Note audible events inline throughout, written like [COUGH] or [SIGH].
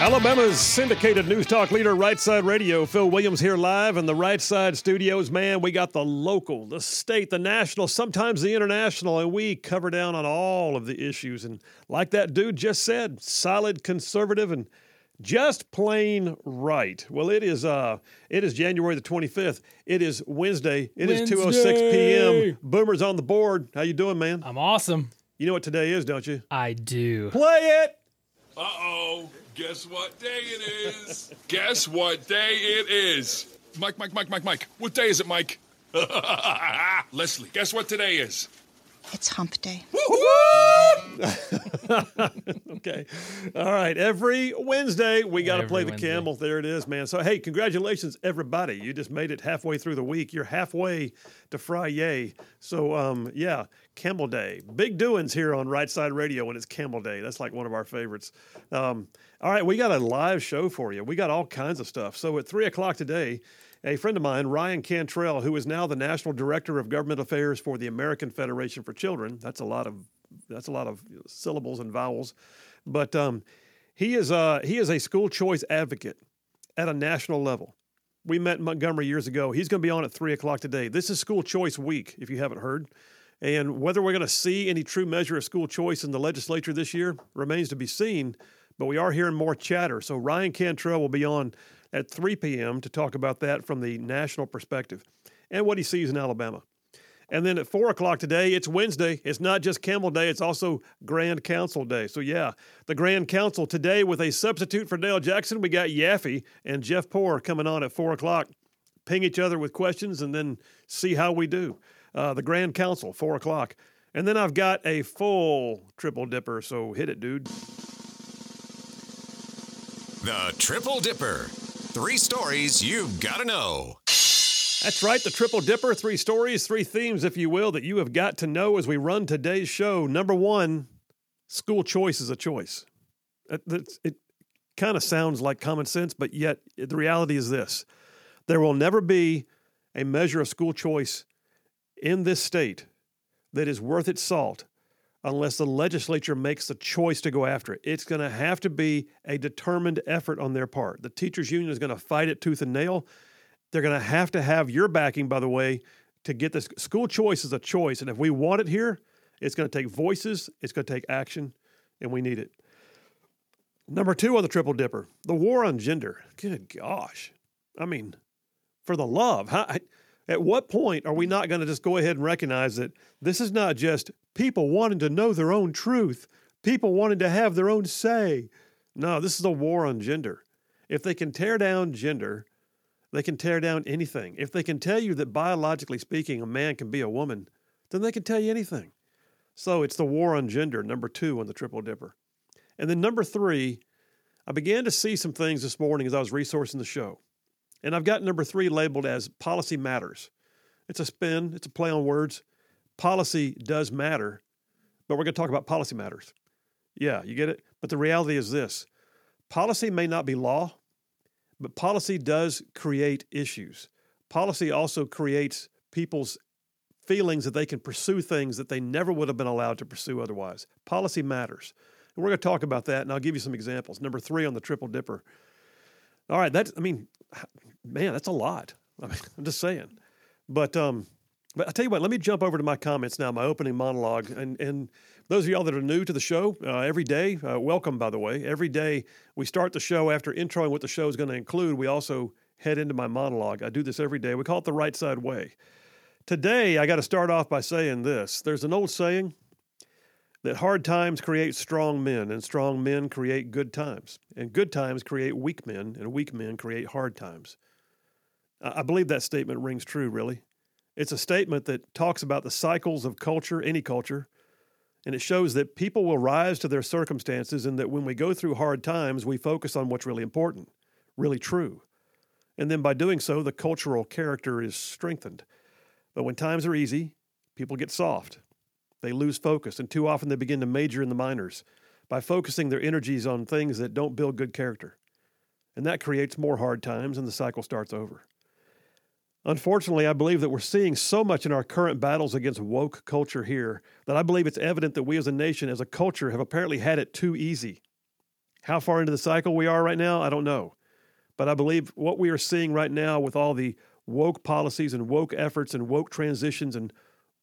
Alabama's syndicated news talk leader, Right Side Radio. Phil Williams here live in the Right Side studios. Man, we got the local, the state, the national, sometimes the international, and we cover down on all of the issues. And like that dude just said, solid, conservative, and just plain right. Well, it is uh it is January the 25th. It is Wednesday. It is 2:06 p.m. Boomer's on the board. How you doing, man? I'm awesome. You know what today is, don't you? I do. Play it. Uh oh. Guess what day it is? [LAUGHS] Guess what day it is? Mike, Mike, Mike, Mike, Mike. What day is it, Mike? [LAUGHS] Leslie, guess what today is? It's hump day. [LAUGHS] Okay. All right. Every Wednesday, we got to play the Wednesday. camel. There it is, man. So, hey, congratulations, everybody. You just made it halfway through the week. You're halfway to Friday. So, um, yeah, Camel Day. Big doings here on Right Side Radio when it's Camel Day. That's like one of our favorites. Um, all right. We got a live show for you. We got all kinds of stuff. So, at 3 o'clock today, a friend of mine, Ryan Cantrell, who is now the National Director of Government Affairs for the American Federation for Children. That's a lot of that's a lot of syllables and vowels, but um, he is uh, he is a school choice advocate at a national level. We met in Montgomery years ago. He's going to be on at three o'clock today. This is School Choice Week, if you haven't heard. And whether we're going to see any true measure of school choice in the legislature this year remains to be seen. But we are hearing more chatter. So Ryan Cantrell will be on at 3 p.m. to talk about that from the national perspective and what he sees in Alabama. And then at four o'clock today, it's Wednesday. It's not just Camel Day, it's also Grand Council Day. So, yeah, the Grand Council today with a substitute for Dale Jackson. We got Yaffe and Jeff Poor coming on at four o'clock. Ping each other with questions and then see how we do. Uh, the Grand Council, four o'clock. And then I've got a full triple dipper. So, hit it, dude. The Triple Dipper. Three stories you've got to know. That's right, the Triple Dipper. Three stories, three themes, if you will, that you have got to know as we run today's show. Number one, school choice is a choice. It, it kind of sounds like common sense, but yet the reality is this there will never be a measure of school choice in this state that is worth its salt unless the legislature makes the choice to go after it. It's going to have to be a determined effort on their part. The teachers union is going to fight it tooth and nail. They're going to have to have your backing, by the way, to get this. School choice is a choice. And if we want it here, it's going to take voices, it's going to take action, and we need it. Number two on the triple dipper the war on gender. Good gosh. I mean, for the love, how, at what point are we not going to just go ahead and recognize that this is not just people wanting to know their own truth, people wanting to have their own say? No, this is a war on gender. If they can tear down gender, they can tear down anything. If they can tell you that biologically speaking, a man can be a woman, then they can tell you anything. So it's the war on gender, number two on the triple dipper. And then number three, I began to see some things this morning as I was resourcing the show. And I've got number three labeled as policy matters. It's a spin, it's a play on words. Policy does matter, but we're going to talk about policy matters. Yeah, you get it? But the reality is this policy may not be law, but policy does create issues. Policy also creates people's feelings that they can pursue things that they never would have been allowed to pursue otherwise. Policy matters. And we're going to talk about that, and I'll give you some examples. Number three on the triple dipper. All right, that's, I mean, man, that's a lot. [LAUGHS] I mean, I'm just saying. But, um, but I'll tell you what, let me jump over to my comments now, my opening monologue. And, and those of y'all that are new to the show, uh, every day, uh, welcome, by the way. Every day we start the show after introing what the show is going to include. We also head into my monologue. I do this every day. We call it the right side way. Today, I got to start off by saying this there's an old saying that hard times create strong men, and strong men create good times, and good times create weak men, and weak men create hard times. I believe that statement rings true, really. It's a statement that talks about the cycles of culture, any culture, and it shows that people will rise to their circumstances, and that when we go through hard times, we focus on what's really important, really true. And then by doing so, the cultural character is strengthened. But when times are easy, people get soft. They lose focus, and too often they begin to major in the minors by focusing their energies on things that don't build good character. And that creates more hard times, and the cycle starts over. Unfortunately, I believe that we're seeing so much in our current battles against woke culture here that I believe it's evident that we as a nation, as a culture, have apparently had it too easy. How far into the cycle we are right now, I don't know. But I believe what we are seeing right now with all the woke policies and woke efforts and woke transitions and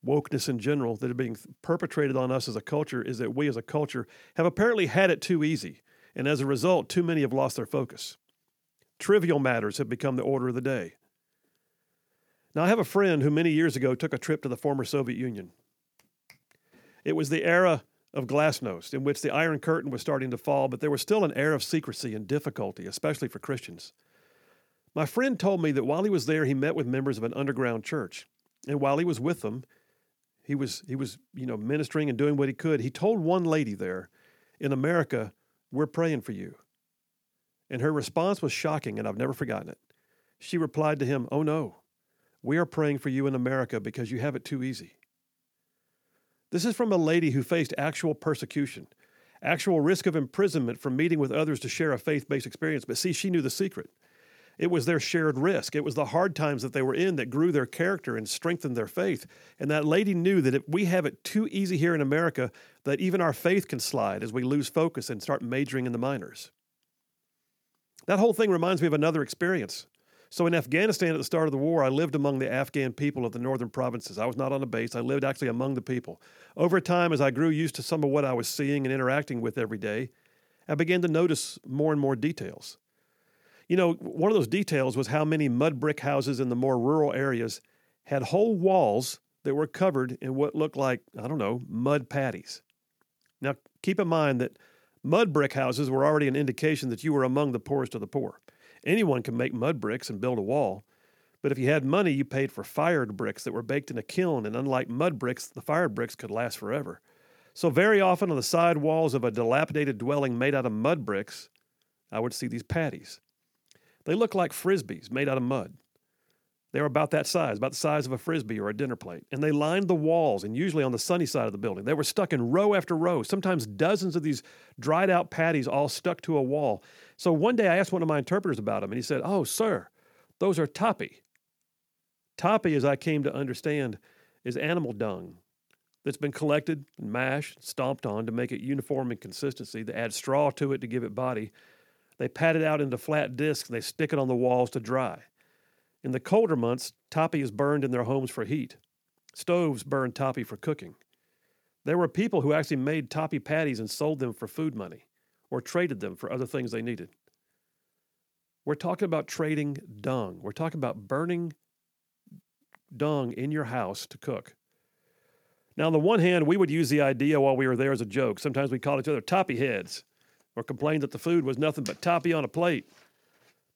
wokeness in general that are being perpetrated on us as a culture is that we as a culture have apparently had it too easy. And as a result, too many have lost their focus. Trivial matters have become the order of the day. Now, I have a friend who many years ago took a trip to the former Soviet Union. It was the era of glasnost, in which the Iron Curtain was starting to fall, but there was still an air of secrecy and difficulty, especially for Christians. My friend told me that while he was there, he met with members of an underground church. And while he was with them, he was, he was you know, ministering and doing what he could. He told one lady there, in America, we're praying for you. And her response was shocking, and I've never forgotten it. She replied to him, Oh no, we are praying for you in America because you have it too easy. This is from a lady who faced actual persecution, actual risk of imprisonment from meeting with others to share a faith based experience. But see, she knew the secret. It was their shared risk. It was the hard times that they were in that grew their character and strengthened their faith. And that lady knew that if we have it too easy here in America, that even our faith can slide as we lose focus and start majoring in the minors. That whole thing reminds me of another experience. So in Afghanistan at the start of the war, I lived among the Afghan people of the northern provinces. I was not on a base, I lived actually among the people. Over time, as I grew used to some of what I was seeing and interacting with every day, I began to notice more and more details. You know, one of those details was how many mud brick houses in the more rural areas had whole walls that were covered in what looked like, I don't know, mud patties. Now, keep in mind that mud brick houses were already an indication that you were among the poorest of the poor. Anyone can make mud bricks and build a wall. But if you had money, you paid for fired bricks that were baked in a kiln, and unlike mud bricks, the fired bricks could last forever. So, very often on the side walls of a dilapidated dwelling made out of mud bricks, I would see these patties. They look like frisbees made out of mud. They were about that size, about the size of a frisbee or a dinner plate, and they lined the walls, and usually on the sunny side of the building. They were stuck in row after row, sometimes dozens of these dried out patties all stuck to a wall. So one day I asked one of my interpreters about them, and he said, Oh, sir, those are tapi. Tapi, as I came to understand, is animal dung that's been collected and mashed, stomped on to make it uniform in consistency. They add straw to it to give it body. They pat it out into flat discs and they stick it on the walls to dry. In the colder months, tapi is burned in their homes for heat. Stoves burn tapi for cooking. There were people who actually made tapi patties and sold them for food money or traded them for other things they needed. We're talking about trading dung. We're talking about burning dung in your house to cook. Now, on the one hand, we would use the idea while we were there as a joke. Sometimes we called each other toppy heads or complained that the food was nothing but toppy on a plate.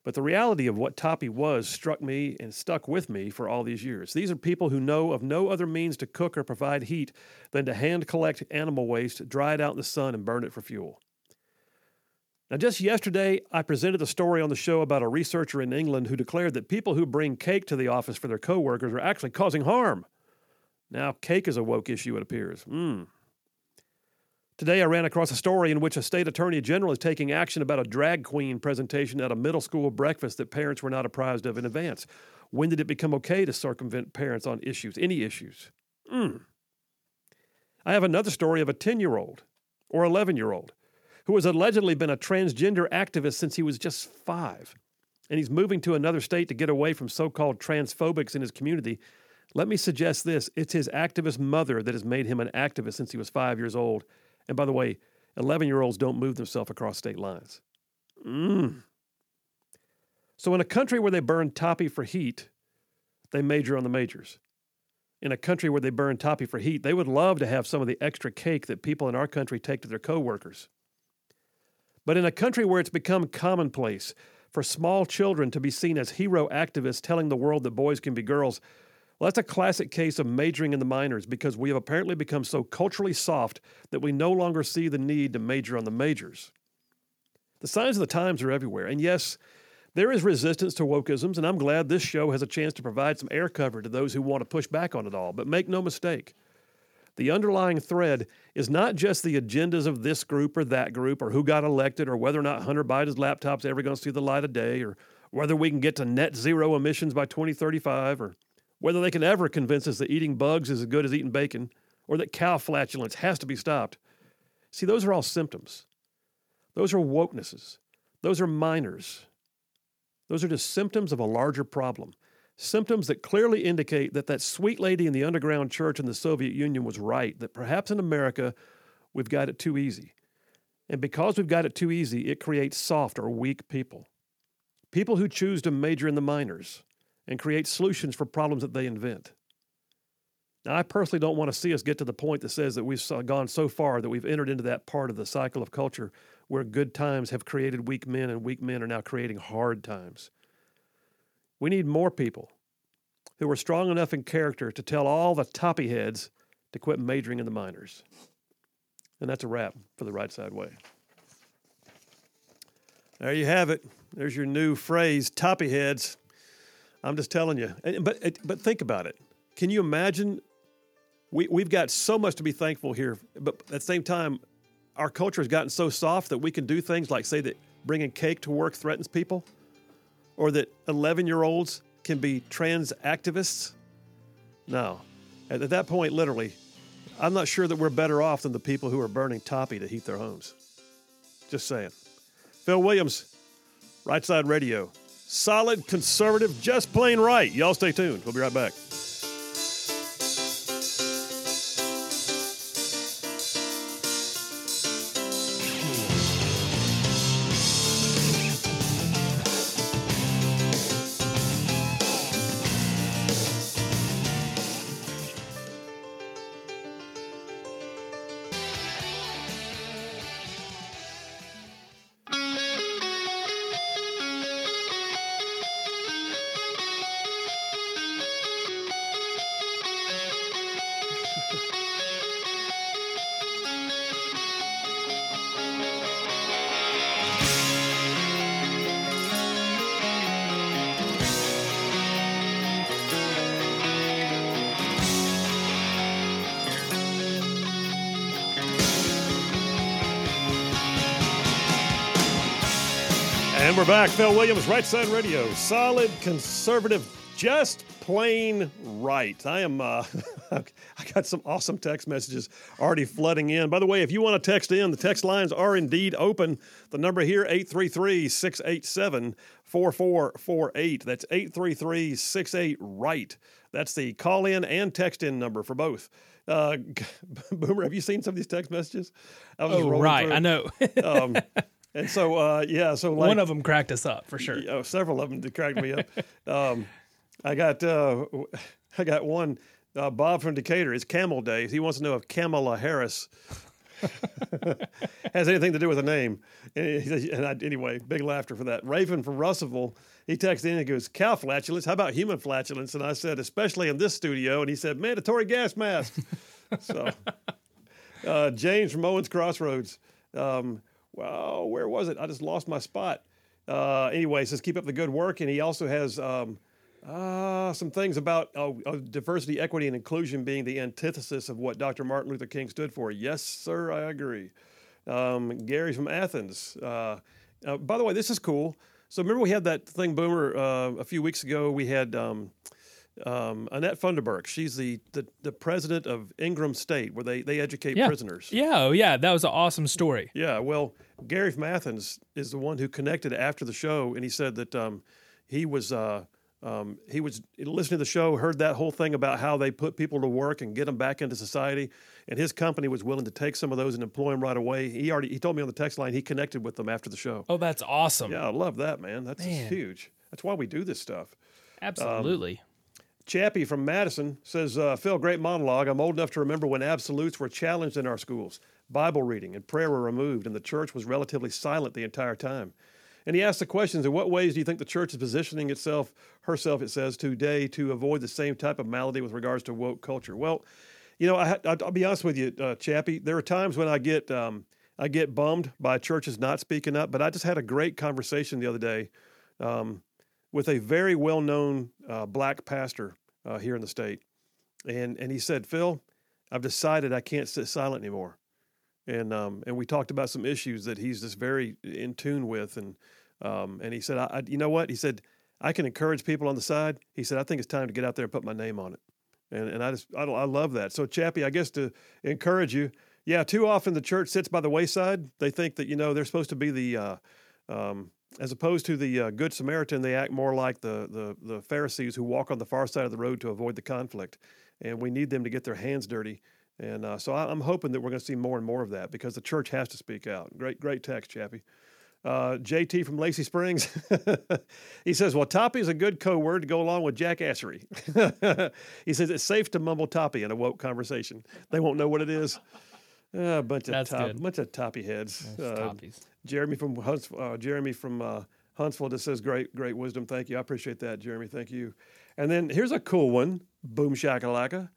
But the reality of what toppy was struck me and stuck with me for all these years. These are people who know of no other means to cook or provide heat than to hand collect animal waste, dry it out in the sun, and burn it for fuel. Now, just yesterday, I presented a story on the show about a researcher in England who declared that people who bring cake to the office for their coworkers are actually causing harm. Now, cake is a woke issue, it appears. Hmm. Today, I ran across a story in which a state attorney general is taking action about a drag queen presentation at a middle school breakfast that parents were not apprised of in advance. When did it become okay to circumvent parents on issues, any issues? Hmm. I have another story of a 10 year old or 11 year old who has allegedly been a transgender activist since he was just five. And he's moving to another state to get away from so called transphobics in his community. Let me suggest this it's his activist mother that has made him an activist since he was five years old. And by the way, 11 year olds don't move themselves across state lines. Mm. So, in a country where they burn toppy for heat, they major on the majors. In a country where they burn toppy for heat, they would love to have some of the extra cake that people in our country take to their coworkers. But in a country where it's become commonplace for small children to be seen as hero activists telling the world that boys can be girls, well, that's a classic case of majoring in the minors because we have apparently become so culturally soft that we no longer see the need to major on the majors. The signs of the times are everywhere. And yes, there is resistance to wokeisms, and I'm glad this show has a chance to provide some air cover to those who want to push back on it all. But make no mistake, The underlying thread is not just the agendas of this group or that group, or who got elected, or whether or not Hunter Biden's laptop's ever going to see the light of day, or whether we can get to net zero emissions by 2035, or whether they can ever convince us that eating bugs is as good as eating bacon, or that cow flatulence has to be stopped. See, those are all symptoms. Those are wokenesses. Those are minors. Those are just symptoms of a larger problem. Symptoms that clearly indicate that that sweet lady in the underground church in the Soviet Union was right, that perhaps in America we've got it too easy. And because we've got it too easy, it creates soft or weak people. People who choose to major in the minors and create solutions for problems that they invent. Now, I personally don't want to see us get to the point that says that we've gone so far that we've entered into that part of the cycle of culture where good times have created weak men and weak men are now creating hard times. We need more people who are strong enough in character to tell all the toppy heads to quit majoring in the minors. And that's a wrap for the right side way. There you have it. There's your new phrase, toppy heads. I'm just telling you. But, but think about it. Can you imagine? We, we've got so much to be thankful here, but at the same time, our culture has gotten so soft that we can do things like say that bringing cake to work threatens people or that 11 year olds can be trans activists? No. At that point, literally, I'm not sure that we're better off than the people who are burning toppy to heat their homes. Just saying. Phil Williams, Right Side Radio. Solid, conservative, just plain right. Y'all stay tuned. We'll be right back. Back. Phil Williams, Right Side Radio. Solid, conservative, just plain right. I am, uh, [LAUGHS] I got some awesome text messages already flooding in. By the way, if you want to text in, the text lines are indeed open. The number here, 833 687 4448. That's 833 68 right. That's the call in and text in number for both. Uh, [LAUGHS] Boomer, have you seen some of these text messages? I oh, right. Through. I know. um, [LAUGHS] and so, uh, yeah, so like, one of them cracked us up for sure. Know, several of them cracked me up. [LAUGHS] um, I got, uh, I got one. Uh, Bob from Decatur. It's Camel Day. He wants to know if Kamala Harris [LAUGHS] has anything to do with the name. And, and I, anyway, big laughter for that. Raven from Russellville. He texted in and goes, "Cow flatulence. How about human flatulence?" And I said, "Especially in this studio." And he said, "Mandatory gas mask." [LAUGHS] so, uh, James from Owens Crossroads. Um, well, where was it? I just lost my spot. Uh, anyway, says keep up the good work, and he also has um, uh, some things about uh, diversity, equity, and inclusion being the antithesis of what Dr. Martin Luther King stood for. Yes, sir, I agree. Um, Gary's from Athens. Uh, uh, by the way, this is cool. So remember we had that thing, Boomer, uh, a few weeks ago. We had. Um, um, Annette Funderburk. She's the, the, the president of Ingram State, where they, they educate yeah. prisoners. Yeah, oh, yeah, that was an awesome story. Yeah, well, Gary from Athens is the one who connected after the show, and he said that um, he was uh, um, he was listening to the show, heard that whole thing about how they put people to work and get them back into society, and his company was willing to take some of those and employ them right away. He already he told me on the text line he connected with them after the show. Oh, that's awesome. Yeah, I love that man. That's man. huge. That's why we do this stuff. Absolutely. Um, Chappie from Madison says, uh, Phil, great monologue. I'm old enough to remember when absolutes were challenged in our schools. Bible reading and prayer were removed, and the church was relatively silent the entire time. And he asked the questions in what ways do you think the church is positioning itself, herself, it says, today to avoid the same type of malady with regards to woke culture? Well, you know, I, will be honest with you, uh, Chappie. There are times when I get um, I get bummed by churches not speaking up, but I just had a great conversation the other day um, with a very well known uh, black pastor uh, here in the state. And, and he said, Phil, I've decided I can't sit silent anymore. And um, and we talked about some issues that he's just very in tune with, and um, and he said, I, I, you know what? He said, I can encourage people on the side. He said, I think it's time to get out there and put my name on it. And and I just I, I love that. So Chappie, I guess to encourage you, yeah. Too often the church sits by the wayside. They think that you know they're supposed to be the uh, um, as opposed to the uh, good Samaritan, they act more like the, the the Pharisees who walk on the far side of the road to avoid the conflict. And we need them to get their hands dirty and uh, so I, am hoping that we're going to see more and more of that because the church has to speak out. Great, great text, Chappie. Uh, JT from Lacey Springs, [LAUGHS] he says, "Well, toppy is a good code word to go along with jackassery." [LAUGHS] he says it's safe to mumble toppy in a woke conversation. They won't know what it is. Uh, [LAUGHS] a bunch of top, bunch of toppy heads. Jeremy from Huntsville, uh, Jeremy from uh, Huntsville just says, "Great, great wisdom. Thank you. I appreciate that, Jeremy. Thank you." And then here's a cool one. Boom shakalaka.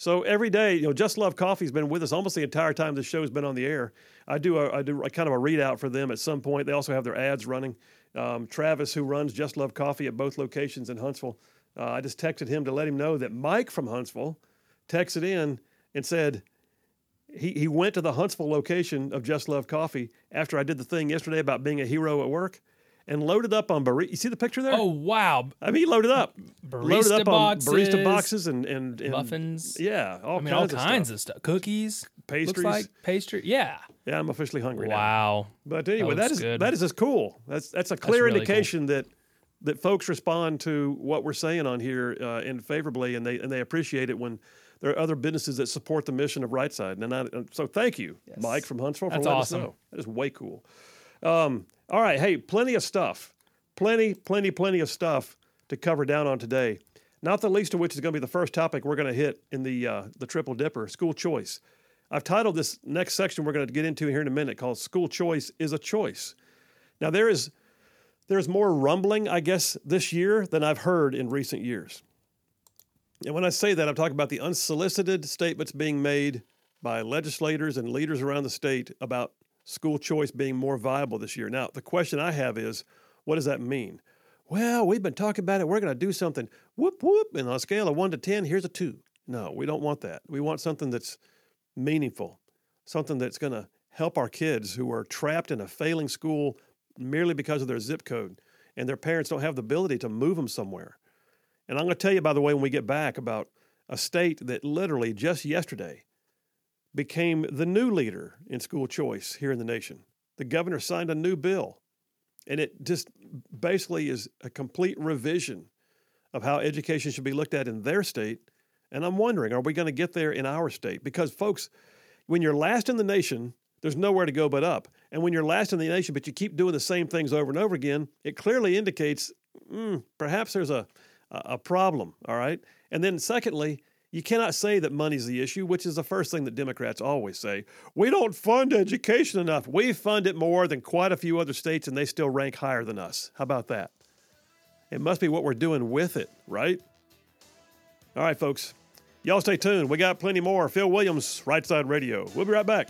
So every day, you know, Just Love Coffee's been with us almost the entire time the show's been on the air. I do a, I do a kind of a readout for them at some point. They also have their ads running. Um, Travis, who runs Just Love Coffee at both locations in Huntsville, uh, I just texted him to let him know that Mike from Huntsville texted in and said he, he went to the Huntsville location of Just Love Coffee after I did the thing yesterday about being a hero at work and loaded up on barista. You see the picture there? Oh wow! I mean, loaded up, barista loaded up boxes, on barista boxes and, and, and muffins. Yeah, all I mean, kinds all kinds of stuff. of stuff. Cookies, pastries, like pastry. Yeah. Yeah, I'm officially hungry wow. now. Wow. But anyway, that, that is good. that is just cool. That's that's a clear that's really indication cool. that that folks respond to what we're saying on here uh, and favorably, and they and they appreciate it when there are other businesses that support the mission of Right Side. And I, so thank you, yes. Mike from Huntsville, for That's letting awesome. us know. That is way cool. Um, all right, hey, plenty of stuff plenty, plenty, plenty of stuff to cover down on today. Not the least of which is going to be the first topic we're going to hit in the uh, the triple dipper, school choice. I've titled this next section we're going to get into here in a minute called "School Choice is a Choice." Now there is there's more rumbling, I guess, this year than I've heard in recent years. And when I say that, I'm talking about the unsolicited statements being made by legislators and leaders around the state about school choice being more viable this year. Now, the question I have is what does that mean? Well, we've been talking about it. We're going to do something. Whoop, whoop. And on a scale of one to 10, here's a two. No, we don't want that. We want something that's meaningful, something that's going to help our kids who are trapped in a failing school merely because of their zip code and their parents don't have the ability to move them somewhere. And I'm going to tell you, by the way, when we get back, about a state that literally just yesterday became the new leader in school choice here in the nation. The governor signed a new bill and it just basically is a complete revision of how education should be looked at in their state. And I'm wondering, are we going to get there in our state? Because, folks, when you're last in the nation, there's nowhere to go but up. And when you're last in the nation, but you keep doing the same things over and over again, it clearly indicates mm, perhaps there's a, a problem. All right. And then, secondly, you cannot say that money's the issue, which is the first thing that Democrats always say. We don't fund education enough. We fund it more than quite a few other states, and they still rank higher than us. How about that? It must be what we're doing with it, right? All right, folks. Y'all stay tuned. We got plenty more. Phil Williams, Right Side Radio. We'll be right back.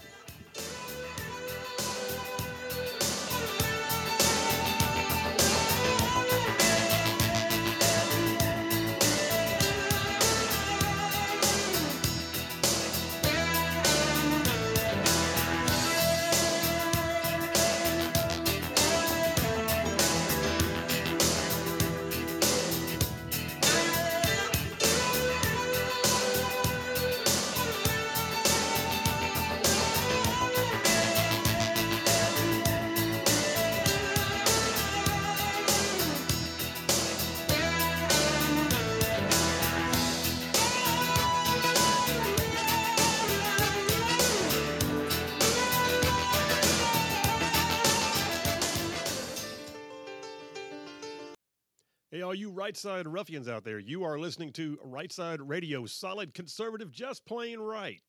Right side ruffians out there, you are listening to Right Side Radio, solid conservative, just plain right.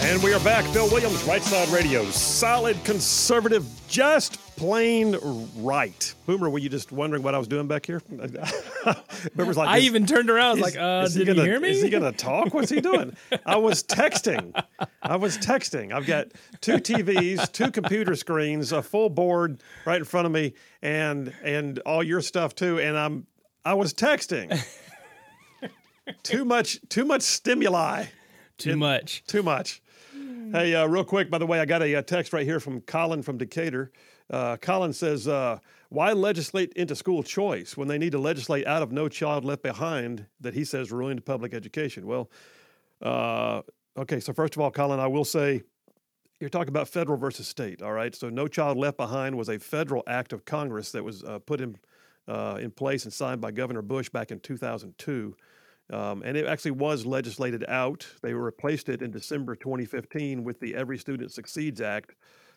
And we are back. Bill Williams, Right Side Radio. Solid conservative, just plain right. Boomer, were you just wondering what I was doing back here? [LAUGHS] Boomer's like, I even turned around. I was like, uh, did gonna, you hear me? Is he going to talk? What's he doing? [LAUGHS] I was texting. I was texting. I've got two TVs, two computer screens, a full board right in front of me, and and all your stuff too. And I'm I was texting. [LAUGHS] too much. Too much stimuli. Too much. Too much. Hey, uh, real quick, by the way, I got a, a, text right here from Colin from Decatur. Uh, Colin says, uh, Why legislate into school choice when they need to legislate out of No Child Left Behind that he says ruined public education? Well, uh, okay, so first of all, Colin, I will say you're talking about federal versus state, all right? So No Child Left Behind was a federal act of Congress that was uh, put in, uh, in place and signed by Governor Bush back in 2002. Um, and it actually was legislated out. They replaced it in December 2015 with the Every Student Succeeds Act.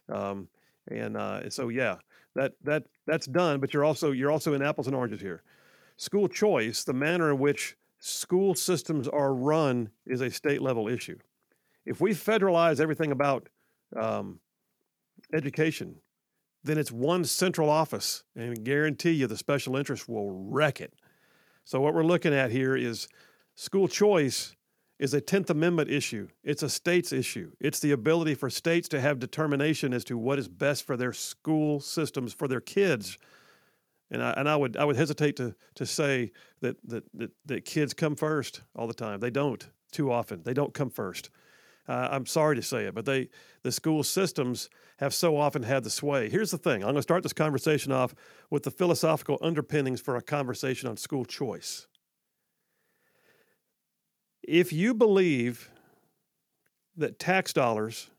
Um, and uh, so, yeah, that that that's done. But you're also you're also in apples and oranges here. School choice, the manner in which school systems are run, is a state level issue. If we federalize everything about um, education, then it's one central office, and I guarantee you the special interests will wreck it. So, what we're looking at here is school choice is a 10th Amendment issue. It's a state's issue. It's the ability for states to have determination as to what is best for their school systems, for their kids. And I, and I would I would hesitate to to say that, that that that kids come first all the time. They don't too often. They don't come first. Uh, I'm sorry to say it, but they the school systems have so often had the sway. Here's the thing: I'm going to start this conversation off with the philosophical underpinnings for a conversation on school choice. If you believe that tax dollars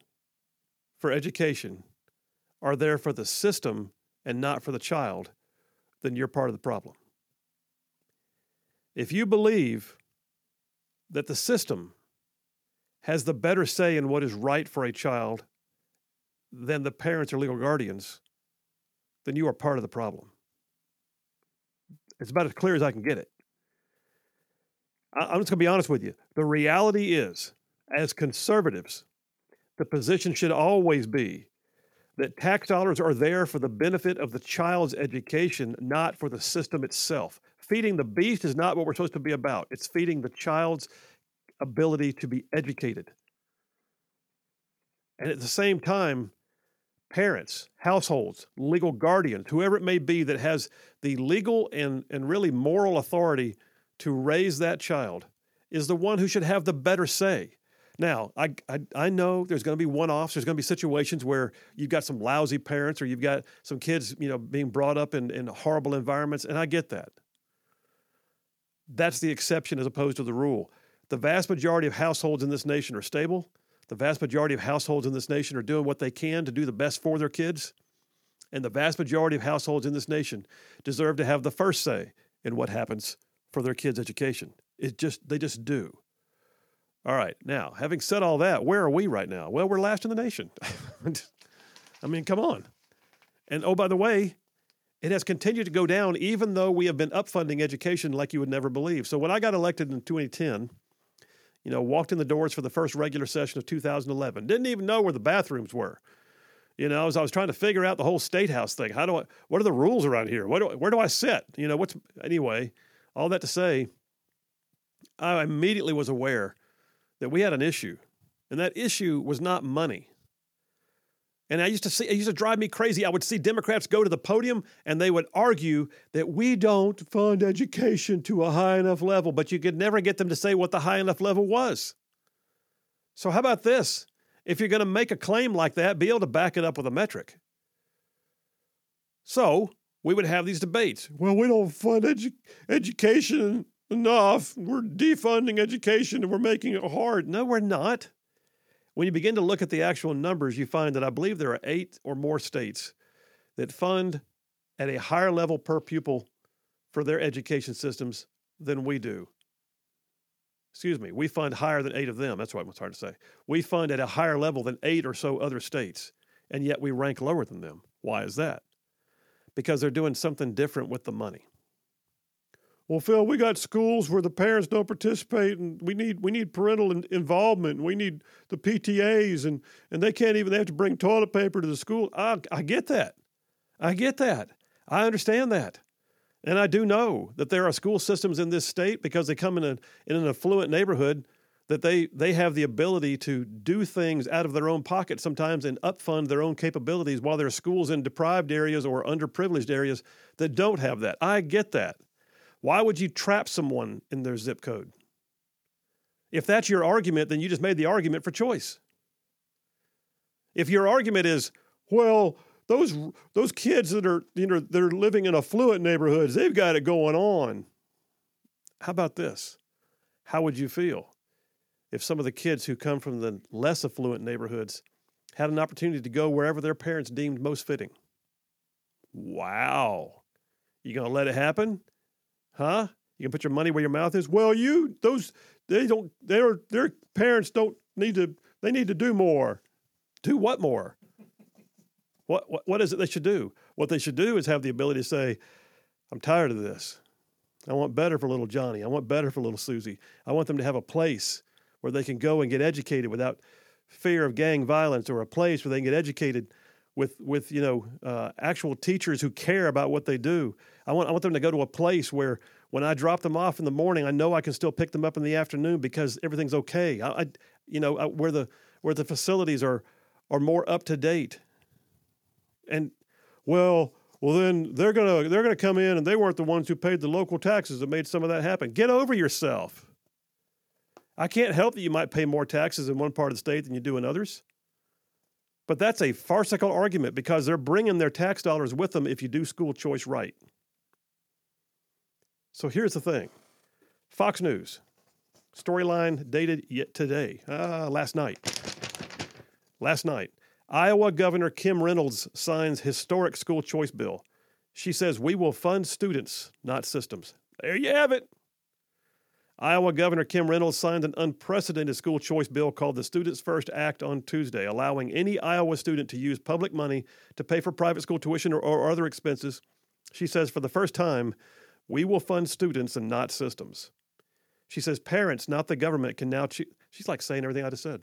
for education are there for the system and not for the child, then you're part of the problem. If you believe that the system has the better say in what is right for a child than the parents or legal guardians, then you are part of the problem. It's about as clear as I can get it. I'm just going to be honest with you. The reality is, as conservatives, the position should always be that tax dollars are there for the benefit of the child's education, not for the system itself. Feeding the beast is not what we're supposed to be about. It's feeding the child's ability to be educated. And at the same time, parents, households, legal guardians, whoever it may be that has the legal and, and really moral authority to raise that child is the one who should have the better say. Now, I, I, I know there's going to be one offs. There's going to be situations where you've got some lousy parents or you've got some kids, you know, being brought up in, in horrible environments, and I get that. That's the exception as opposed to the rule. The vast majority of households in this nation are stable. The vast majority of households in this nation are doing what they can to do the best for their kids. And the vast majority of households in this nation deserve to have the first say in what happens for their kids' education. It just they just do. All right. Now, having said all that, where are we right now? Well, we're last in the nation. [LAUGHS] I mean, come on. And oh, by the way, it has continued to go down even though we have been upfunding education like you would never believe. So when I got elected in 2010, you know, walked in the doors for the first regular session of 2011. Didn't even know where the bathrooms were. You know, as I was trying to figure out the whole state house thing. How do I? What are the rules around here? What do, where do I sit? You know, what's anyway? All that to say, I immediately was aware that we had an issue, and that issue was not money. And I used to see, it used to drive me crazy. I would see Democrats go to the podium and they would argue that we don't fund education to a high enough level, but you could never get them to say what the high enough level was. So, how about this? If you're going to make a claim like that, be able to back it up with a metric. So, we would have these debates. Well, we don't fund edu- education enough. We're defunding education and we're making it hard. No, we're not. When you begin to look at the actual numbers, you find that I believe there are eight or more states that fund at a higher level per pupil for their education systems than we do. Excuse me, we fund higher than eight of them. That's what it's hard to say. We fund at a higher level than eight or so other states, and yet we rank lower than them. Why is that? Because they're doing something different with the money. well, Phil, we got schools where the parents don't participate, and we need we need parental in, involvement. We need the PTAs, and and they can't even they have to bring toilet paper to the school. I I get that, I get that, I understand that, and I do know that there are school systems in this state because they come in a in an affluent neighborhood that they they have the ability to do things out of their own pocket sometimes and upfund their own capabilities while there are schools in deprived areas or underprivileged areas that don't have that. I get that. Why would you trap someone in their zip code? If that's your argument, then you just made the argument for choice. If your argument is, well, those those kids that are you know they're living in affluent neighborhoods, they've got it going on. How about this? How would you feel if some of the kids who come from the less affluent neighborhoods had an opportunity to go wherever their parents deemed most fitting? Wow. You going to let it happen? Huh? You can put your money where your mouth is. Well, you those they don't their their parents don't need to they need to do more. Do what more? What, what what is it they should do? What they should do is have the ability to say, I'm tired of this. I want better for little Johnny. I want better for little Susie. I want them to have a place where they can go and get educated without fear of gang violence, or a place where they can get educated with with you know uh, actual teachers who care about what they do. I want I want them to go to a place where when I drop them off in the morning, I know I can still pick them up in the afternoon because everything's okay. I, I you know I, where the where the facilities are are more up to date. And well, well then they're gonna they're gonna come in and they weren't the ones who paid the local taxes that made some of that happen. Get over yourself. I can't help that you might pay more taxes in one part of the state than you do in others. But that's a farcical argument because they're bringing their tax dollars with them if you do school choice right. So here's the thing Fox News, storyline dated yet today, uh, last night. Last night, Iowa Governor Kim Reynolds signs historic school choice bill. She says, We will fund students, not systems. There you have it. Iowa Governor Kim Reynolds signed an unprecedented school choice bill called the Students First Act on Tuesday, allowing any Iowa student to use public money to pay for private school tuition or, or other expenses. She says, for the first time, we will fund students and not systems. She says, parents, not the government, can now choose. She's like saying everything I just said.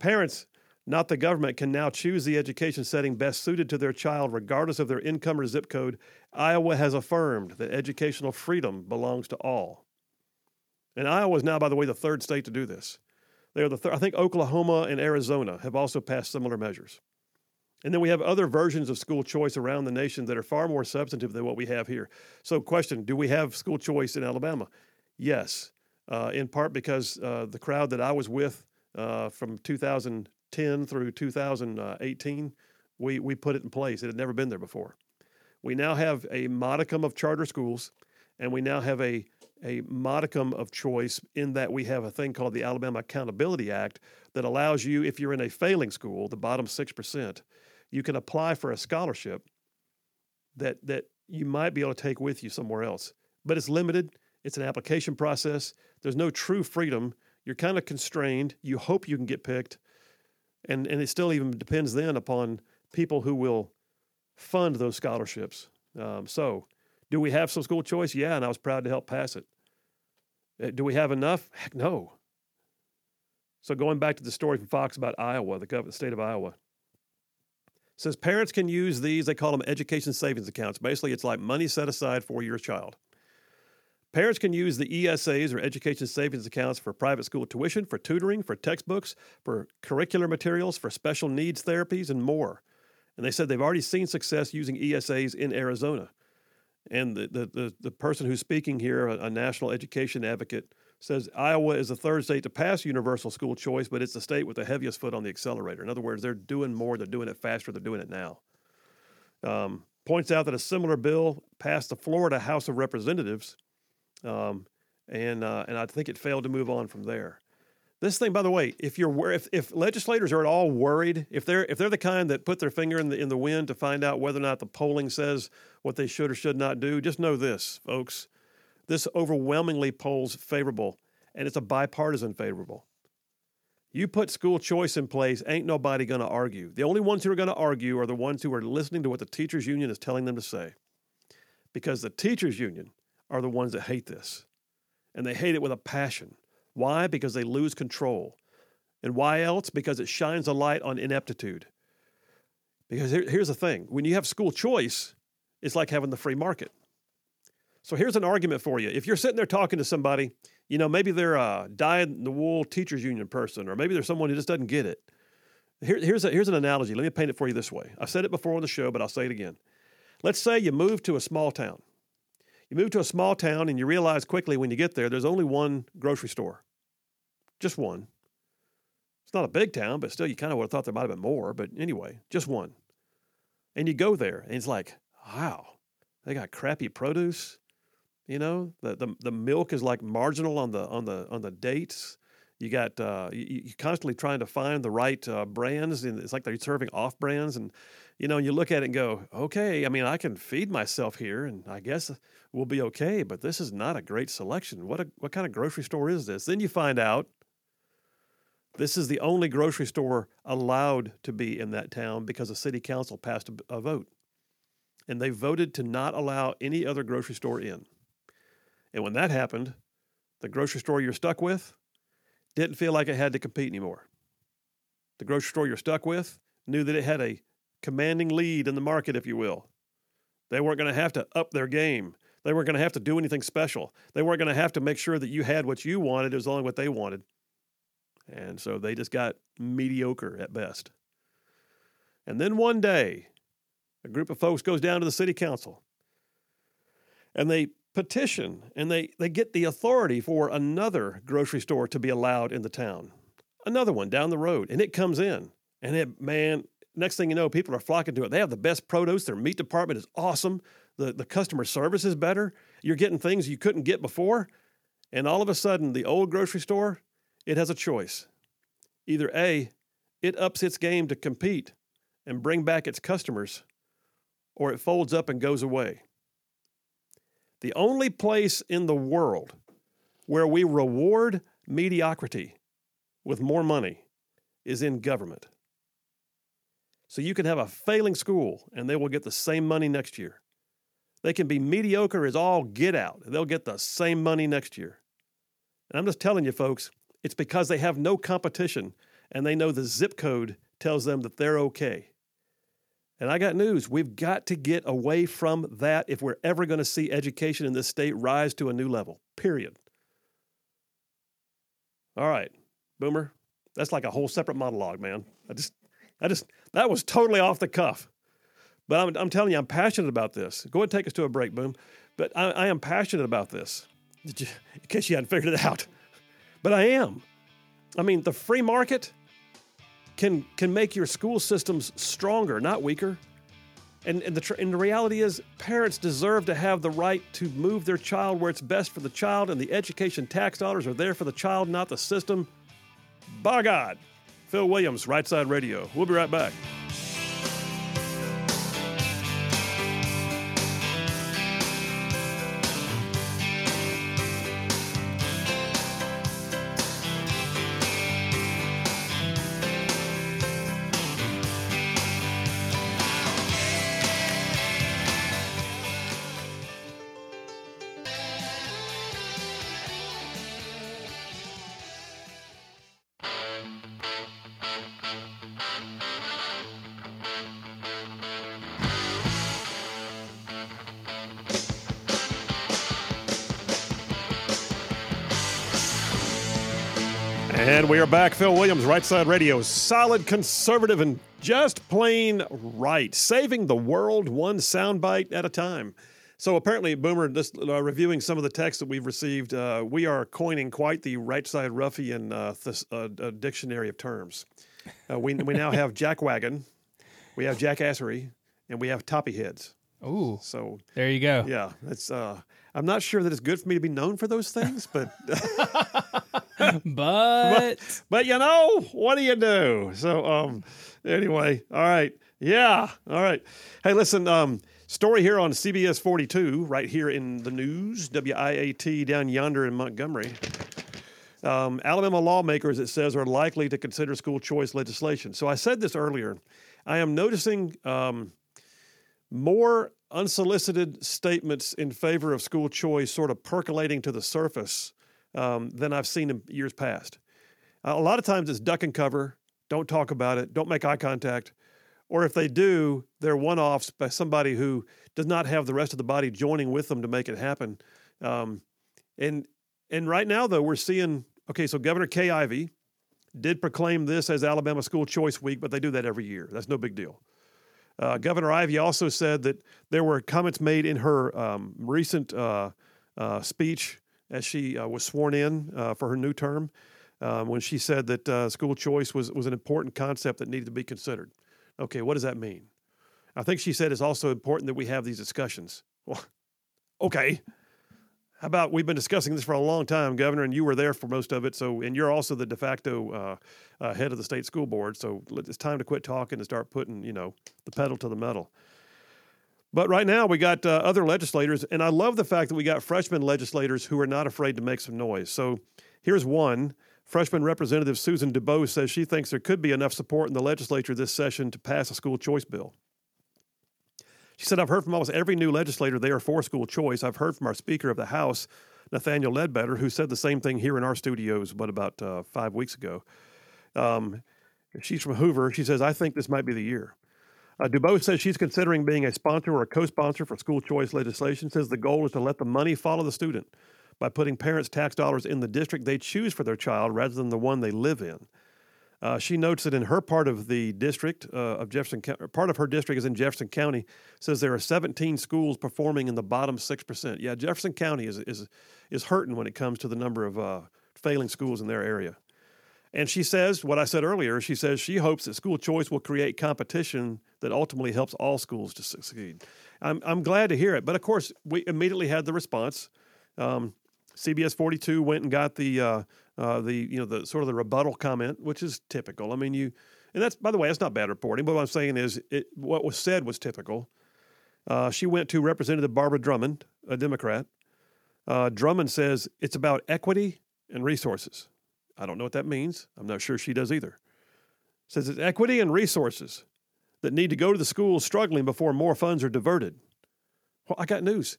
Parents, not the government, can now choose the education setting best suited to their child, regardless of their income or zip code. Iowa has affirmed that educational freedom belongs to all. And Iowa is now, by the way, the third state to do this. They are the third, I think Oklahoma and Arizona have also passed similar measures. And then we have other versions of school choice around the nation that are far more substantive than what we have here. So, question Do we have school choice in Alabama? Yes, uh, in part because uh, the crowd that I was with uh, from 2010 through 2018, we, we put it in place. It had never been there before. We now have a modicum of charter schools, and we now have a a modicum of choice in that we have a thing called the Alabama Accountability Act that allows you, if you're in a failing school, the bottom 6%, you can apply for a scholarship that, that you might be able to take with you somewhere else. But it's limited, it's an application process, there's no true freedom. You're kind of constrained. You hope you can get picked. And, and it still even depends then upon people who will fund those scholarships. Um, so, do we have some school choice? Yeah, and I was proud to help pass it. Uh, do we have enough? Heck no. So going back to the story from Fox about Iowa, the, the state of Iowa, says parents can use these. They call them education savings accounts. Basically, it's like money set aside for your child. Parents can use the ESAs or education savings accounts for private school tuition, for tutoring, for textbooks, for curricular materials, for special needs therapies, and more. And they said they've already seen success using ESAs in Arizona. And the, the, the, the person who's speaking here, a, a, national education advocate, says Iowa is the third state to pass universal school choice, but it's the state with the heaviest foot on the accelerator. In other words, they're doing more, they're doing it faster, they're doing it now. Um, points out that a similar bill passed the Florida House of Representatives, um, and, uh, and I think it failed to move on from there. This thing, by the way, if you're if, if legislators are at all worried, if they're if they're the kind that put their finger in the in the wind to find out whether or not the polling says what they should or should not do, just know this, folks. This overwhelmingly polls favorable, and it's a bipartisan favorable. You put school choice in place, ain't nobody going to argue. The only ones who are going to argue are the ones who are listening to what the teachers union is telling them to say. Because the teachers union are the ones that hate this. And they hate it with a passion. Why? Because they lose control. And why else? Because it shines a light on ineptitude. Because here, here's the thing when you have school choice, it's like having the free market. So here's an argument for you. If you're sitting there talking to somebody, you know, maybe they're a dyed in the wool teachers union person, or maybe there's someone who just doesn't get it. Here, here's, a, here's an analogy. Let me paint it for you this way. I've said it before on the show, but I'll say it again. Let's say you move to a small town. You move to a small town and you realize quickly when you get there, there's only one grocery store. Just one. It's not a big town, but still, you kind of would have thought there might have been more. But anyway, just one. And you go there, and it's like, wow, they got crappy produce. You know, the, the the milk is like marginal on the on the on the dates. You got uh, you, you're constantly trying to find the right uh, brands, and it's like they're serving off brands. And you know, you look at it and go, okay, I mean, I can feed myself here, and I guess we'll be okay. But this is not a great selection. What a what kind of grocery store is this? Then you find out this is the only grocery store allowed to be in that town because the city council passed a, a vote, and they voted to not allow any other grocery store in. And when that happened, the grocery store you're stuck with didn't feel like it had to compete anymore. The grocery store you're stuck with knew that it had a commanding lead in the market, if you will. They weren't going to have to up their game. They weren't going to have to do anything special. They weren't going to have to make sure that you had what you wanted. It was only what they wanted. And so they just got mediocre at best. And then one day, a group of folks goes down to the city council and they petition and they, they get the authority for another grocery store to be allowed in the town. Another one down the road. And it comes in. And it, man, next thing you know, people are flocking to it. They have the best produce. Their meat department is awesome. The, the customer service is better. You're getting things you couldn't get before. And all of a sudden, the old grocery store, it has a choice. Either A, it ups its game to compete and bring back its customers, or it folds up and goes away. The only place in the world where we reward mediocrity with more money is in government. So you can have a failing school and they will get the same money next year. They can be mediocre as all get out. And they'll get the same money next year. And I'm just telling you, folks, it's because they have no competition and they know the zip code tells them that they're okay. And I got news. We've got to get away from that if we're ever going to see education in this state rise to a new level, period. All right, Boomer, that's like a whole separate monologue, man. I just, I just, that was totally off the cuff. But I'm, I'm telling you, I'm passionate about this. Go ahead and take us to a break, Boom. But I, I am passionate about this, in case you hadn't figured it out. But I am. I mean, the free market can can make your school systems stronger, not weaker. And, and, the, and the reality is, parents deserve to have the right to move their child where it's best for the child, and the education tax dollars are there for the child, not the system. By God. Phil Williams, Right Side Radio. We'll be right back. Phil Williams, Right Side Radio. Solid conservative and just plain right. Saving the world one soundbite at a time. So apparently, Boomer, just uh, reviewing some of the texts that we've received, uh, we are coining quite the right side ruffian uh, th- uh, dictionary of terms. Uh, we, we now have jackwagon, we have jackassery, and we have toppy heads. Ooh. So there you go. Yeah, it's. Uh, I'm not sure that it's good for me to be known for those things, but [LAUGHS] [LAUGHS] but but you know what do you do? So um, anyway, all right, yeah, all right. Hey, listen, um, story here on CBS 42, right here in the news, WIAT down yonder in Montgomery. Um, Alabama lawmakers, it says, are likely to consider school choice legislation. So I said this earlier. I am noticing um, more unsolicited statements in favor of school choice sort of percolating to the surface um, than I've seen in years past. A lot of times it's duck and cover, don't talk about it, don't make eye contact. Or if they do, they're one offs by somebody who does not have the rest of the body joining with them to make it happen. Um, and and right now, though, we're seeing okay, so Governor Kay Ivey did proclaim this as Alabama School Choice Week, but they do that every year. That's no big deal. Uh, Governor Ivey also said that there were comments made in her um, recent uh, uh, speech as she uh, was sworn in uh, for her new term um, when she said that uh, school choice was, was an important concept that needed to be considered. Okay, what does that mean? I think she said it's also important that we have these discussions. Well, okay. How about we've been discussing this for a long time, Governor, and you were there for most of it. So, and you're also the de facto uh, uh, head of the state school board. So it's time to quit talking and start putting, you know, the pedal to the metal. But right now we got uh, other legislators, and I love the fact that we got freshman legislators who are not afraid to make some noise. So here's one. Freshman Representative Susan DuBose says she thinks there could be enough support in the legislature this session to pass a school choice bill. She said, I've heard from almost every new legislator they are for school choice. I've heard from our Speaker of the House, Nathaniel Ledbetter, who said the same thing here in our studios, but about uh, five weeks ago. Um, she's from Hoover. She says, I think this might be the year. Uh, says she's considering being a sponsor or a co sponsor for school choice legislation, says the goal is to let the money follow the student by putting parents' tax dollars in the district they choose for their child rather than the one they live in. Uh, she notes that in her part of the district uh, of Jefferson, part of her district is in Jefferson County. Says there are 17 schools performing in the bottom six percent. Yeah, Jefferson County is is is hurting when it comes to the number of uh, failing schools in their area. And she says what I said earlier. She says she hopes that school choice will create competition that ultimately helps all schools to succeed. I'm I'm glad to hear it, but of course we immediately had the response. Um, CBS 42 went and got the uh, uh, the you know the sort of the rebuttal comment, which is typical. I mean, you and that's by the way, that's not bad reporting. But what I'm saying is, it, what was said was typical. Uh, she went to Representative Barbara Drummond, a Democrat. Uh, Drummond says it's about equity and resources. I don't know what that means. I'm not sure she does either. Says it's equity and resources that need to go to the schools struggling before more funds are diverted. Well, I got news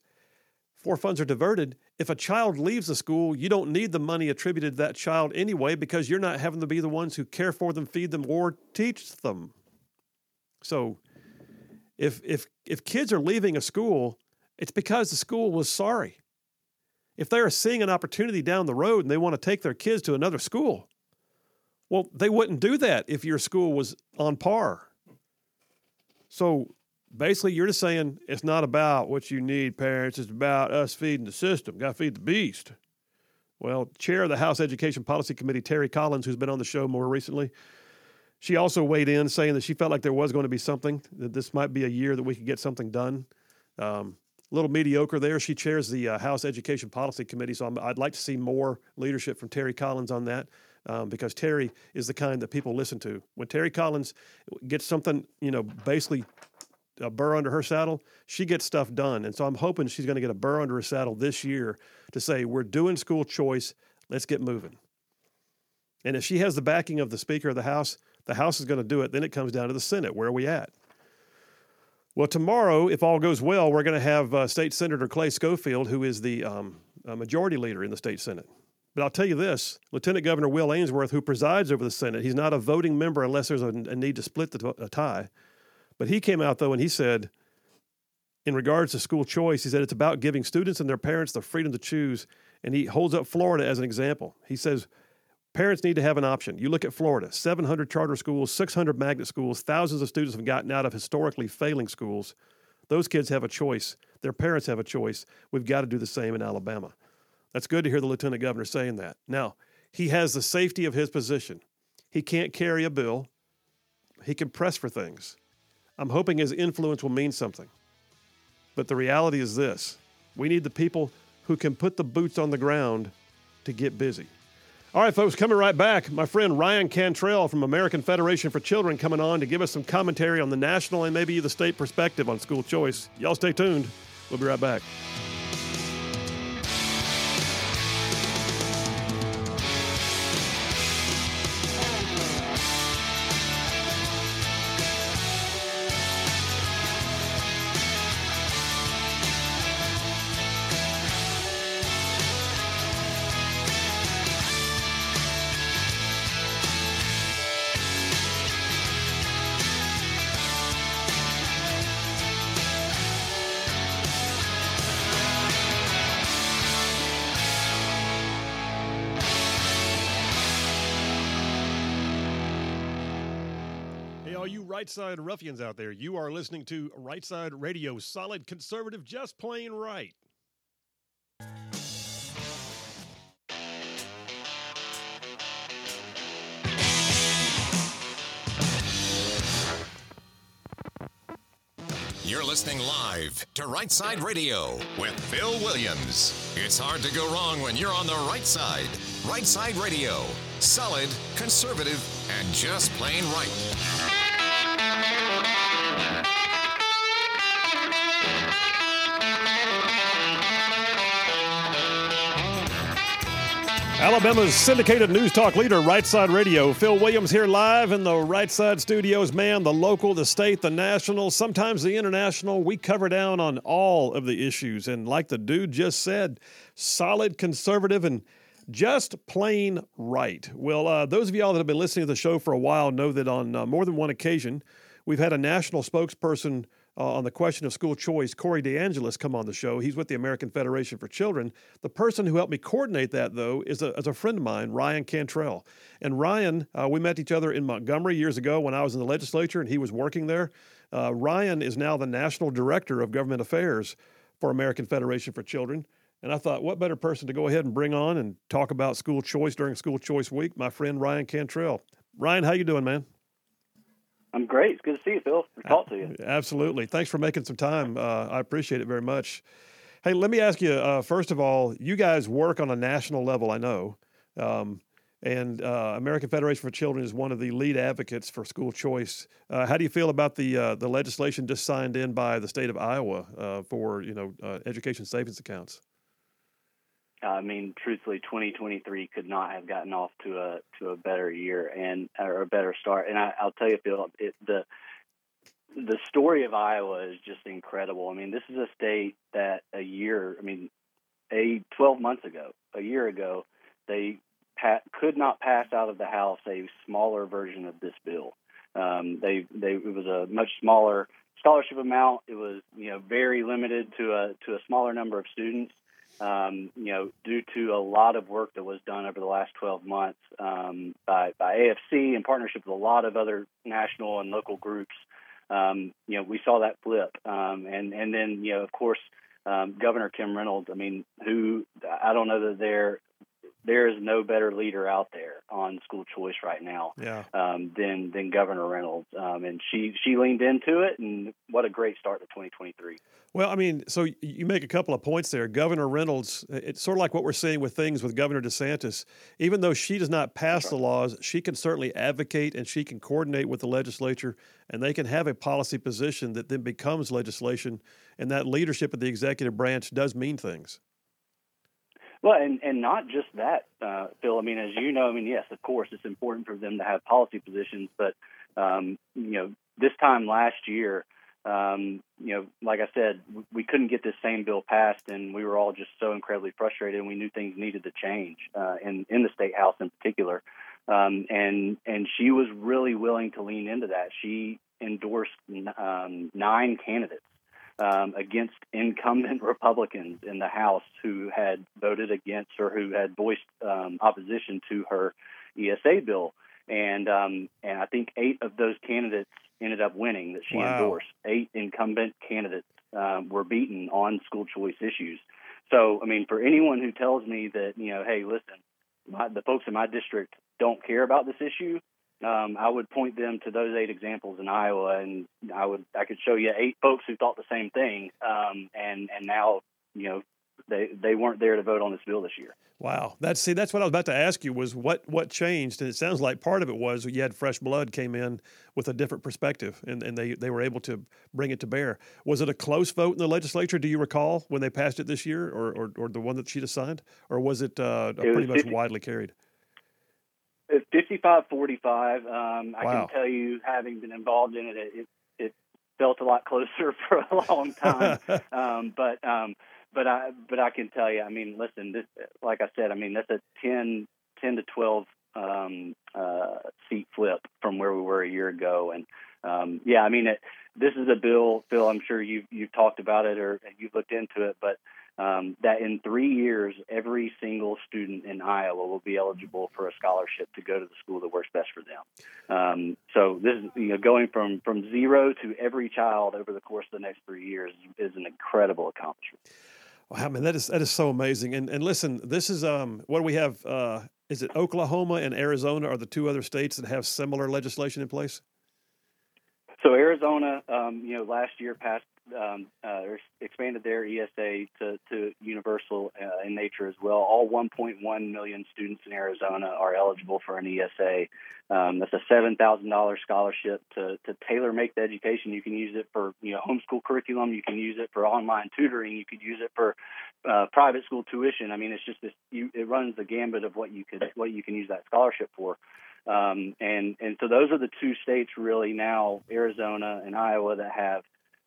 before funds are diverted, if a child leaves the school, you don't need the money attributed to that child anyway because you're not having to be the ones who care for them, feed them, or teach them. So if if if kids are leaving a school, it's because the school was sorry. If they are seeing an opportunity down the road and they want to take their kids to another school, well, they wouldn't do that if your school was on par. So basically you're just saying it's not about what you need, parents. It's about us feeding the system. Got to feed the beast. Well, chair of the House Education Policy Committee, Terry Collins, who's been on the show more recently, she also weighed in saying that she felt like there was going to be something, that this might be a year that we could get something done. Um, a little mediocre there. She chairs the uh, House Education Policy Committee, so i would like to see more leadership from Terry Collins on that. Um, because Terry is the kind that people listen to. When Terry Collins gets something, you know, basically a burr under her saddle, she gets stuff done. And so I'm hoping she's going to get a burr under her saddle this year to say, we're doing school choice, let's get moving. And if she has the backing of the Speaker of the House, the House is going to do it. Then it comes down to the Senate. Where are we at? Well, tomorrow, if all goes well, we're going to have uh, State Senator Clay Scofield, who is the um, uh, majority leader in the state Senate. But I'll tell you this Lieutenant Governor Will Ainsworth, who presides over the Senate, he's not a voting member unless there's a, a need to split the tie. But he came out though and he said, in regards to school choice, he said it's about giving students and their parents the freedom to choose. And he holds up Florida as an example. He says parents need to have an option. You look at Florida 700 charter schools, 600 magnet schools, thousands of students have gotten out of historically failing schools. Those kids have a choice. Their parents have a choice. We've got to do the same in Alabama. That's good to hear the lieutenant governor saying that. Now, he has the safety of his position. He can't carry a bill, he can press for things. I'm hoping his influence will mean something. But the reality is this we need the people who can put the boots on the ground to get busy. All right, folks, coming right back. My friend Ryan Cantrell from American Federation for Children coming on to give us some commentary on the national and maybe the state perspective on school choice. Y'all stay tuned. We'll be right back. Right side ruffians out there, you are listening to Right Side Radio, solid conservative, just plain right. You're listening live to Right Side Radio with Phil Williams. It's hard to go wrong when you're on the right side. Right Side Radio, solid, conservative, and just plain right. Alabama's syndicated news talk leader, Right Side Radio. Phil Williams here live in the Right Side studios. Man, the local, the state, the national, sometimes the international. We cover down on all of the issues. And like the dude just said, solid conservative and just plain right. Well, uh, those of y'all that have been listening to the show for a while know that on uh, more than one occasion, we've had a national spokesperson uh, on the question of school choice, Corey DeAngelis come on the show. He's with the American Federation for Children. The person who helped me coordinate that, though, is a, is a friend of mine, Ryan Cantrell. And Ryan, uh, we met each other in Montgomery years ago when I was in the legislature and he was working there. Uh, Ryan is now the National Director of Government Affairs for American Federation for Children. And I thought, what better person to go ahead and bring on and talk about school choice during School Choice Week? My friend Ryan Cantrell. Ryan, how you doing, man? I'm great. It's good to see you, Phil. Good To talk to you. Absolutely. Thanks for making some time. Uh, I appreciate it very much. Hey, let me ask you uh, first of all, you guys work on a national level, I know. Um, and uh, American Federation for Children is one of the lead advocates for school choice. Uh, how do you feel about the uh, the legislation just signed in by the state of Iowa uh, for you know education savings accounts? I mean, truthfully, 2023 could not have gotten off to a to a better year and or a better start. And I, will tell you, Phil, it, the the story of Iowa is just incredible. I mean, this is a state that a year, I mean, a 12 months ago, a year ago, they pa- could not pass out of the House a smaller version of this bill. Um, they they it was a much smaller scholarship amount. It was you know very limited to a to a smaller number of students um, you know, due to a lot of work that was done over the last 12 months um, by, by AFC in partnership with a lot of other national and local groups, um, you know, we saw that flip. Um, and, and then, you know, of course, um, Governor Kim Reynolds, I mean, who I don't know that there there is no better leader out there on school choice right now yeah. um, than than Governor Reynolds, um, and she she leaned into it, and what a great start to 2023. Well, I mean, so you make a couple of points there. Governor Reynolds, it's sort of like what we're seeing with things with Governor DeSantis. Even though she does not pass the laws, she can certainly advocate and she can coordinate with the legislature, and they can have a policy position that then becomes legislation. And that leadership of the executive branch does mean things. Well, and and not just that, uh, Phil. I mean, as you know, I mean, yes, of course, it's important for them to have policy positions, but um, you know, this time last year, um, you know, like I said, we couldn't get this same bill passed, and we were all just so incredibly frustrated, and we knew things needed to change uh, in in the state house in particular. Um, and and she was really willing to lean into that. She endorsed um, nine candidates um, against incumbent [LAUGHS] Republicans in the House who had voted against or who had voiced um, opposition to her ESA bill. And um, and I think eight of those candidates ended up winning that she wow. endorsed. Eight incumbent candidates um, were beaten on school choice issues. So I mean, for anyone who tells me that you know, hey, listen, my, the folks in my district don't care about this issue, um, I would point them to those eight examples in Iowa, and I would I could show you eight folks who thought the same thing, um, and and now you know they they weren't there to vote on this bill this year. Wow, that's see that's what I was about to ask you was what what changed, and it sounds like part of it was you had fresh blood came in with a different perspective, and, and they they were able to bring it to bear. Was it a close vote in the legislature? Do you recall when they passed it this year, or or, or the one that she signed, or was it, uh, it pretty was much widely carried? It's 55-45. Um, I wow. can tell you, having been involved in it, it, it felt a lot closer [LAUGHS] for a long time. [LAUGHS] um, but um, but I but I can tell you, I mean, listen, this like I said, I mean that's a 10, 10 to twelve um, uh, seat flip from where we were a year ago, and um, yeah, I mean, it, this is a bill, Phil. I'm sure you've you've talked about it or you've looked into it, but um, that in three years, every single student in Iowa will be eligible for a scholarship to go to the school that works best for them. Um, so this is you know going from from zero to every child over the course of the next three years is an incredible accomplishment. Wow, I mean that is that is so amazing. And and listen, this is um what do we have? Uh, is it Oklahoma and Arizona are the two other states that have similar legislation in place? So Arizona, um, you know, last year passed um, uh, expanded their ESA to, to universal uh, in nature as well. All 1.1 million students in Arizona are eligible for an ESA. Um, that's a $7,000 scholarship to, to tailor make the education. You can use it for you know homeschool curriculum. You can use it for online tutoring. You could use it for uh, private school tuition. I mean, it's just this. You, it runs the gambit of what you could what you can use that scholarship for. Um, and and so those are the two states really now, Arizona and Iowa, that have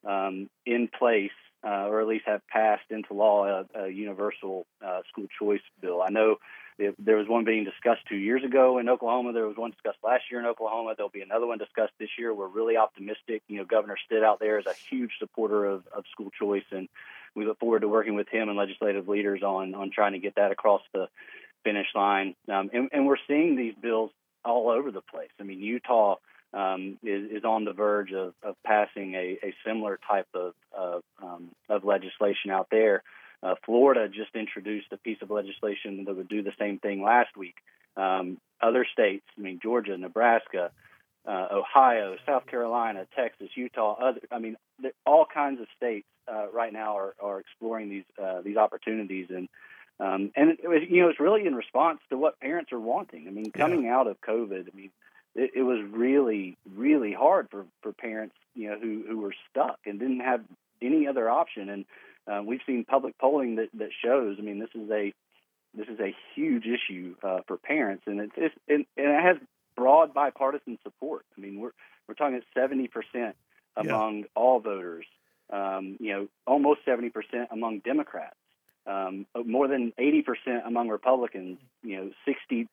um, in place, uh, or at least have passed into law a, a universal uh, school choice bill. I know there was one being discussed two years ago in Oklahoma. There was one discussed last year in Oklahoma. There'll be another one discussed this year. We're really optimistic. You know, Governor Stitt out there is a huge supporter of, of school choice, and we look forward to working with him and legislative leaders on on trying to get that across the finish line. Um, and, and we're seeing these bills all over the place. I mean, Utah um, is, is on the verge of, of passing a, a similar type of of, um, of legislation out there. Uh, Florida just introduced a piece of legislation that would do the same thing last week. Um, other states, I mean Georgia, Nebraska, uh, Ohio, South Carolina, Texas, Utah, other, I mean all kinds of states uh, right now are, are exploring these uh, these opportunities and um, and it you know it's really in response to what parents are wanting. I mean, coming yeah. out of COVID, I mean it, it was really really hard for for parents you know who who were stuck and didn't have any other option. And uh, we've seen public polling that that shows i mean this is a this is a huge issue uh, for parents. And it's, it's and, and it has broad bipartisan support. I mean we're we're talking at 70% among yeah. all voters um, you know almost 70% among democrats um, more than 80% among Republicans, you know, 65%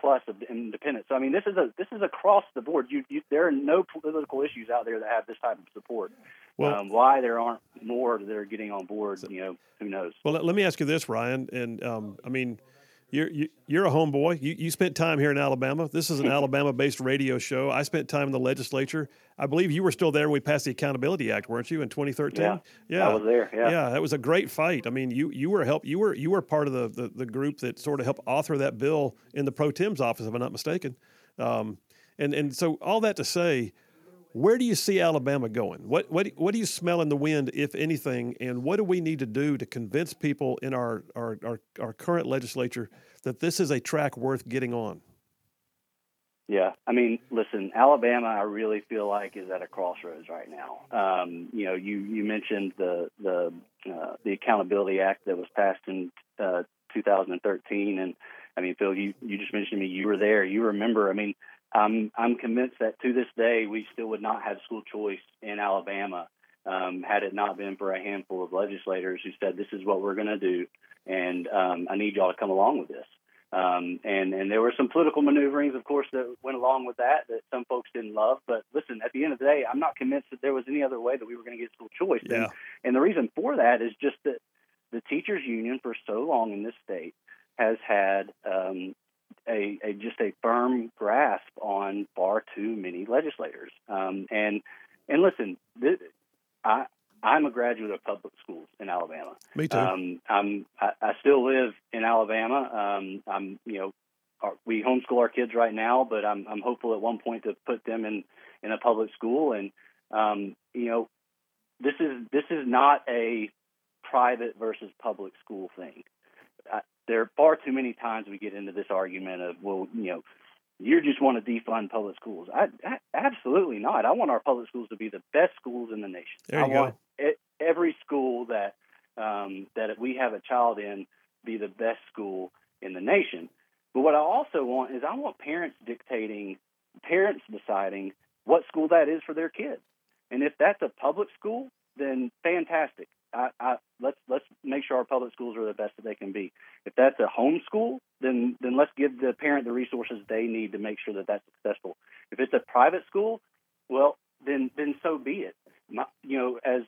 plus of independents. So I mean, this is a this is across the board. You, you there are no political issues out there that have this type of support. Well, um, why there aren't more that are getting on board, you know, who knows? Well, let, let me ask you this, Ryan, and um, I mean you're you, are you are a homeboy. You you spent time here in Alabama. This is an [LAUGHS] Alabama-based radio show. I spent time in the legislature. I believe you were still there when we passed the Accountability Act, weren't you, in 2013? Yeah, yeah, I was there. Yeah, yeah, that was a great fight. I mean, you you were help you were you were part of the, the, the group that sort of helped author that bill in the pro tem's office, if I'm not mistaken. Um, and and so all that to say, where do you see Alabama going? What what what do you smell in the wind, if anything? And what do we need to do to convince people in our our our, our current legislature that this is a track worth getting on? Yeah, I mean, listen, Alabama, I really feel like is at a crossroads right now. Um, you know, you you mentioned the the uh, the Accountability Act that was passed in uh, 2013, and I mean, Phil, you you just mentioned me. You were there. You remember? I mean I'm I'm convinced that to this day we still would not have school choice in Alabama um, had it not been for a handful of legislators who said this is what we're going to do, and um, I need y'all to come along with this. Um, and and there were some political maneuverings, of course, that went along with that that some folks didn't love. But listen, at the end of the day, I'm not convinced that there was any other way that we were going to get school choice. Yeah. And, and the reason for that is just that the teachers union for so long in this state has had um, a, a, just a firm grasp on far too many legislators. Um, and and listen, this, I I'm a graduate of public schools in Alabama. Me too. Um, I'm I, I, still live in Alabama. Um, I'm you know our, we homeschool our kids right now, but I'm I'm hopeful at one point to put them in in a public school. And um, you know this is this is not a private versus public school thing there are far too many times we get into this argument of, well, you know, you just want to defund public schools. I, I, absolutely not. I want our public schools to be the best schools in the nation. There you I go. want it, every school that um, that we have a child in be the best school in the nation. But what I also want is I want parents dictating, parents deciding what school that is for their kids. And if that's a public school, then fantastic. I, I, let's let's make sure our public schools are the best that they can be. If that's a home school, then then let's give the parent the resources they need to make sure that that's successful. If it's a private school, well, then then so be it. My, you know, as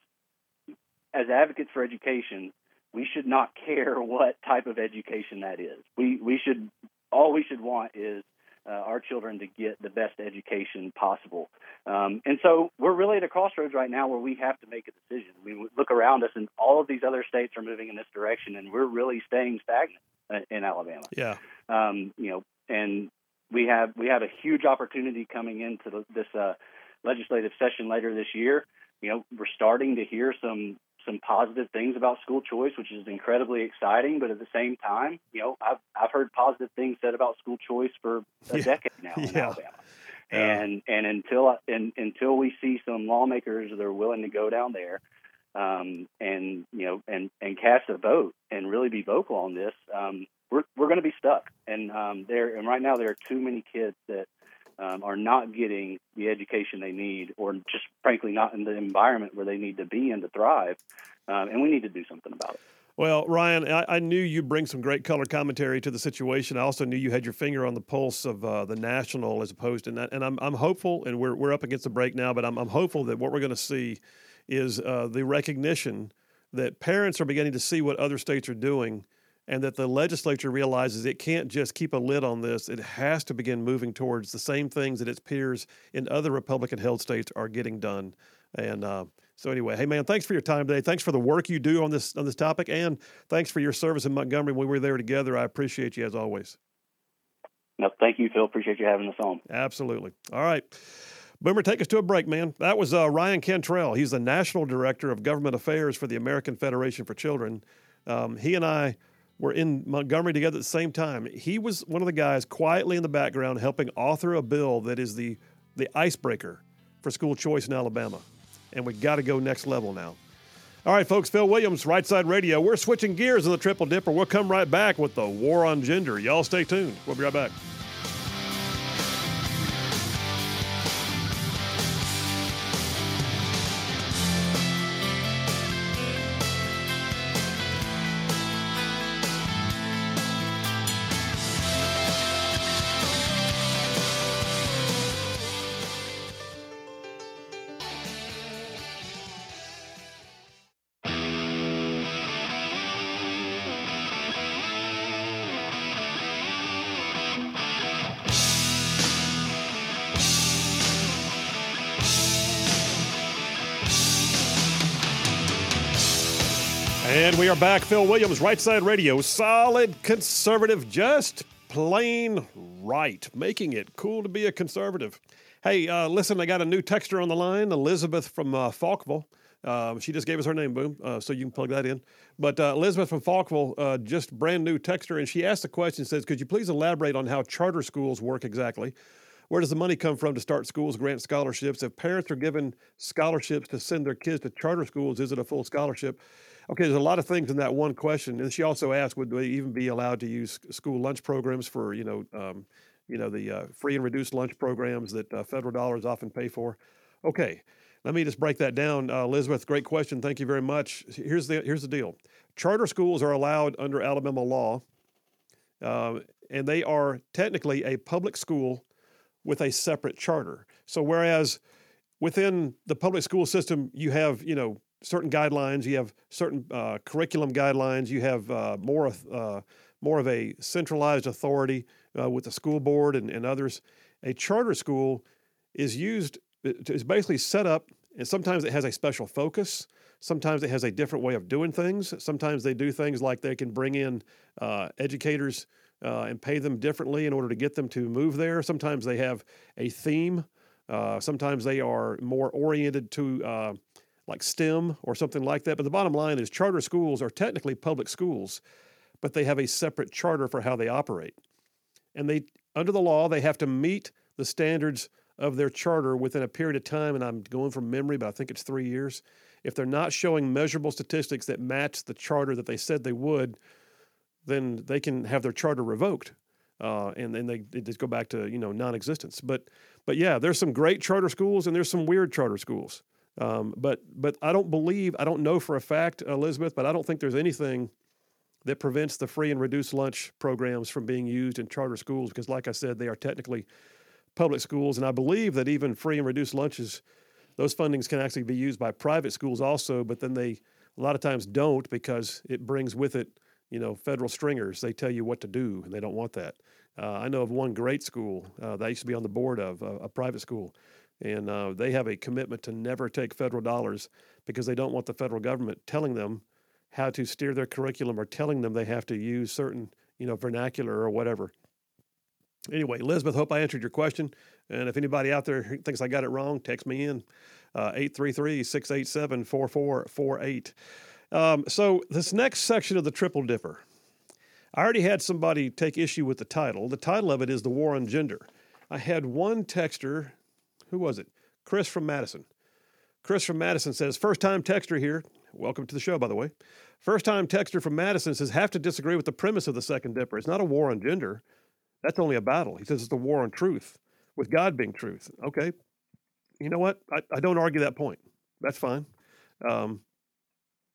as advocates for education, we should not [LAUGHS] care what type of education that is. We we should all we should want is uh, our children to get the best education possible. Um, and so we're really at a crossroads right now where we have to make a decision. We look around us, and all of these other states are moving in this direction, and we're really staying stagnant uh, in Alabama. Yeah. Um, you know, and we have we have a huge opportunity coming into this uh, legislative session later this year. You know, we're starting to hear some some positive things about school choice, which is incredibly exciting. But at the same time, you know, I've I've heard positive things said about school choice for a yeah. decade now in yeah. Alabama. And and until and, until we see some lawmakers that are willing to go down there, um, and you know, and and cast a vote and really be vocal on this, um, we're we're going to be stuck. And um, there and right now there are too many kids that um, are not getting the education they need, or just frankly not in the environment where they need to be in to thrive. Um, and we need to do something about it. Well, Ryan, I, I, knew you'd bring some great color commentary to the situation. I also knew you had your finger on the pulse of uh, the national as opposed to that. And I'm, I'm hopeful, and we're, we're up against the break now, but I'm, I'm hopeful that what we're going to see is uh, the recognition that parents are beginning to see what other states are doing and that the legislature realizes it can't just keep a lid on this. It has to begin moving towards the same things that its peers in other Republican held states are getting done. And uh, so anyway, hey man, thanks for your time today. Thanks for the work you do on this on this topic, and thanks for your service in Montgomery when we were there together. I appreciate you as always. No, thank you, Phil. Appreciate you having us on. Absolutely. All right. Boomer, take us to a break, man. That was uh, Ryan Cantrell. He's the National Director of Government Affairs for the American Federation for Children. Um, he and I were in Montgomery together at the same time. He was one of the guys quietly in the background helping author a bill that is the, the icebreaker for school choice in Alabama and we got to go next level now. All right, folks, Phil Williams, Right Side Radio. We're switching gears in the Triple Dipper. We'll come right back with the war on gender. Y'all stay tuned. We'll be right back. Back. Phil Williams, Right Side Radio. Solid conservative, just plain right. Making it cool to be a conservative. Hey, uh, listen, I got a new texter on the line, Elizabeth from uh, Falkville. Uh, she just gave us her name, boom, uh, so you can plug that in. But uh, Elizabeth from Falkville, uh, just brand new texter, and she asked the question, says, could you please elaborate on how charter schools work exactly? Where does the money come from to start schools, grant scholarships? If parents are given scholarships to send their kids to charter schools, is it a full scholarship? Okay, there's a lot of things in that one question, and she also asked, would they even be allowed to use school lunch programs for, you know, um, you know, the uh, free and reduced lunch programs that uh, federal dollars often pay for? Okay, let me just break that down, uh, Elizabeth. Great question. Thank you very much. Here's the here's the deal: charter schools are allowed under Alabama law, uh, and they are technically a public school with a separate charter. So whereas within the public school system, you have you know certain guidelines. You have certain uh, curriculum guidelines. You have uh, more uh, more of a centralized authority uh, with the school board and, and others. A charter school is used is basically set up, and sometimes it has a special focus. Sometimes it has a different way of doing things. Sometimes they do things like they can bring in uh, educators uh, and pay them differently in order to get them to move there. Sometimes they have a theme. sometimes they are more oriented to like STEM or something like that. But the bottom line is charter schools are technically public schools, but they have a separate charter for how they operate. And they under the law, they have to meet the standards of their charter within a period of time, and I'm going from memory, but I think it's three years. If they're not showing measurable statistics that match the charter that they said they would, then they can have their charter revoked. Uh, and then they, they just go back to you know non-existence. But but yeah, there's some great charter schools and there's some weird charter schools. Um, but but I don't believe I don't know for a fact, Elizabeth, but I don't think there's anything that prevents the free and reduced lunch programs from being used in charter schools because, like I said, they are technically public schools, and I believe that even free and reduced lunches, those fundings can actually be used by private schools also. But then they a lot of times don't because it brings with it, you know, federal stringers. They tell you what to do, and they don't want that. Uh, I know of one great school uh, that I used to be on the board of, a private school, and uh, they have a commitment to never take federal dollars because they don't want the federal government telling them how to steer their curriculum or telling them they have to use certain, you know, vernacular or whatever. Anyway, Elizabeth, hope I answered your question. And if anybody out there thinks I got it wrong, text me in uh, 833 687 4448. Um, so, this next section of the Triple Dipper, I already had somebody take issue with the title. The title of it is The War on Gender. I had one texter, who was it? Chris from Madison. Chris from Madison says, first time texter here. Welcome to the show, by the way. First time texter from Madison says, have to disagree with the premise of the Second Dipper. It's not a war on gender. That's only a battle. He says it's a war on truth, with God being truth. Okay. You know what? I, I don't argue that point. That's fine. Um,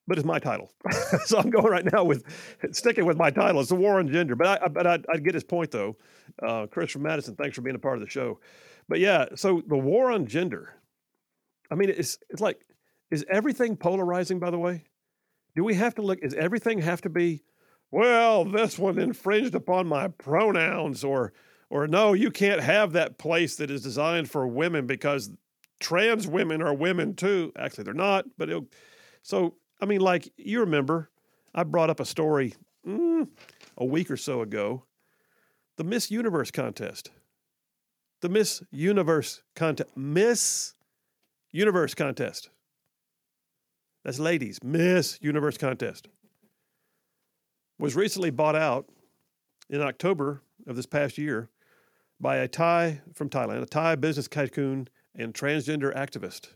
but it's my title. [LAUGHS] so I'm going right now with sticking with my title. It's a war on gender. But I, but I, I get his point though. Uh, Chris from Madison, thanks for being a part of the show. But yeah, so the war on gender. I mean, it's it's like, is everything polarizing? By the way, do we have to look? Is everything have to be? Well, this one infringed upon my pronouns, or or no, you can't have that place that is designed for women because trans women are women too. Actually, they're not. But so I mean, like you remember, I brought up a story mm, a week or so ago, the Miss Universe contest. The Miss Universe contest. Miss Universe contest. That's ladies. Miss Universe contest. Was recently bought out in October of this past year by a Thai from Thailand, a Thai business tycoon and transgender activist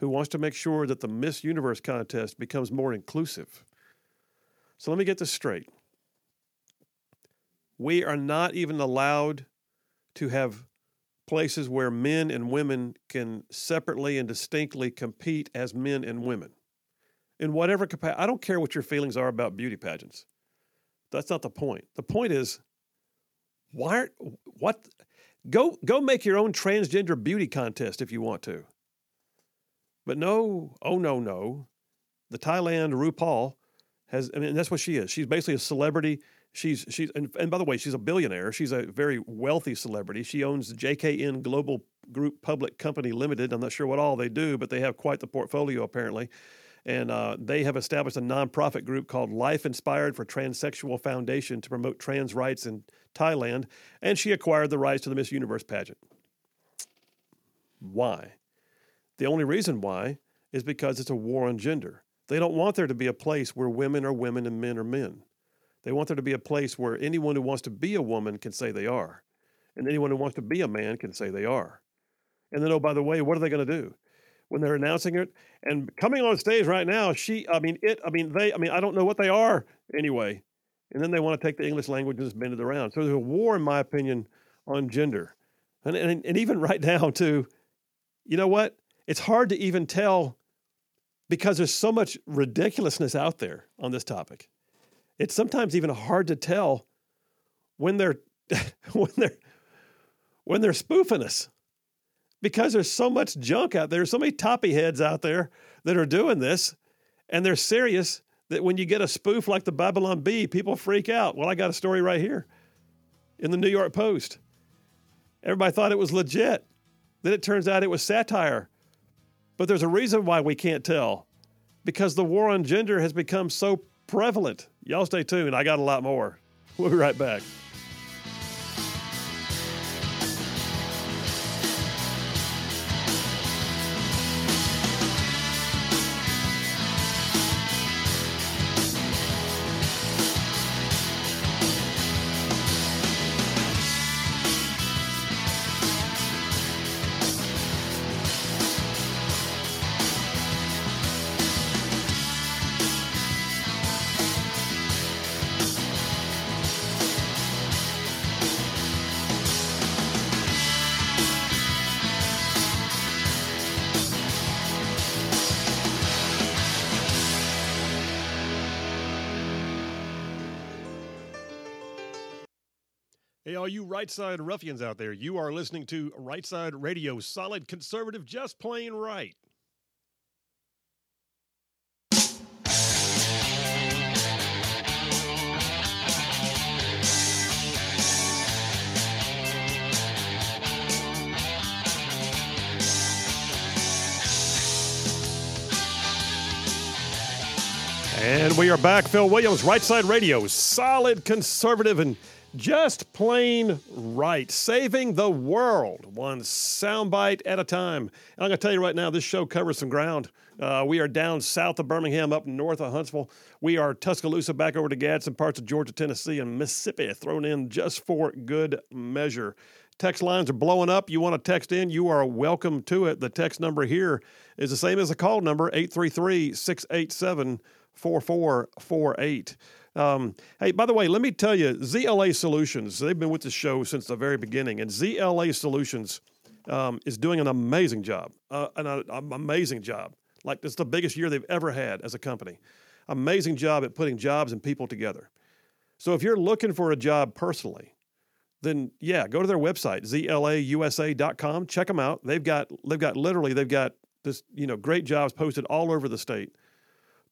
who wants to make sure that the Miss Universe contest becomes more inclusive. So let me get this straight. We are not even allowed to have places where men and women can separately and distinctly compete as men and women in whatever capacity. I don't care what your feelings are about beauty pageants. That's not the point. The point is, why? What? Go go make your own transgender beauty contest if you want to. But no, oh no, no. The Thailand RuPaul has, I mean, that's what she is. She's basically a celebrity. She's, she's, and, and by the way, she's a billionaire. She's a very wealthy celebrity. She owns JKN Global Group Public Company Limited. I'm not sure what all they do, but they have quite the portfolio apparently. And uh, they have established a nonprofit group called Life Inspired for Transsexual Foundation to promote trans rights in Thailand. And she acquired the rights to the Miss Universe pageant. Why? The only reason why is because it's a war on gender. They don't want there to be a place where women are women and men are men. They want there to be a place where anyone who wants to be a woman can say they are, and anyone who wants to be a man can say they are. And then, oh, by the way, what are they going to do when they're announcing it? And coming on stage right now, she, I mean, it, I mean, they, I mean, I don't know what they are anyway. And then they want to take the English language and bend it around. So there's a war, in my opinion, on gender. And, and, and even [LAUGHS] right now, to, you know what? it's hard to even tell because there's so much ridiculousness out there on this topic. It's sometimes even hard to tell when they're [LAUGHS] when they're when they're spoofing us because there's so much junk out there, so many toppy heads out there that are doing this, and they're serious that when you get a spoof like the Babylon Bee, people freak out. Well, I got a story right here in the New York Post. Everybody thought it was legit. Then it turns out it was satire but there's a reason why we can't tell because the war on gender has become so prevalent. Y'all stay tuned. I got a lot more. We'll be right back. all you right side ruffians out there, you are listening to Right Side Radio, solid conservative, just plain right. And we are back. Phil Williams, Right Side Radio, solid conservative and just plain right, saving the world one soundbite at a time. And I'm going to tell you right now, this show covers some ground. Uh, we are down south of Birmingham, up north of Huntsville. We are Tuscaloosa, back over to Gadsden, parts of Georgia, Tennessee, and Mississippi, thrown in just for good measure. Text lines are blowing up. You want to text in, you are welcome to it. The text number here is the same as the call number 833 687 4448. Um, hey, by the way, let me tell you, ZLA Solutions, they've been with the show since the very beginning, and ZLA Solutions um, is doing an amazing job, uh, an, amazing job. Like, it's the biggest year they've ever had as a company. Amazing job at putting jobs and people together. So, if you're looking for a job personally, then yeah, go to their website, zlausa.com. Check them out. They've got, they've got literally, they've got this, you know, great jobs posted all over the state.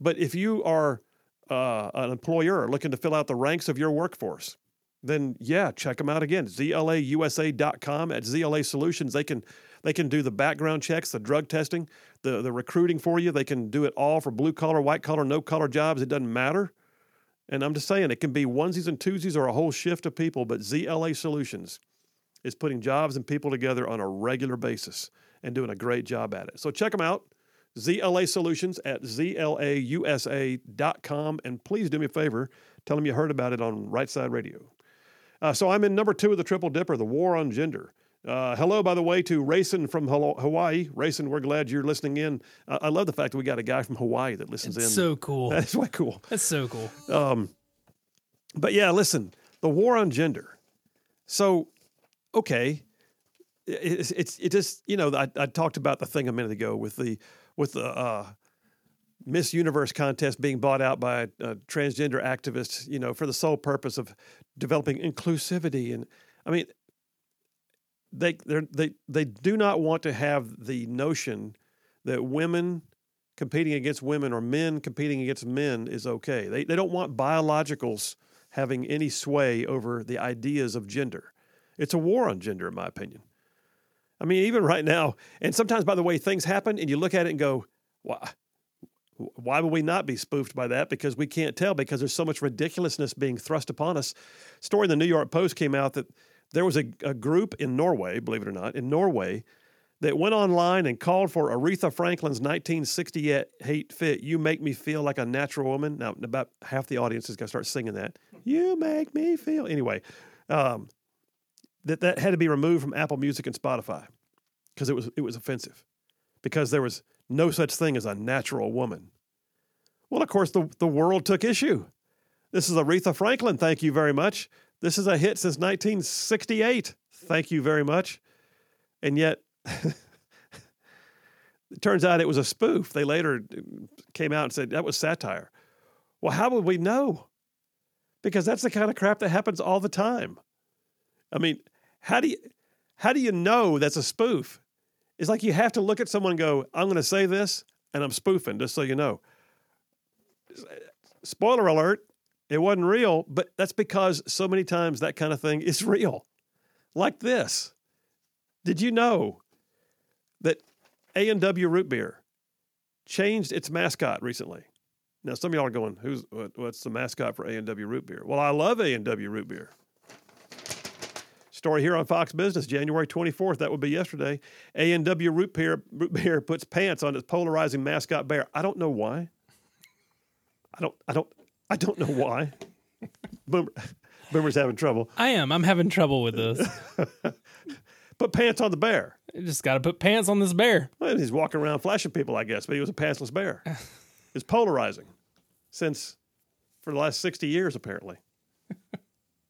But if you are uh, an employer looking to fill out the ranks of your workforce, then yeah, check them out again. ZLAUSA.com at ZLA Solutions. They can they can do the background checks, the drug testing, the, the recruiting for you. They can do it all for blue collar, white collar, no collar jobs. It doesn't matter. And I'm just saying, it can be onesies and twosies or a whole shift of people, but ZLA Solutions is putting jobs and people together on a regular basis and doing a great job at it. So check them out. ZLA Solutions at ZLAUSA.com. And please do me a favor, tell them you heard about it on Right Side Radio. Uh, so I'm in number two of the Triple Dipper, the War on Gender. Uh, hello, by the way, to Rayson from Hawaii. Rayson, we're glad you're listening in. Uh, I love the fact that we got a guy from Hawaii that listens it's in. So cool. That's way cool. That's so cool. Um, but yeah, listen, the war on gender. So, okay, it's it's it just you know I, I talked about the thing a minute ago with the with the uh, Miss Universe contest being bought out by transgender activists, you know, for the sole purpose of developing inclusivity. And I mean, they they they do not want to have the notion that women competing against women or men competing against men is okay. They they don't want biologicals having any sway over the ideas of gender. It's a war on gender, in my opinion. I mean, even right now, and sometimes, by the way, things happen and you look at it and go, why, why would we not be spoofed by that? Because we can't tell because there's so much ridiculousness being thrust upon us. Story in the New York Post came out that there was a, a group in Norway, believe it or not, in Norway, that went online and called for Aretha Franklin's 1968 fit, You Make Me Feel Like a Natural Woman. Now, about half the audience is going to start singing that. You make me feel. Anyway, um, that that had to be removed from Apple Music and Spotify because it was it was offensive because there was no such thing as a natural woman. Well, of course, the, the world took issue. This is Aretha Franklin. Thank you very much. This is a hit since 1968. Thank you very much. And yet, [LAUGHS] it turns out it was a spoof. They later uh, came out and said that was satire. Well, how would we know? Because that's the kind of crap that happens all the time. I mean, how do you how do you know that's a spoof? It's like you have to look at someone and go, I'm going to say this and I'm spoofing, just so you know. Spoiler alert, it wasn't real, but that's because so many times that kind of thing is [LAUGHS] real. Like this. Did you know that A&W root beer changed its mascot recently? Now, some of y'all are going, "Who's what, what's the mascot for A&W root beer?" Well, I love A&W root beer. Story here on Fox Business, January 24th. That would be yesterday. A&W Root Beer, Root Beer puts pants on its polarizing mascot bear. I don't know why. I don't. I don't. I don't know why. Boomer, Boomer's having trouble. I am. I'm having trouble with this. [LAUGHS] put pants on the bear. You just got to put pants on this bear. Well, he's walking around flashing people, I guess, but he was a pantsless bear. [LAUGHS] it's polarizing since for the last 60 years, apparently.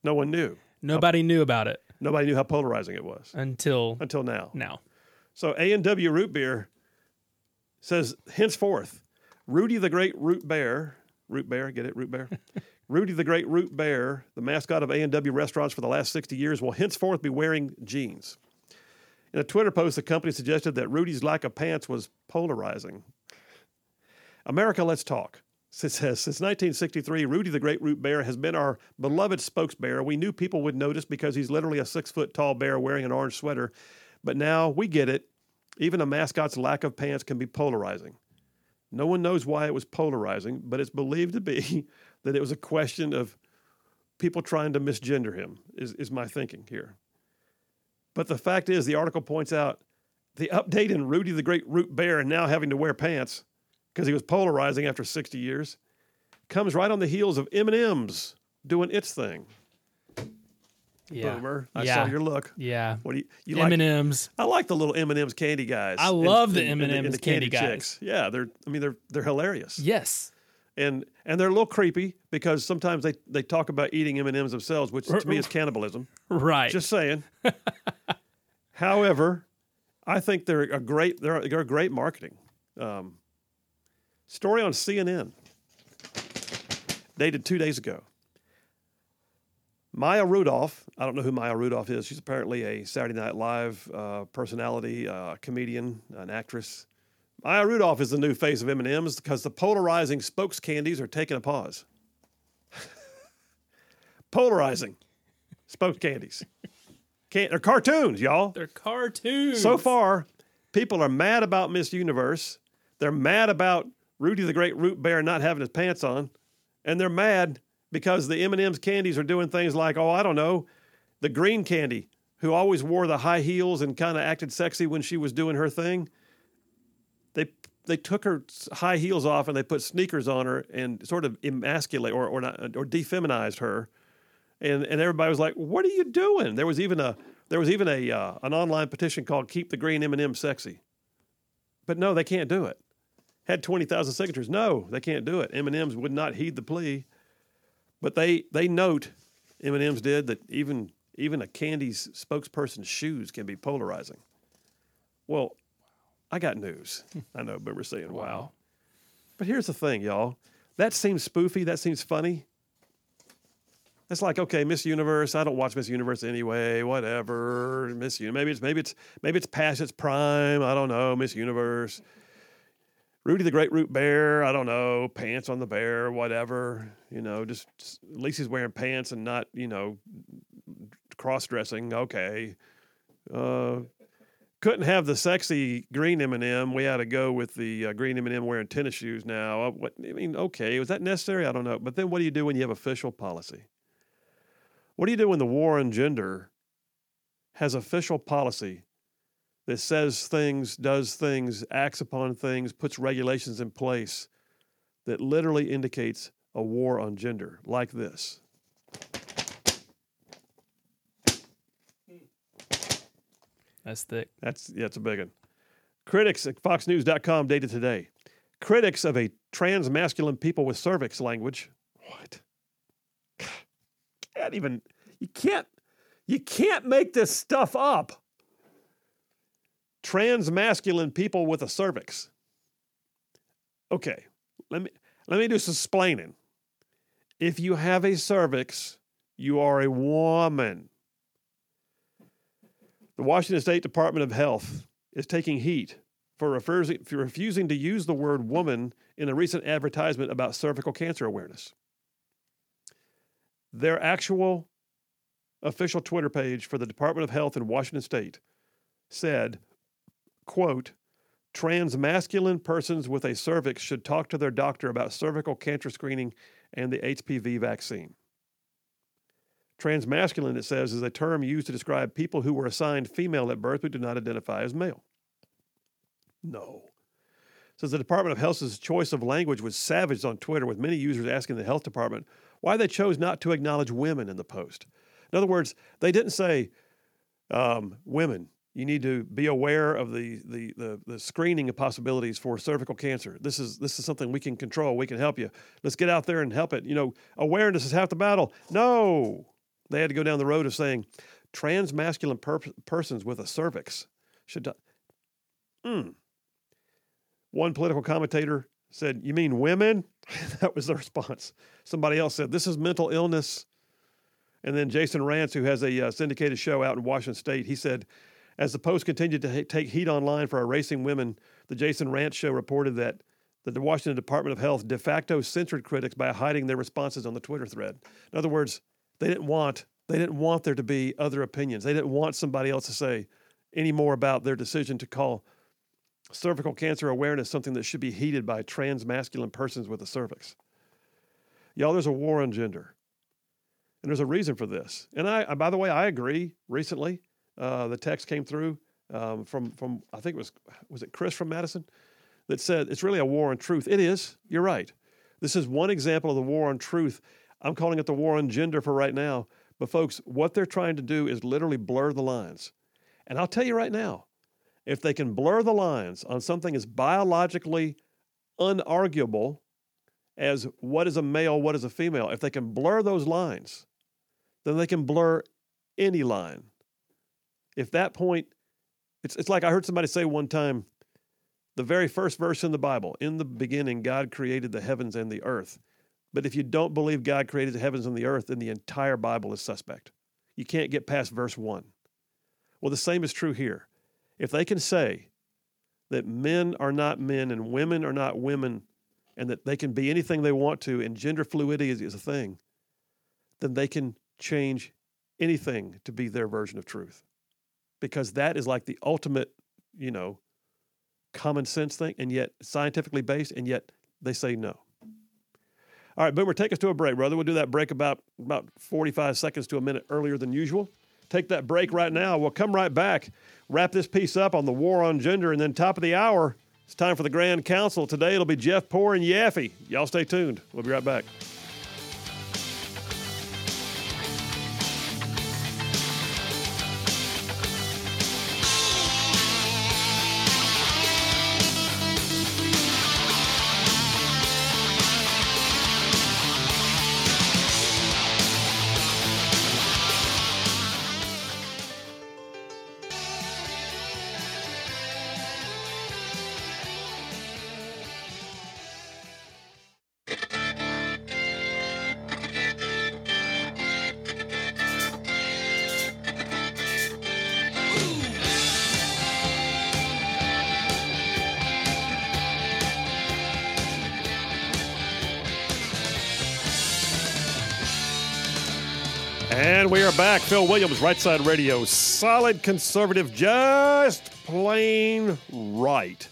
No one knew. Nobody knew about it Nobody knew how polarizing it was until until now. now. So A and W Root Beer says henceforth, Rudy the Great Root Bear, Root Bear, get it, Root Bear. [LAUGHS] Rudy the Great Root Bear, the mascot of A and W restaurants for the last 60 years, will henceforth be wearing jeans. In a Twitter post, the company suggested that Rudy's lack of pants was polarizing. America, let's talk. Says, since 1963, Rudy the Great Root Bear has been our beloved spokesbearer. We knew people would notice because he's literally a six foot tall bear wearing an orange sweater. But now we get it. Even a mascot's lack of pants can be polarizing. No one knows why it was polarizing, but it's believed to be [LAUGHS] that it was a question of people trying to misgender him, is, is my thinking here. But the fact is, the article points out the update in Rudy the Great Root Bear and now having to wear pants because he was polarizing after 60 years comes right on the heels of M&M's doing its thing. Yeah. Boomer, I yeah. saw your look. Yeah. What do you, you M like? and M's. I like the little M and M's candy guys. I love the and- and M&Ms and the candy guys. chicks. Yeah, they're. I mean, they're they're hilarious. Yes. And and they're a little creepy because sometimes they they talk about eating M and M's themselves, which to me is cannibalism. Right. Just saying. [LAUGHS] However, I think they're a great they're, they're a great marketing. Um, story on CNN, dated two days ago. Maya Rudolph, I don't know who Maya Rudolph is. She's apparently a Saturday Night Live uh, personality, uh, comedian, an actress. Maya Rudolph is the new face of M&M's because the polarizing spokes candies are taking a pause. [LAUGHS] polarizing spokes candies. Can't, they're cartoons, y'all. They're cartoons. So far, people are mad about Miss Universe. They're mad about Rudy the Great Root Bear not having his pants on, and they're mad because the M&M's candies are doing things like, oh, I don't know, the green candy, who always wore the high heels and kind of acted sexy when she was doing her thing. They they took her high heels off and they put sneakers on her and sort of emasculate or or not, or defeminized her and and everybody was like, "What are you doing?" There was even a there was even a uh, an online petition called "Keep the Green M&M Sexy," but no, they can't do it. Had twenty thousand signatures. No, they can't do it. M&M's would not heed the plea, but they they note M&M's did that even even a candy's spokesperson's shoes can be polarizing. Well, I got news. I know, but we're saying wow. But here's the thing, y'all. That seems spoofy. That seems funny. It's like, okay, Miss Universe. I don't watch Miss Universe anyway. Whatever, Miss Universe. Maybe it's maybe it's maybe it's past its prime. I don't know. Miss Universe. Rudy the Great Root Bear. I don't know. Pants on the bear. Whatever. You know, just, just at least he's wearing pants and not you know cross dressing. Okay. Uh, couldn't have the sexy green M&M. We had to go with the uh, green M&M wearing tennis shoes now. Uh, what, I mean, okay, was that necessary? I don't know. But then what do you do when you have official policy? What do you do when the war on gender has official policy that says things, does things, acts upon things, puts regulations in place that literally indicates a war on gender like this? That's thick. That's yeah, it's a big one. Critics at FoxNews.com dated today. Critics of a trans masculine people with cervix language. What? Can't even you can't you can't make this stuff up. Trans masculine people with a cervix. Okay, let me let me do some explaining. If you have a cervix, you are a woman. The Washington State Department of Health is taking heat for for refusing to use the word woman in a recent advertisement about cervical cancer awareness. Their actual official Twitter page for the Department of Health in Washington State said, quote, trans masculine persons with a cervix should talk to their doctor about cervical cancer screening and the HPV vaccine. Transmasculine, it says, is a term used to describe people who were assigned female at birth but do not identify as male. No. Says the Department of Health's choice of language was savaged on Twitter, with many users asking the health department why they chose not to acknowledge women in the post. In other words, they didn't say, um, women, you need to be aware of the, the, the, the screening of possibilities for cervical cancer. This is, this is something we can control. We can help you. Let's get out there and help it. You know, awareness is half the battle. No. They had to go down the road of saying trans masculine per- persons with a cervix should. Die. Mm. One political commentator said, You mean women? [LAUGHS] that was the response. Somebody else said, This is mental illness. And then Jason Rantz, who has a uh, syndicated show out in Washington State, he said, As the Post continued to take heat online for erasing women, the Jason Rantz show reported that the Washington Department of Health de facto censored critics by hiding their responses on the Twitter thread. In other words, they didn't want they didn't want there to be other opinions. They didn't want somebody else to say any more about their decision to call cervical cancer awareness something that should be heeded by trans masculine persons with a cervix. Y'all, there's a war on gender. And there's a reason for this. And I, by the way, I agree. Recently, uh, the text came through um, from, from, I think it was, was it Chris from Madison that said it's really a war on truth. It is. You're right. This is one example of the war on truth. I'm calling it the war on gender for right now. But folks, what they're trying to do is literally blur the lines. And I'll tell you right now, if they can blur the lines on something as biologically unarguable as what is a male, what is a female, if they can blur those lines, then they can blur any line. If that point, it's, it's like I heard somebody say one time the very first verse in the Bible in the beginning, God created the heavens and the earth. But if you don't believe God created the heavens and the earth, then the entire Bible is suspect. You can't get past verse one. Well, the same is true here. If they can say that men are not men and women are not women and that they can be anything they want to and gender fluidity is, is a thing, then they can change anything to be their version of truth. Because that is like the ultimate, you know, common sense thing and yet scientifically based, and yet they say no. All right, Boomer, take us to a break, brother. We'll do that break about about 45 seconds to a minute earlier than usual. Take that break right now. We'll come right back, wrap this piece up on the war on gender, and then top of the hour, it's time for the Grand Council. Today it'll be Jeff Poor and Yaffee. Y'all stay tuned. We'll be right back. Back. Phil Williams, Right Side Radio. Solid conservative, just plain right.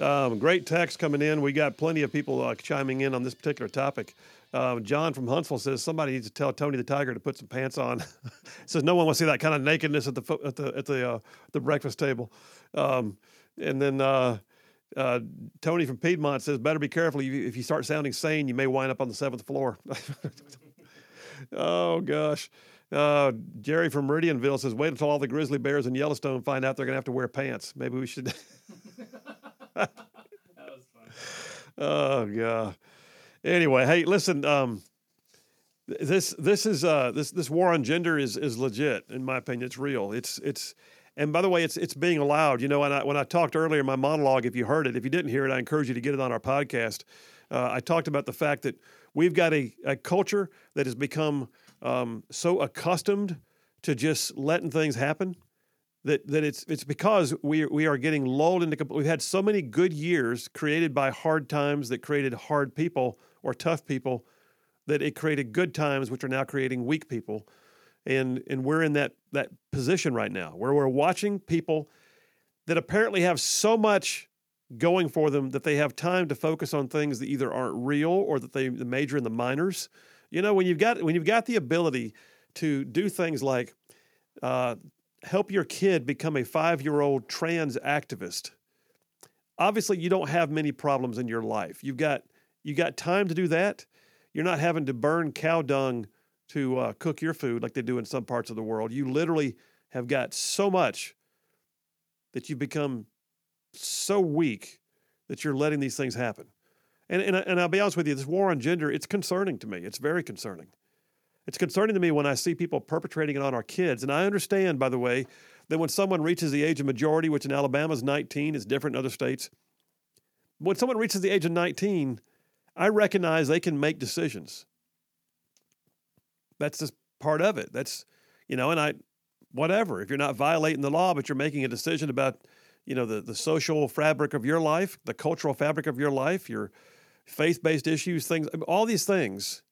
Um, great text coming in. We got plenty of people uh, chiming in on this particular topic. Uh, John from Huntsville says somebody needs to tell Tony the Tiger to put some pants on. [LAUGHS] says no one wants to see that kind of nakedness at the at the at the uh, the breakfast table. Um, and then uh, uh, Tony from Piedmont says better be careful if you start sounding sane, you may wind up on the seventh floor. [LAUGHS] oh gosh. Uh, Jerry from Meridianville says, "Wait until all the grizzly bears in Yellowstone find out they're going to have to wear pants. Maybe we should." [LAUGHS] that was fun. [LAUGHS] Oh god. Anyway, hey, listen. Um, this this is uh, this this war on gender is is legit in my opinion. It's real. It's it's and by the way, it's it's being allowed. You know, and I, when I talked earlier in my monologue, if you heard it, if you didn't hear it, I encourage you to get it on our podcast. Uh, I talked about the fact that we've got a, a culture that has become um, so accustomed to just letting things happen that that it's it's because we we are getting lulled into we've had so many good years created by hard times that created hard people or tough people that it created good times which are now creating weak people. And and we're in that that position right now where we're watching people that apparently have so much going for them that they have time to focus on things that either aren't real or that they the major in the minors you know, when you've got when you've got the ability to do things like uh, help your kid become a five year old trans activist, obviously you don't have many problems in your life. You've got you got time to do that. You're not having to burn cow dung to uh, cook your food like they do in some parts of the world. You literally have got so much that you've become so weak that you're letting these things happen. And, and, and I'll be honest with you, this war on gender, it's concerning to me. It's very concerning. It's concerning to me when I see people perpetrating it on our kids. And I understand, by the way, that when someone reaches the age of majority, which in Alabama is 19, is different in other states. When someone reaches the age of 19, I recognize they can make decisions. That's just part of it. That's, you know, and I, whatever. If you're not violating the law, but you're making a decision about, you know, the, the social fabric of your life, the cultural fabric of your life, you're faith-based issues, things, all these things.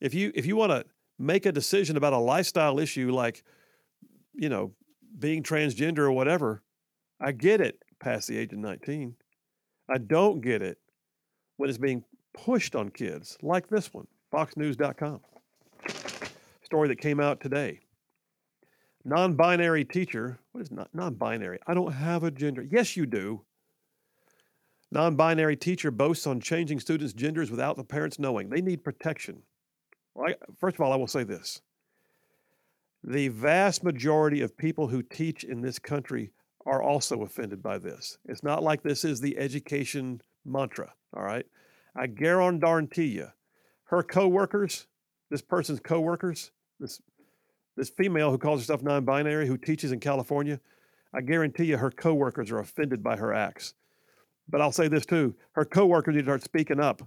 If you if you want to make a decision about a lifestyle issue like, you know, being transgender or whatever, I get it. past the age of 19. I don't get it when it's being pushed on kids like this one, foxnews.com. Story that came out today. Non-binary teacher, what is not non-binary? I don't have a gender. Yes, you do. Non-binary teacher boasts on changing students' genders without the parents knowing. They need protection. Well, I, first of all, I will say this. The vast majority of people who teach in this country are also offended by this. It's not like this is the education mantra, all right? I guarantee you, her coworkers, this person's coworkers, this this female who calls herself non-binary who teaches in California, I guarantee you her coworkers are offended by her acts. But I'll say this too, her coworkers need to start speaking up.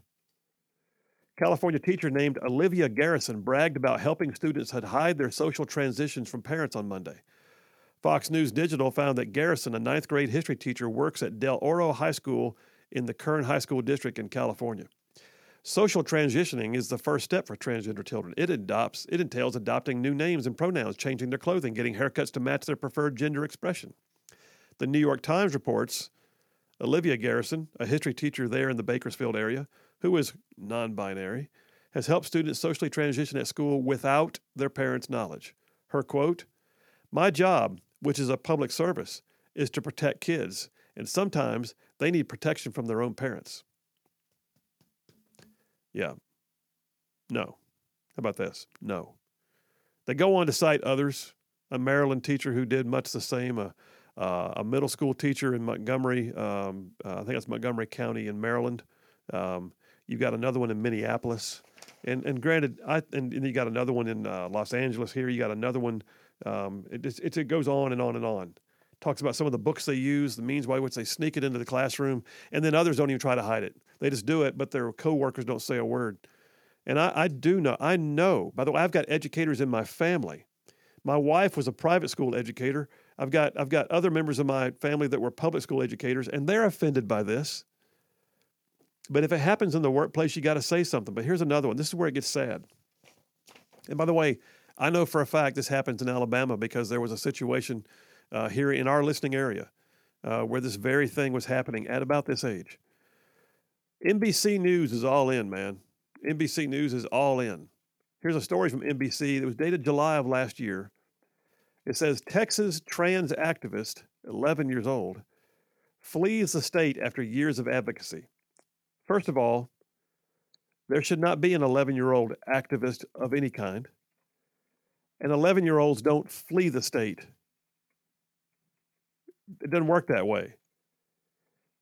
California teacher named Olivia Garrison bragged about helping students hide their social transitions from parents on Monday. Fox News Digital found that Garrison, a ninth grade history teacher, works at Del Oro High School in the Kern High School District in California. Social transitioning is the first step for transgender children. It adopts it entails adopting new names and pronouns, changing their clothing, getting haircuts to match their preferred gender expression. The New York Times reports Olivia Garrison, a history teacher there in the Bakersfield area, who is non-binary, has helped students socially transition at school without their parents' knowledge. Her quote, "My job which is a public service, is to protect kids. And sometimes they need protection from their own parents. Yeah. No. How about this? No. They go on to cite others. A Maryland teacher who did much the same, a, uh, a middle school teacher in Montgomery, um, uh, I think it's Montgomery County in Maryland. Um, you've got another one in Minneapolis. And, and granted, I, and, and you got another one in uh, Los Angeles here. You got another one um, it, it, it goes on and on and on. Talks about some of the books they use, the means by which they sneak it into the classroom, and then others don't even try to hide it. They just do it, but their coworkers don't say a word. And I, I do know, I know, by the way, I've got educators in my family. My wife was a private school educator. I've got, I've got other members of my family that were public school educators, and they're offended by this. But if it happens in the workplace, you got to say something. But here's another one. This is where it gets sad. And by the way, I know for a fact this happens in Alabama because there was a situation uh, here in our listening area uh, where this very thing was happening at about this age. NBC News is all in, man. NBC News is all in. Here's a story from NBC that was dated July of last year. It says Texas trans activist, 11 years old, flees the state after years of advocacy. First of all, there should not be an 11 year old activist of any kind and 11 year olds don't flee the state. It doesn't work that way. It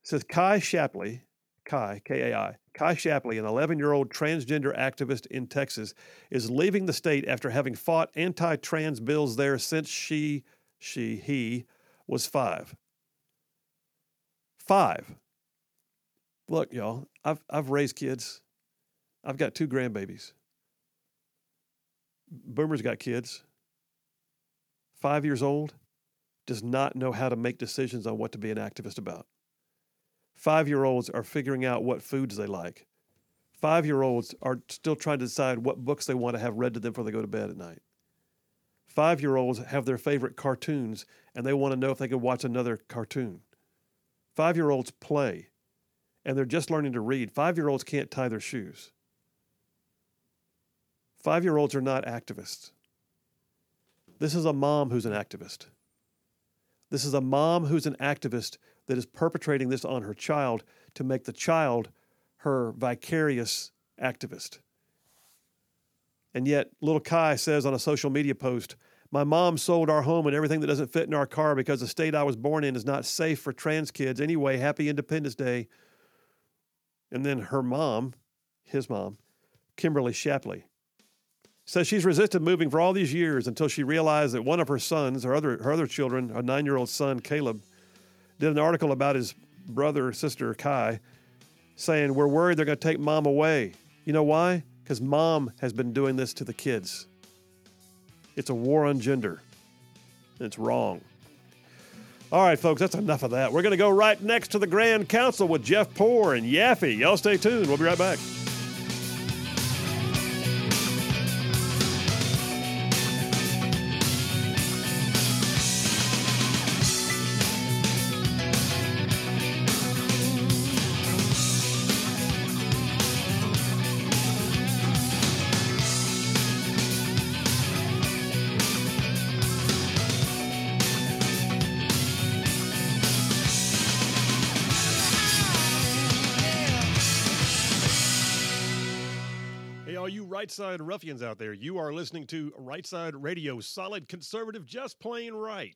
says Kai Shappley, Kai, K A I, Kai Shappley, an 11 year old transgender activist in Texas, is leaving the state after having fought anti trans bills there since she, she, he was five. Five. Look, y'all, I've, I've raised kids. I've got two grandbabies. Boomer's got kids. Five years old, does not know how to make decisions on what to be an activist about. Five year olds are figuring out what foods they like. Five year olds are still trying to decide what books they want to have read to them before they go to bed at night. Five year olds have their favorite cartoons and they want to know if they can watch another cartoon. Five year olds play and they're just learning to read. Five year olds can't tie their shoes. Five year olds are not activists. This is a mom who's an activist. This is a mom who's an activist that is perpetrating this on her child to make the child her vicarious activist. And yet, little Kai says on a social media post, My mom sold our home and everything that doesn't fit in our car because the state I was born in is not safe for trans kids. Anyway, happy Independence Day. And then her mom, his mom, Kimberly Shappley, says she's resisted moving for all these years until she realized that one of her sons, her other, her other children, a nine year old son, Caleb, did an article about his brother or sister, Kai, saying, We're worried they're going to take mom away. You know why? Because mom has been doing this to the kids. It's a war on gender. It's wrong. All right, folks, that's enough of that. We're going to go right next to the Grand Council with Jeff Poor and Yaffee. Y'all stay tuned. We'll be right back. Side ruffians out there, you are listening to Right Side Radio, solid conservative, just plain right.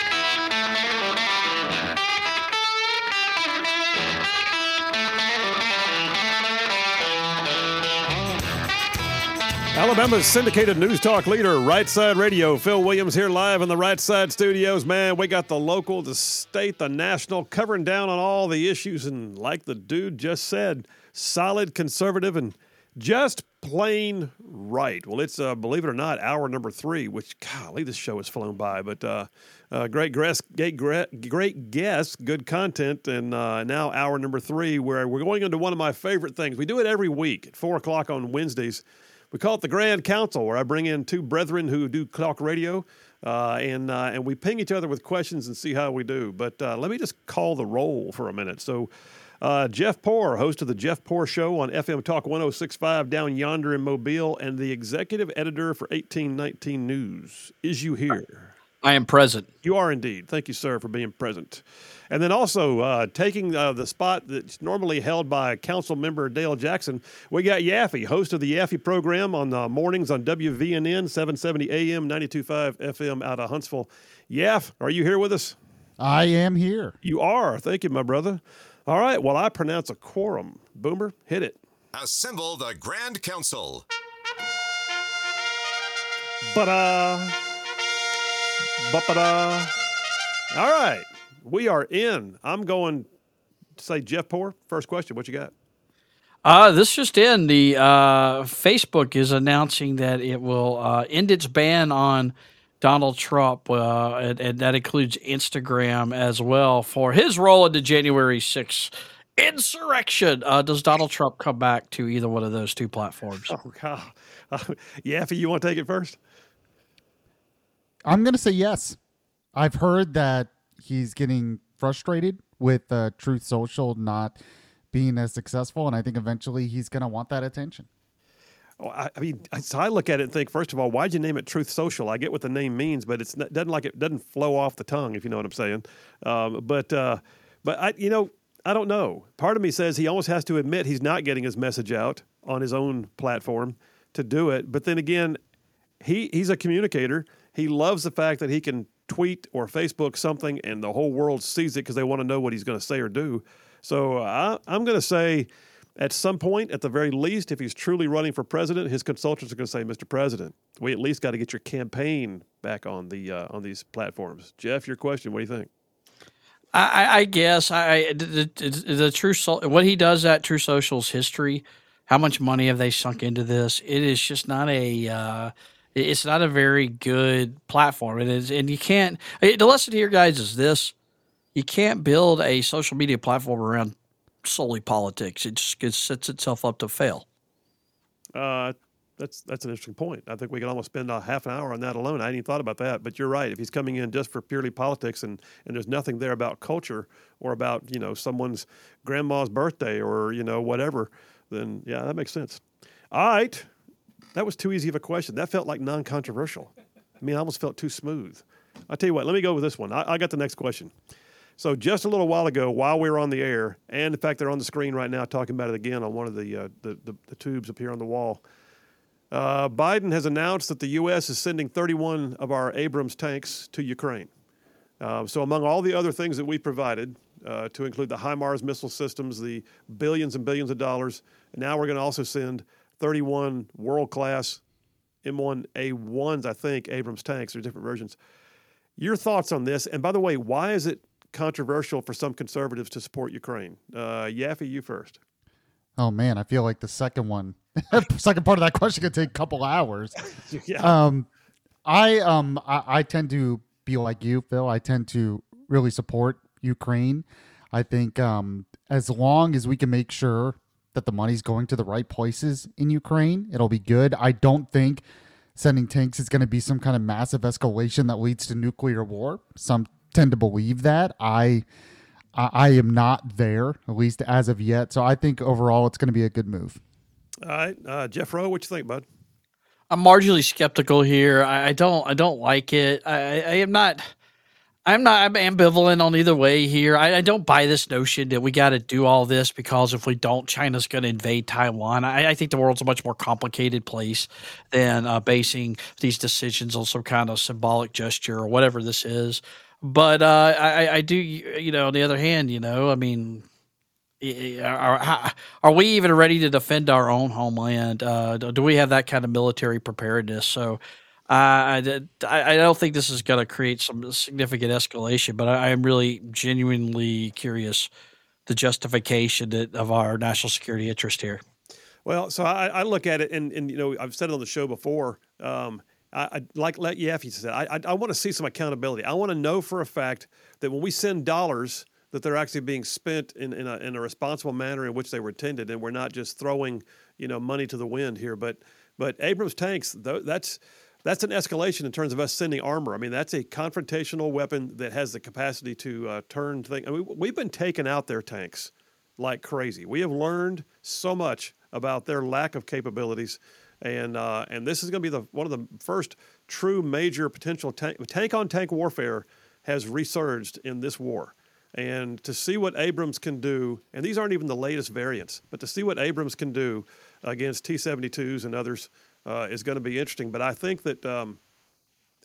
Alabama's syndicated news talk leader, Right Side Radio. Phil Williams here live in the Right Side studios. Man, we got the local, the state, the national, covering down on all the issues. And like the dude just said, solid, conservative, and just plain right. Well, it's, uh, believe it or not, hour number three, which, golly, this show has flown by. But uh, uh, great, great, great, great guests, good content. And uh, now, hour number three, where we're going into one of my favorite things. We do it every week at 4 o'clock on Wednesdays. We call it the Grand Council, where I bring in two brethren who do talk radio, uh, and uh, and we ping each other with questions and see how we do. But uh, let me just call the roll for a minute. So. Uh, Jeff Poor, host of the Jeff Poor Show on FM Talk 1065 down yonder in Mobile, and the executive editor for 1819 News. Is you here? I am present. You are indeed. Thank you, sir, for being present. And then also uh, taking uh, the spot that's normally held by Council Member Dale Jackson, we got Yaffee, host of the Yaffee program on uh, mornings on WVNN 770 AM, 92.5 FM out of Huntsville. Yaff, are you here with us? I am here. You are. Thank you, my brother. All right. Well, I pronounce a quorum. Boomer, hit it. Assemble the Grand Council. Ba-da. Ba-ba-da. All right. We are in. I'm going to say Jeff Poor. First question. What you got? Uh, this just in. The uh, Facebook is announcing that it will uh, end its ban on Donald Trump, uh, and, and, that includes Instagram as well, for his role in the January 6th insurrection. Uh, does Donald Trump come back to either one of those two platforms? [LAUGHS] Oh, God. [LAUGHS] Uh, Yaffee, you want to take it first? I'm going to say yes. I've heard that he's getting frustrated with uh, Truth Social not being as successful, and I think eventually he's going to want that attention. Oh, I, I, mean, so I look at it and think, first of all, why'd you name it Truth Social? I get what the name means, but it's not, doesn't like it doesn't flow off the tongue, if you know what I'm saying. Um, but uh, but I, you know, I don't know. Part of me says he almost has to admit he's not getting his message out on his own platform to do it. But then again, he he's a communicator. He loves the fact that he can tweet or Facebook something and the whole world sees it because they want to know what he's going to say or do. So uh, I, I'm going to say at some point, at the very least, if he's truly running for president, his consultants are going to say, "Mr. President, we at least got to get your campaign back on the uh, on these platforms." Jeff, your question. What do you think? I, I guess I the, the, the true what he does at True Social's history. How much money have they sunk into this? It is just not a. Uh, it's not a very good platform. It is, and you can't. The lesson here, guys, is this: you can't build a social media platform around solely politics. It just it sets itself up to fail. Uh, that's that's an interesting point. I think we could almost spend a half an hour on that alone. I hadn't even thought about that, but you're right. If he's coming in just for purely politics and, and there's nothing there about culture or about you know someone's grandma's birthday or you know whatever, then yeah, that makes sense. All right, that was too easy of a question. That felt like non controversial. I mean, I almost felt too smooth. I'll tell you what, let me go with this one. I, I, got the next question. So, just a little while ago, while we were on the air, and in fact, they're on the screen right now talking about it again on one of the, uh, the, the, the, tubes up here on the wall. Uh, Biden has announced that the U.S. is sending 31 of our Abrams tanks to Ukraine. Uh, so, among all the other things that we provided, uh, to include the HIMARS missile systems, the billions and billions of dollars, and now we're going to also send 31 world class M1A1s, I think, Abrams tanks. There's different versions. Your thoughts on this? And by the way, why is it controversial for some conservatives to support Ukraine? Uh, Yaffee, you first. Oh man, I feel like the second one, [LAUGHS] second part of that question could take a couple hours. [LAUGHS] yeah. Um, I um I, I tend to be like you, Phil. I tend to really support Ukraine. I think um as long as we can make sure that the money's going to the right places in Ukraine. It'll be good. I don't think sending tanks is going to be some kind of massive escalation that leads to nuclear war. Some tend to believe that. I I, I am not there, at least as of yet. So I think overall it's going to be a good move. All right, uh, Jeff Poor, what you think, bud? I'm marginally skeptical here. I, I don't. I don't like it. I, I am not. I'm not. I'm ambivalent on either way here. I, I don't buy this notion that we got to do all this because if we don't, China's going to invade Taiwan. I, I, think the world's a much more complicated place than uh, basing these decisions on some kind of symbolic gesture or whatever this is. But uh, I, I do. You know, on the other hand, you know, I mean, are, are we even ready to defend our own homeland? Uh, do we have that kind of military preparedness? So I, I don't think this is going to create some significant escalation, but I, am really genuinely curious the justification of our national security interest here. Well, so I, I look at it, and, and you know I've said it on the show before. Um, I, I like let Yaffee said I, I, I want to see some accountability. I want to know for a fact that when we send dollars that they're actually being spent in, in a, in, a, responsible manner in which they were intended, and we're not just throwing you know money to the wind here. But but Abrams tanks, that's that's an escalation in terms of us sending armor. I mean, that's a confrontational weapon that has the capacity to uh, turn things. I mean, we've been taking out their tanks like crazy. We have learned so much about their lack of capabilities, and uh, and this is going to be the one of the first true major potential tank on tank warfare has resurged in this war. And to see what Abrams can do, and these aren't even the latest variants, but to see what Abrams can do against T 72s and others uh, is going to be interesting. But I think that um,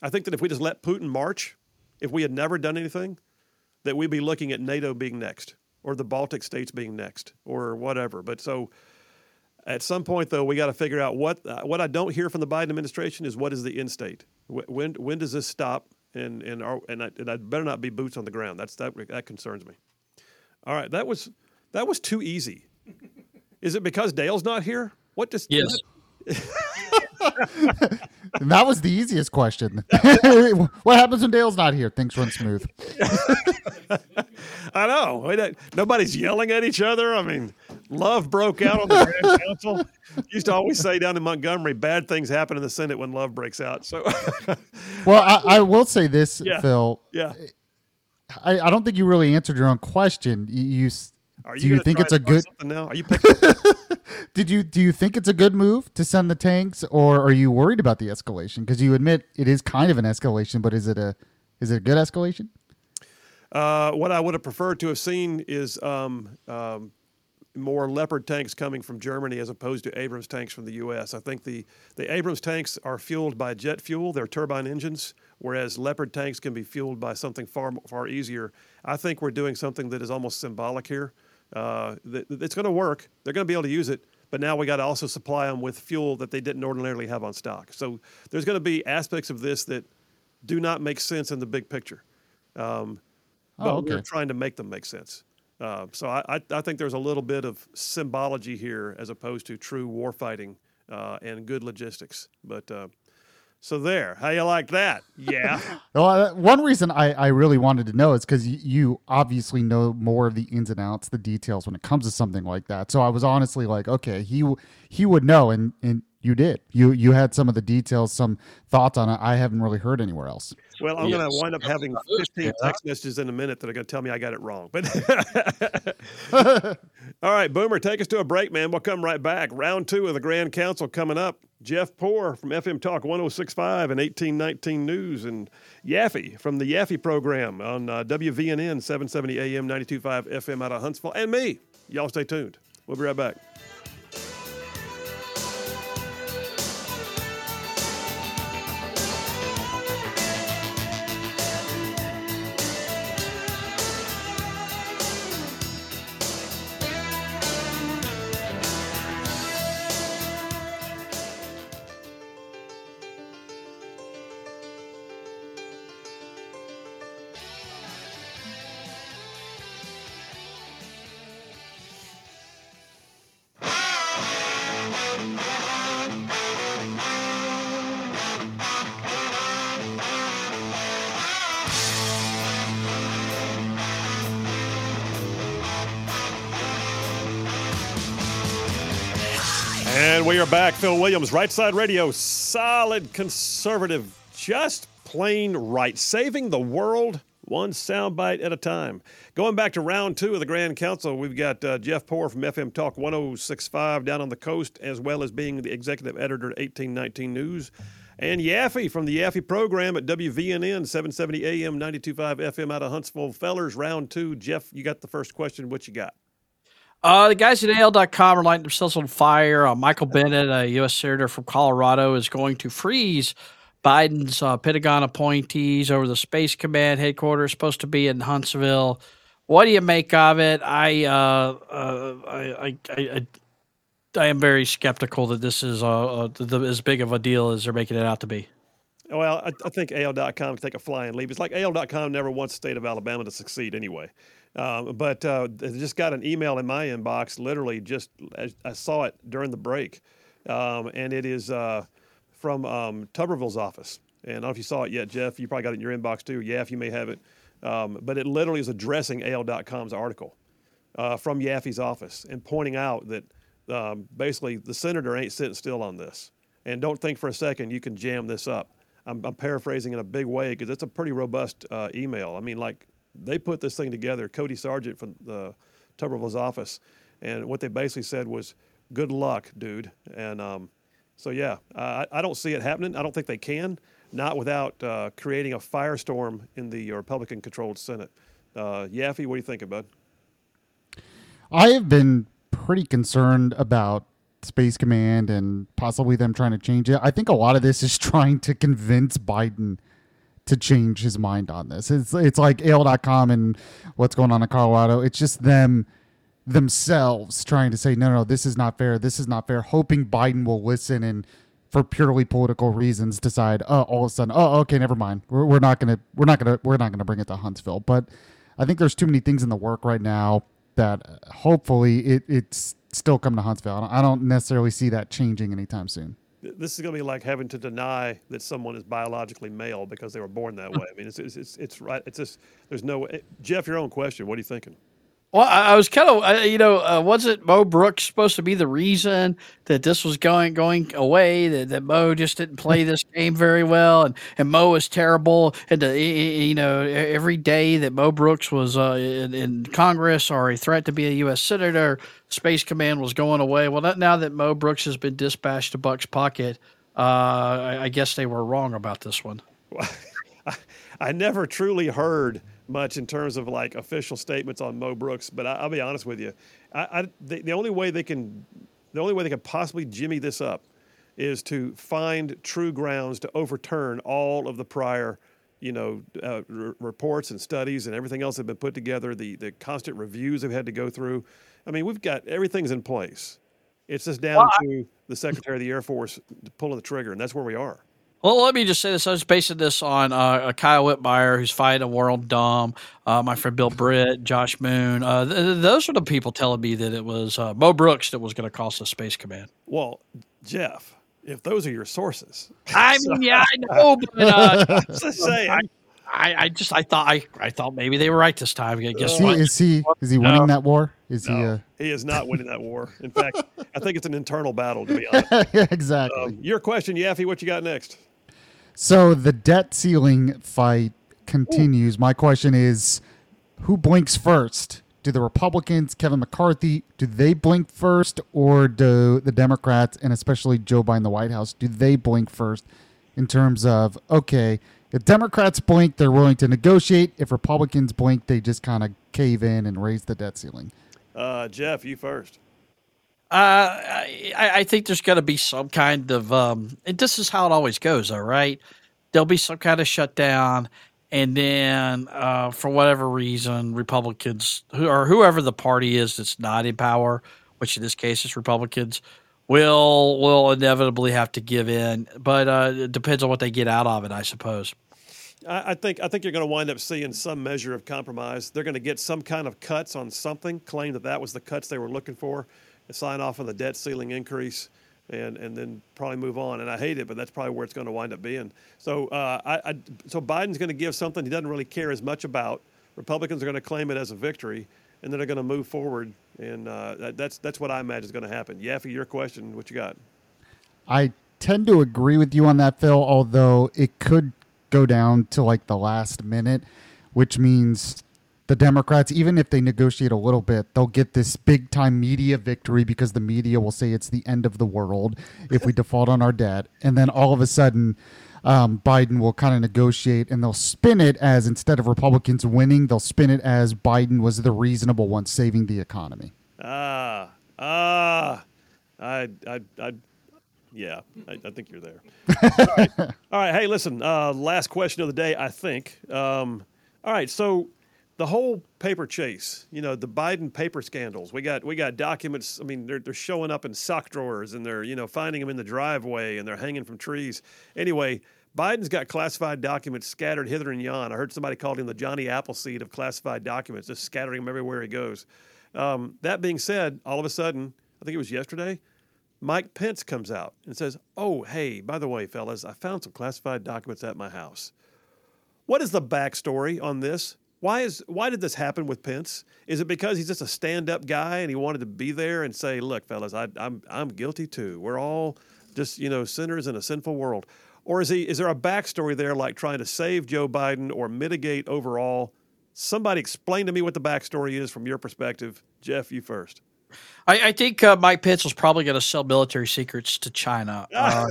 I think that if we just let Putin march, if we had never done anything, that we'd be looking at NATO being next, or the Baltic states being next, or whatever. But so at some point, though, we got to figure out what uh, what I don't hear from the Biden administration is what is the end state? When when does this stop? and and our, and, I, and I better not be boots on the ground. That's that that concerns me. All right, that was that was too easy. Is it because Dale's not here? What does yes? [LAUGHS] that was the easiest question. [LAUGHS] what happens when Dale's not here? Things run smooth. [LAUGHS] I know. Nobody's yelling at each other. I mean, love broke out on the Grand [LAUGHS] Council. Used to always say down in Montgomery, bad things happen in the Senate when love breaks out. So, well, I, I, will say this, yeah. Phil. Yeah. I, I don't think you really answered your own question. You, you are you do you think it's a good now? Are you picking? Did you do you think it's a good move to send the tanks, or are you worried about the escalation? Because you admit it is kind of an escalation, but is it a is it a good escalation? Uh, what I would have preferred to have seen is um, um, more Leopard tanks coming from Germany as opposed to Abrams tanks from the U.S. I think the, the Abrams tanks are fueled by jet fuel, they're turbine engines, whereas Leopard tanks can be fueled by something far far easier. I think we're doing something that is almost symbolic here. Uh, it's going to work. They're going to be able to use it, but now we got to also supply them with fuel that they didn't ordinarily have on stock. So there's going to be aspects of this that do not make sense in the big picture. Um, but oh, okay. we're trying to make them make sense. Uh, so I, I, think there's a little bit of symbology here as opposed to true war fighting uh, and good logistics. But uh, so there, how you like that? Yeah. [LAUGHS] well, uh, one reason I, I really wanted to know is because you obviously know more of the ins and outs, the details when it comes to something like that. So I was honestly like, okay, he he would know, and and you did. You you had some of the details, some thoughts on it. I haven't really heard anywhere else. Well, I'm yes. going to wind up having 15 text messages in a minute that are going to tell me I got it wrong. But [LAUGHS] [LAUGHS] all right, Boomer, take us to a break, man. We'll come right back. Round two of the Grand Council coming up. Jeff Poor from FM Talk 1065 and 1819 News, and Yaffee from the Yaffee program on uh, WVNN 770 AM 925 FM out of Huntsville, and me. Y'all stay tuned. We'll be right back. Back. Phil Williams, Right Side Radio, solid conservative, just plain right, saving the world one soundbite at a time. Going back to round two of the Grand Council, we've got uh, Jeff Poor from FM Talk 1065 down on the coast, as well as being the executive editor at 1819 News. And Yaffee from the Yaffee program at WVNN 770 AM 925 FM out of Huntsville. Fellers, round two. Jeff, you got the first question. What you got? Uh, the guys at AL.com are lighting themselves on fire. Uh, Michael Bennet, a U.S. Senator from Colorado, is going to freeze Biden's uh, Pentagon appointees over the Space Command headquarters, supposed to be in Huntsville. What do you make of it? I, uh, uh, I, I, I, I, am very skeptical that this is uh, the, as big of a deal as they're making it out to be. Well, I, I think AL.com can take a flying leap. It's like AL.com never wants the state of Alabama to succeed anyway. Um, but uh, just got an email in my inbox, literally just I saw it during the break, um, and it is uh, from um, Tuberville's office. And I don't know if you saw it yet, Jeff. You probably got it in your inbox too. Yeah, if you may have it. Um, but it literally is addressing AL.com's article uh, from Yaffee's office and pointing out that um, basically the senator ain't sitting still on this. And don't think for a second you can jam this up. I'm, I'm paraphrasing in a big way because it's a pretty robust uh, email. I mean, like they put this thing together. Cody Sargent from the Tuberville's office, and what they basically said was, "Good luck, dude." And um, so yeah, I, I, don't see it happening. I don't think they can, not without uh, creating a firestorm in the Republican-controlled Senate. Uh, Yaffee, what do you think, bud? I have been pretty concerned about Space Command and possibly them trying to change it. I think a lot of this is [LAUGHS] trying to convince Biden to change his mind on this. It's it's like AL.com and what's going on in Colorado. It's just them themselves trying to say no, no, this is not fair. This is not fair. Hoping Biden will listen and for purely political reasons decide. Oh, all of a sudden, oh, okay, never mind. We're, we're not gonna we're not gonna we're not gonna bring it to Huntsville. But I think there's too many things in the work right now that uh, hopefully it, it's still come to Huntsville. I don't necessarily see that changing anytime soon this is going to be like having to deny that someone is biologically male because they were born that way. I mean, it's, it's, it's, right. It's just, there's no, Jeff, your own question. What are you thinking? Well, I was kind of, you know, uh, wasn't Mo Brooks supposed to be the reason that this was going going away? That, that Mo just didn't play this game very well, and, and Mo was terrible. And uh, you know, every day that Mo Brooks was uh, in, in, Congress or a threat to be a U.S. senator, Space Command was going away. Well, now that Mo Brooks has been dispatched to Buck's pocket, uh, I, I, guess they were wrong about this one. [LAUGHS] I, I never truly heard much in terms of like official statements on Mo Brooks, but I, will be honest with you. I, I the, the, only way they can, the only way they could possibly jimmy this up, is to find true grounds to overturn all of the prior, you know, uh, r- reports and studies and everything else that have been put together. The the constant reviews they've had to go through. I mean, we've got everything's in place. It's just down well, to the Secretary of the Air Force pulling the trigger, and that's where we are. Well, let me just say this. I was basing this on uh, Kyle Whitmire, who's fighting a world dumb. Uh, my friend Bill Britt, Josh Moon. Uh, th- those are the people telling me that it was uh, Mo Brooks that was going to cost us Space Command. Well, Jeff, if those are your sources, I [LAUGHS] mean, yeah, I know, but uh, [LAUGHS] just saying. I, I, I, just I thought I, I thought maybe they were right this time. Guess is he, what? Is he is he winning no. that war? Is no, he? Uh... He is not winning that war. In fact, I think it's an internal battle. To be honest, yeah, [LAUGHS] exactly. Um, your question, Yaffee. What you got next? So the debt ceiling fight continues. Ooh. My question is who blinks first? Do the Republicans, Kevin McCarthy, do they blink first, or do the Democrats, and especially Joe Biden, the White House, do they blink first in terms of, okay, if Democrats blink, they're willing to negotiate. If Republicans blink, they just kind of cave in and raise the debt ceiling. Uh, Jeff, you first. Uh, I, I think there's going to be some kind of, um, and this is how it always goes, all right? There'll be some kind of shutdown, and then uh, for whatever reason, Republicans, who, or whoever the party is that's not in power, which in this case is Republicans, will will inevitably have to give in. But uh, it depends on what they get out of it, I suppose. I, I think I think you're going to wind up seeing some measure of compromise. They're going to get some kind of cuts on something, claim that that was the cuts they were looking for sign off on the debt ceiling increase and and then probably move on. And I hate it, but that's probably where it's going to wind up being. So uh, I, I, so Biden's going to give something he doesn't really care as much about. Republicans are going to claim it as a victory. and then they're going to move forward. And uh, that, that's that's what I imagine is going to happen. Yaffee, your question, what you got? I tend to agree with you on that, Phil. Although it could go down to like the last minute, which means the Democrats, even if they negotiate a little bit, they'll get this big time media victory because the media will say it's the end of the world if we default on our debt. And then all of a sudden, um, Biden will kind of negotiate and they'll spin it as instead of Republicans winning, they'll spin it as Biden was the reasonable one saving the economy. Ah, ah, I, I, I, yeah, I, I think you're there. all, right. [LAUGHS] all right. Hey, listen, uh, last question of the day, I think. Um, all right. So the whole paper chase, you know, the Biden paper scandals. We got we got documents. I mean, they're they're showing up in sock drawers, and they're you know finding them in the driveway, and they're hanging from trees. Anyway, Biden's got classified documents scattered hither and yon. I heard somebody called him the Johnny Appleseed of classified documents, just scattering them everywhere he goes. Um, that being said, all of a sudden, I think it was yesterday, Mike Pence comes out and says, "Oh, hey, by the way, fellas, I found some classified documents at my house." What is the backstory on this? Why is why did this happen with Pence? Is it because he's just a stand-up guy and he wanted to be there and say, "Look, fellas, I, I'm I'm guilty too. We're all just you know sinners in a sinful world," or is he is there a backstory there, like trying to save Joe Biden or mitigate overall? Somebody explain to me what the backstory is from your perspective, Jeff. You first. I, I think uh, Mike Pence was probably going to sell military secrets to China. [LAUGHS] Uh,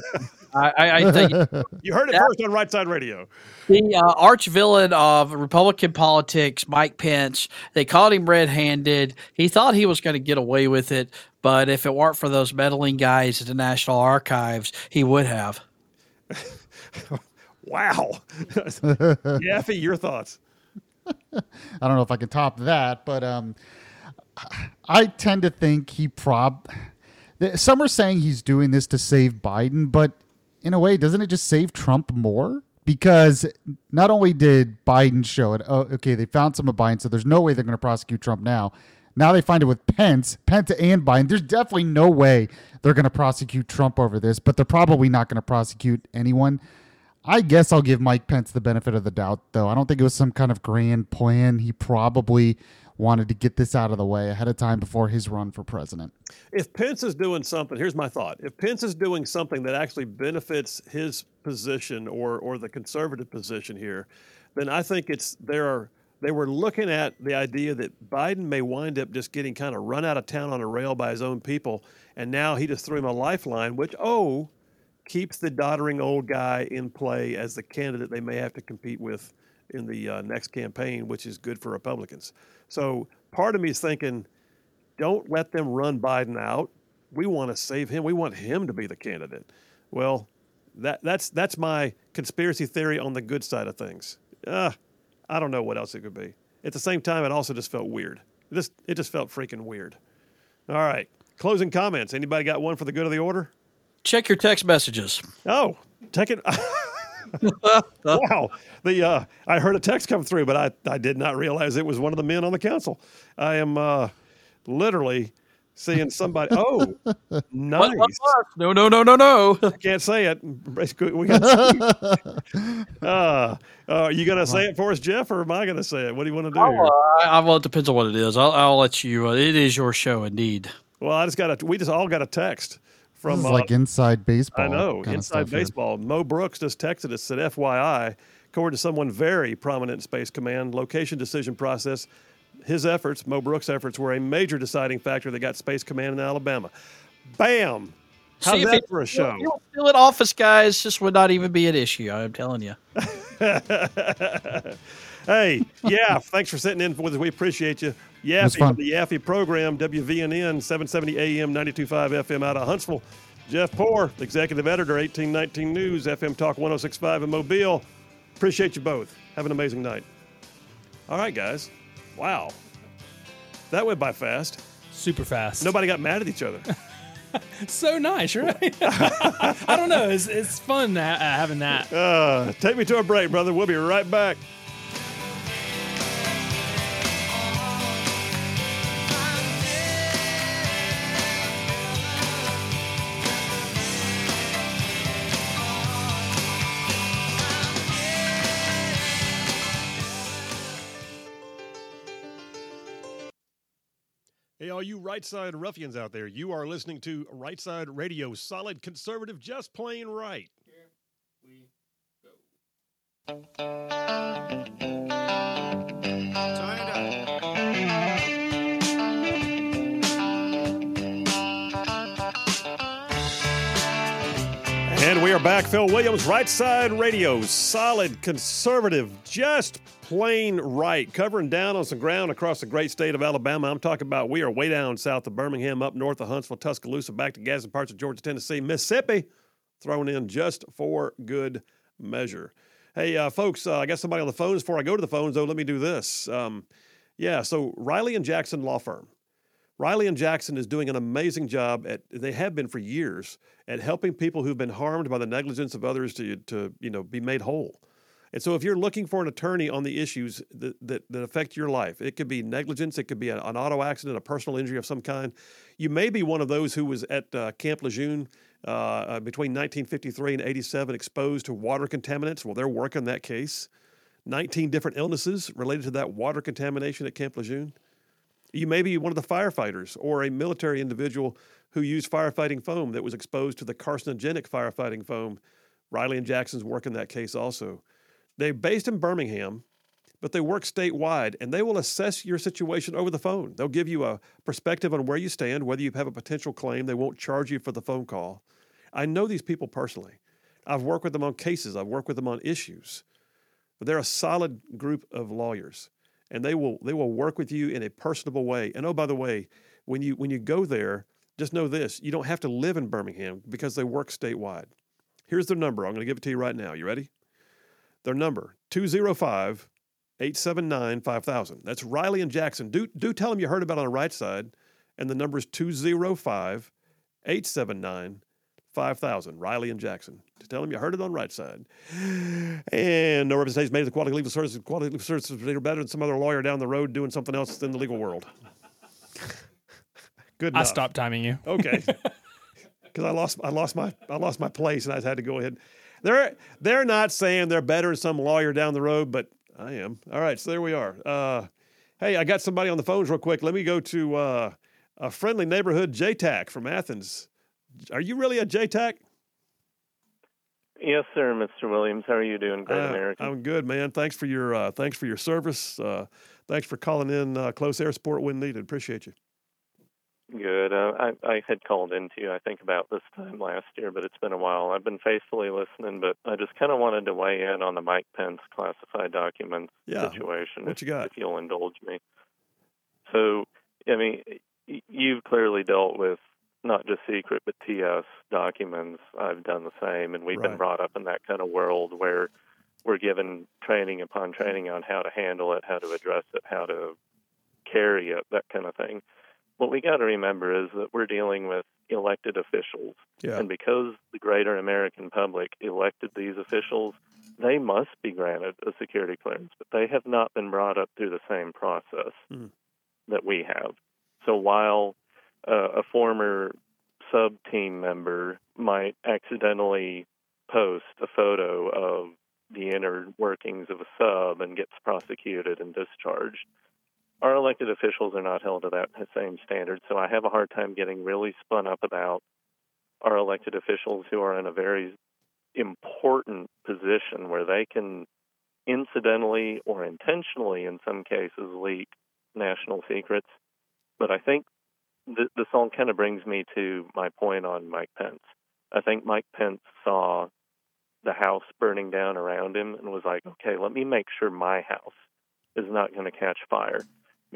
I, I, think [LAUGHS] you heard it that, first on Right Side Radio. The uh, arch villain of Republican politics, Mike Pence. They called him red-handed. He thought he was going to get away with it, but if it weren't for those meddling guys at the National Archives, he would have. [LAUGHS] wow, [LAUGHS] Yaffee, your thoughts? I don't know if I can top that, but um, I tend to think he prob. Some are saying he's doing this to save Biden, but in a way, doesn't it just save Trump more? Because not only did Biden show it, oh, okay, they found some of Biden, so there's no way they're going to prosecute Trump now. Now they find it with Pence, Pence and Biden. There's definitely no way they're going to prosecute Trump over this, but they're probably not going to prosecute anyone. I guess I'll give Mike Pence the benefit of the doubt, though. I don't think it was some kind of grand plan. He probably wanted to get this out of the way ahead of time before his run for president. If Pence is doing something, here's my thought. If Pence is doing something that actually benefits his position or or the conservative position here, then I think it's there are they were looking at the idea that Biden may wind up just getting kind of run out of town on a rail by his own people, and now he just threw him a lifeline, which oh keeps the doddering old guy in play as the candidate they may have to compete with in the uh, next campaign, which is good for Republicans. So part of me is thinking, don't let them run Biden out. We want to save him. We want him to be the candidate. Well, that that's that's my conspiracy theory on the good side of things. Uh, I don't know what else it could be. At the same time, it also just felt weird. It just it just felt freaking weird. All right. Closing comments. Anybody got one for the good of the order? Check your text messages. Oh, take it. [LAUGHS] wow. The uh, I heard a text come through, but I, I did not realize it was one of the men on the council. I am uh, literally seeing somebody. [LAUGHS] Oh, nice. No, no, no, no, no. I can't say it. We got. [LAUGHS] uh, uh, are you going to say it for us, Jeff, or am I going to say it? What do you want to do? Uh, I, well, it depends on what it is. I'll, I'll let you. Uh, it is your show, indeed. Well, I just got a. We just all got a text from uh, like inside baseball. I know inside baseball. Here. Mo Brooks just texted us said, "FYI, according to someone very prominent in Space Command, location decision process, his efforts, Mo Brooks' efforts, were a major deciding factor that got Space Command in Alabama." Bam. How's See, that it, for a show? You still at office, guys. This would not even be an issue. I'm telling you. [LAUGHS] hey, [LAUGHS] yeah, thanks for sitting in with us. We appreciate you. Yaffee, the Yaffee program, WVNN, 770 AM, 92.5 FM out of Huntsville. Jeff Poor, executive editor, 1819 News, FM Talk 1065 in Mobile. Appreciate you both. Have an amazing night. All right, guys. Wow. That went by fast. Super fast. Nobody got mad at each other. [LAUGHS] so nice, right? [LAUGHS] I don't know. It's, it's fun having that. Uh, take me to a break, brother. We'll be right back. All you right side ruffians out there, you are listening to Right Side Radio, solid conservative, just plain right. And we are back. Phil Williams, Right Side Radio, solid conservative, just plain right, covering down on some ground across the great state of Alabama. I'm talking about we are way down south of Birmingham, up north of Huntsville, Tuscaloosa, back to Gadsden parts of Georgia, Tennessee, Mississippi, thrown in just for good measure. Hey, uh, folks, uh, I got somebody on the phones. Before I go to the phones, though, let me do this. Um, yeah, so Riley and Jackson Law Firm. Riley and Jackson is doing an amazing job at they have been for years at helping people who've been harmed by the negligence of others to to you know be made whole. And so if you're looking for an attorney on the issues that, that, that affect your life, it could be negligence, it could be an, auto accident, a personal injury of some kind. You may be one of those who was at uh, Camp Lejeune uh, uh, between 1953 and 87 exposed to water contaminants. Well, they're working that case. 19 different illnesses related to that water contamination at Camp Lejeune. You may be one of the firefighters or a military individual who used firefighting foam that was exposed to the carcinogenic firefighting foam. Riley and Jackson's working that case also. They're based in Birmingham, but they work statewide and they will assess your situation over the phone. They'll give you a perspective on where you stand, whether you have a potential claim. They won't charge you for the phone call. I know these people personally. I've worked with them on cases, I've worked with them on issues. But they're a solid group of lawyers and they will they will work with you in a personable way. And oh, by the way, when you when you go there, just know this: you don't have to live in Birmingham because they work statewide. Here's their number. I'm going to give it to you right now. You ready? Their number 205 879 5000. That's Riley and Jackson. Do, do tell them you heard about it on the right side. And the number is 205 879 5000. Riley and Jackson. To tell them you heard it on the right side. And no representation made of the quality legal services. Quality legal services are better than some other lawyer down the road doing something else than the legal world. [LAUGHS] Good enough. I stopped timing you. Okay. [LAUGHS] Because I lost I lost my I lost my place and I had to go ahead. They're they're not saying they're better than some lawyer down the road, but I am. All right, so there we are. Uh, hey, I got somebody on the phones real quick. Let me go to uh, a friendly neighborhood JTAC from Athens. Are you really a JTAC? Yes, sir, Mr. Williams. How are you doing, Great Uh, American? I'm good, man. Thanks for your uh, thanks for your service. Uh, thanks for calling in uh, close air support when needed. Appreciate you. Good. Uh, I, I had called into you, I think, about this time last year, but it's been a while. I've been faithfully listening, but I just kind of wanted to weigh in on the Mike Pence classified documents Yeah. situation, What if, you got? if you'll indulge me. So, I mean, you've clearly dealt with not just secret, but TS documents. I've done the same, and we've Right. been brought up in that kind of world where we're given training upon training on how to handle it, how to address it, how to carry it, that kind of thing. What we got to remember is that we're dealing with elected officials. Yeah. And because the greater American public elected these officials, they must be granted a security clearance, but they have not been brought up through the same process Hmm. that we have. So while uh, a former sub team member might accidentally post a photo of the inner workings of a sub and gets prosecuted and discharged, our elected officials are not held to that same standard. So I have a hard time getting really spun up about our elected officials who are in a very important position where they can incidentally or intentionally, in some cases, leak national secrets. But I think th- this all kind of brings me to my point on Mike Pence. I think Mike Pence saw the house burning down around him and was like, okay, let me make sure my house is not going to catch fire.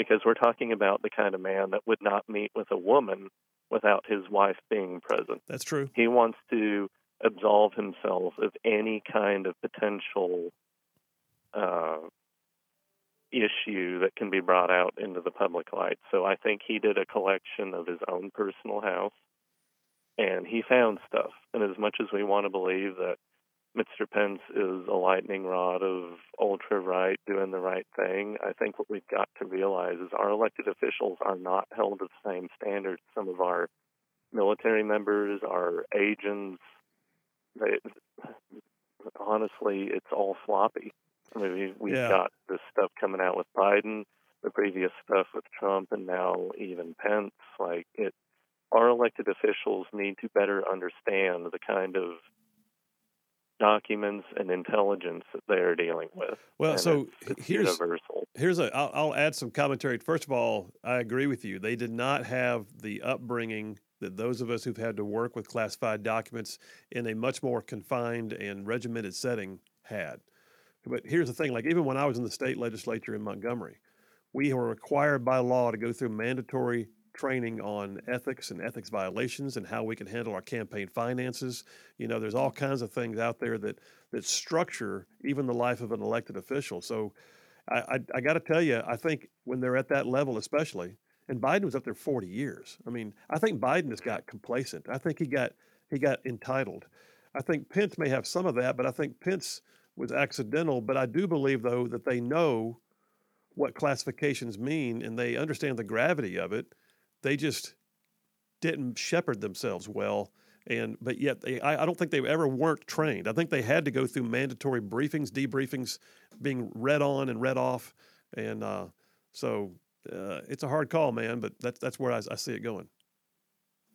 Because we're talking about the kind of man that would not meet with a woman without his wife being present. That's true. He wants to absolve himself of any kind of potential uh, issue that can be brought out into the public light. So I think he did a collection of his own personal house and he found stuff. And as much as we want to believe that Mr. Pence is a lightning rod of ultra right doing the right thing, I think what we've got to realize is our elected officials are not held to the same standards some of our military members, our agents. They, honestly, it's all sloppy. I mean, we- we've Yeah. got this stuff coming out with Biden. the previous stuff with Trump and now even Pence, like it, our elected officials need to better understand the kind of documents and intelligence that they are dealing with. Well, And so it's, it's here's universal. here's a I'll, I'll add some commentary. First of all, I agree with you. They did not have the upbringing that those of us who've had to work with classified documents in a much more confined and regimented setting had. But here's the thing: like even when I was in the state legislature in Montgomery, we were required by law to go through mandatory training on ethics and ethics violations and how we can handle our campaign finances. You know, there's all kinds of things out there that that structure even the life of an elected official. So I, I, I got to tell you, I think when they're at that level, especially, and Biden was up there 40 years. I mean, I think Biden has got complacent. I think he got he got entitled. I think Pence may have some of that, but I think Pence was accidental. But I do believe, though, that they know what classifications mean and they understand the gravity of it. They just didn't shepherd themselves well. And but yet they, I, I don't think they ever weren't trained. I think they had to go through mandatory briefings, debriefings, being read on and read off, and uh, so uh, it's a hard call, man. But that's that's where I, I see it going.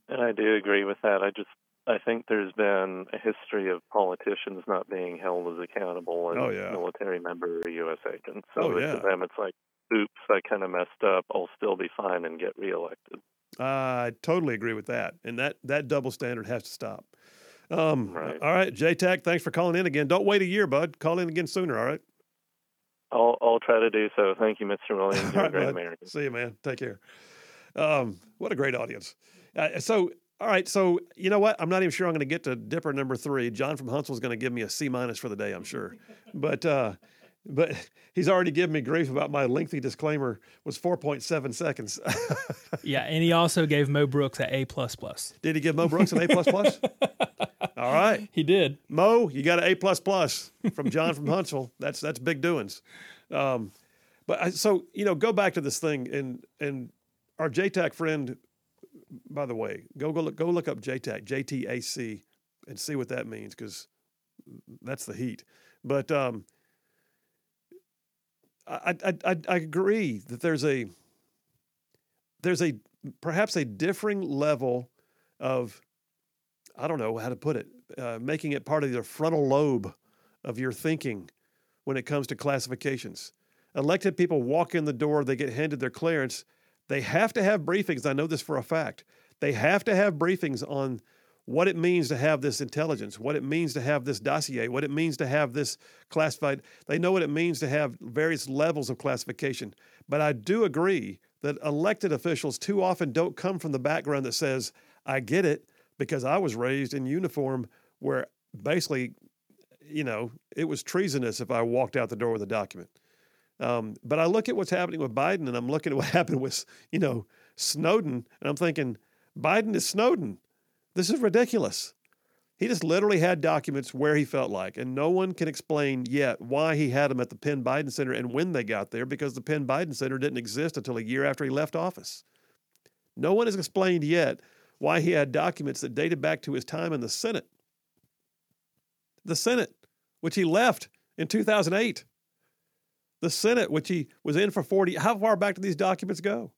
And I do agree with that. I just I think there's been a history of politicians not being held as accountable as Oh, yeah. military member or U.S. agents. So Oh, yeah. to them, it's like, oops, I kind of messed up. I'll still be fine and get reelected. I totally agree with that, and that that double standard has to stop. Um, Right. All right, JTAC, thanks for calling in again. Don't wait a year, bud. Call in again sooner. All right. I'll I'll try to do so. Thank you, Mr. Williams. [LAUGHS] You're All a great. American. See you, man. Take care. Um, what a great audience. Uh, so, all right. So, you know what? I'm not even sure I'm going to get to Dipper number three. John from Huntsville is going to give me a C minus for the day, I'm sure. But, uh, but he's already given me grief about my lengthy disclaimer was 4.7 seconds. [LAUGHS] Yeah, and he also gave Mo Brooks an A plus plus. Did he give Mo Brooks an A plus plus? [LAUGHS] All right. He did. Mo, you got an A plus plus from John from Huntsville. [LAUGHS] That's that's big doings. Um, but I, so you know, go back to this thing and and our JTAC friend. By the way, go go look go look up JTAC JTAC and see what that means because that's the heat. But um, I, I I I agree that there's a there's a perhaps a differing level of I don't know how to put it, uh, making it part of the frontal lobe of your thinking when it comes to classifications. Elected people walk in the door, they get handed their clearance. They have to have briefings. I know this for a fact. They have to have briefings on what it means to have this intelligence, what it means to have this dossier, what it means to have this classified. They know what it means to have various levels of classification. But I do agree that elected officials too often don't come from the background that says, I get it because I was raised in uniform where basically, you know, it was treasonous if I walked out the door with a document. Um, but I look at what's happening with Biden and I'm looking at what [LAUGHS] happened with, you know, Snowden, and I'm thinking, Biden is Snowden. This is ridiculous. He just literally had documents where he felt like, and no one can explain yet why he had them at the Penn Biden Center and when they got there because the Penn Biden Center didn't exist until a year after he left office. No one has explained yet why he had documents that dated back to his time in the Senate. The Senate, which he left in 2008. The Senate, which he was in for 40. How far back do these documents go?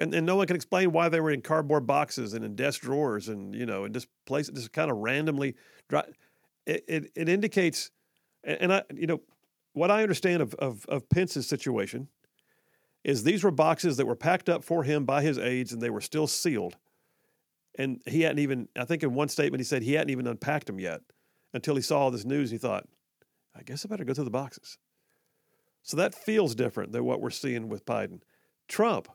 And, and no one can explain why they were in cardboard boxes and in desk drawers and, you know, and just place it just kind of randomly. dri- It, it, it indicates, and I, you know, what I understand of, of, of Pence's situation is these were boxes that were packed up for him by his aides and they were still sealed. And he hadn't even, I think in one statement he said he hadn't even unpacked them yet until he saw this news. He thought, I guess I better go through the boxes. So that feels different than what we're seeing with Biden. Trump.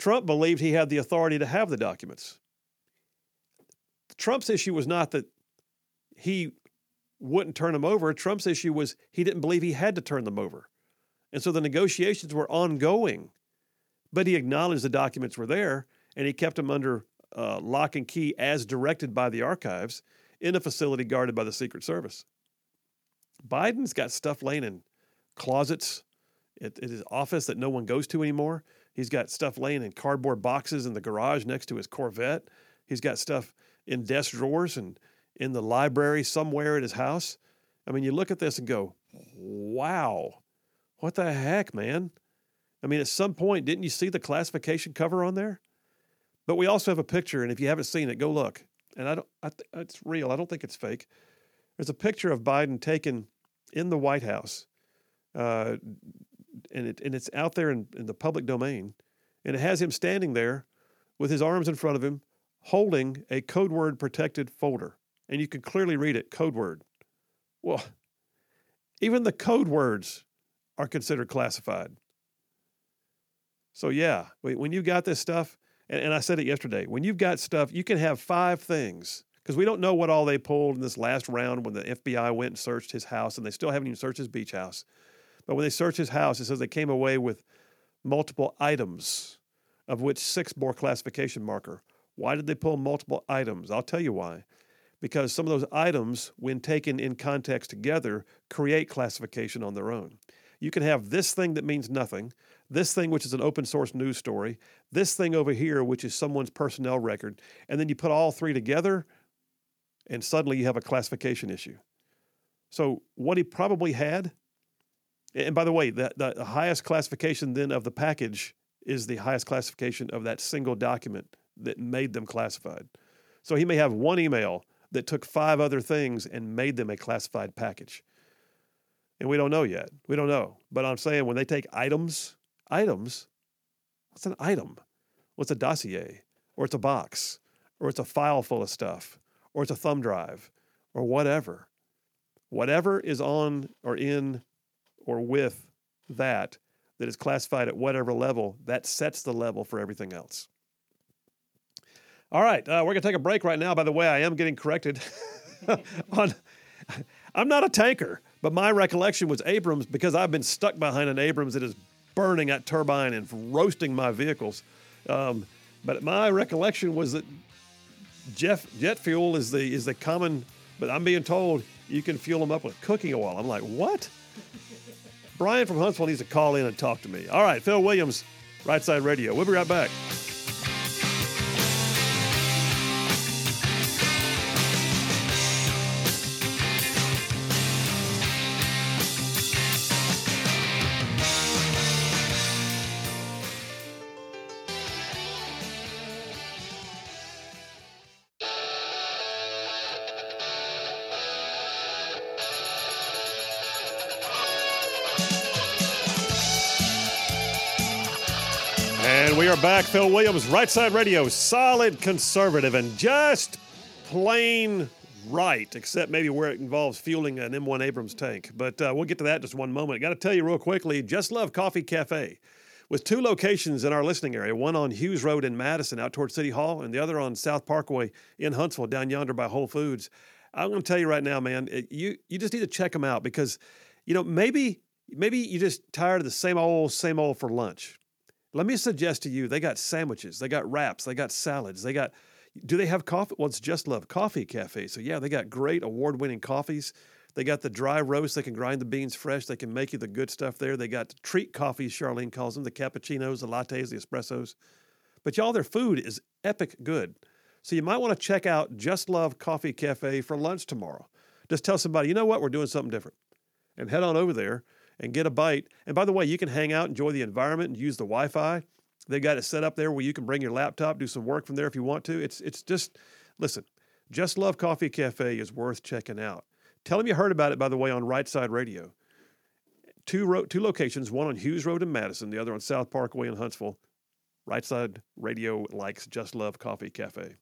Trump believed he had the authority to have the documents. Trump's issue was not that he wouldn't turn them over. Trump's issue was he didn't believe he had to turn them over. And so the negotiations were ongoing, but he acknowledged the documents were there and he kept them under uh, lock and key as directed by the archives in a facility guarded by the Secret Service. Biden's got stuff laying in closets at, at his office that no one goes to anymore. He's got stuff laying in cardboard boxes in the garage next to his Corvette. He's got stuff in desk drawers and in the library somewhere at his house. I mean, you look at this and go, wow, what the heck, man? I mean, at some point, didn't you see the classification cover on there? But we also have a picture, and if you haven't seen it, go look. And I don't, I th- it's real. I don't think it's fake. There's a picture of Biden taken in the White House, uh, and it and it's out there in, in the public domain, and it has him standing there with his arms in front of him, holding a code word protected folder, and you can clearly read it, code word. Well, even the code words are considered classified. So yeah, when you've got this stuff, and, and I said it yesterday, when you've got stuff, you can have five things because we don't know what all they pulled in this last round when the FBI went and searched his house, and they still haven't even searched his beach house. But when they searched his house, it says they came away with multiple items, of which six bore classification marker. Why did they pull multiple items? I'll tell you why. Because some of those items, when taken in context together, create classification on their own. You can have this thing that means nothing, this thing, which is an open source news story, this thing over here, which is someone's personnel record, and then you put all three together, and suddenly you have a classification issue. So, what he probably had, and by the way, the, the highest classification then of the package is the highest classification of that single document that made them classified. So, he may have one email that took five other things and made them a classified package. And we don't know yet. We don't know. But I'm saying when they take items, items, what's an item? What's a dossier? Or it's a box, or it's a file full of stuff, or it's a thumb drive, or whatever. Whatever is on or in or with that that is classified at whatever level, that sets the level for everything else. All right, uh, we're going to take a break right now. By the way, I am getting corrected [LAUGHS] on. I'm not a tanker. But my recollection was Abrams because I've been stuck behind an Abrams that is burning that turbine and roasting my vehicles. Um, but my recollection was that jet, jet fuel is the is the common. But I'm being told you can fuel them up with cooking oil. I'm like, what? Brian from Huntsville needs to call in and talk to me. All right, Phil Williams, Right Side Radio. We'll be right back. Back. Phil Williams, Right Side Radio, solid conservative and just plain right, except maybe where it involves fueling an M1 Abrams tank. But uh, we'll get to that just one moment. I got to tell you real quickly Just Love Coffee Cafe with two locations in our listening area one on Hughes Road in Madison out towards City Hall, and the other on South Parkway in Huntsville down yonder by Whole Foods. I'm going to tell you right now, man, it, you, you just need to check them out because, you know, maybe. Maybe you're just tired of the same old, same old for lunch. Let me suggest to you, they got sandwiches, they got wraps, they got salads, they got. Do they have coffee? Well, it's Just Love Coffee Cafe. So yeah, they got great award-winning coffees. They got the dry roast. They can grind the beans fresh. They can make you the good stuff there. They got treat coffees, Charlene calls them, the cappuccinos, the lattes, the espressos. But y'all, their food is epic good. So you might want to check out Just Love Coffee Cafe for lunch tomorrow. Just tell somebody, you know what, we're doing something different. And head on over there and get a bite. And by the way, you can hang out, enjoy the environment, and use the Wi Fi. They've got it set up there where you can bring your laptop, do some work from there if you want to. It's, it's just, listen, Just Love Coffee Cafe is worth checking out. Tell them you heard about it, by the way, on Right Side Radio. Two, ro- two locations, one on Hughes Road in Madison, the other on South Parkway in Huntsville. Right Side Radio likes Just Love Coffee Cafe.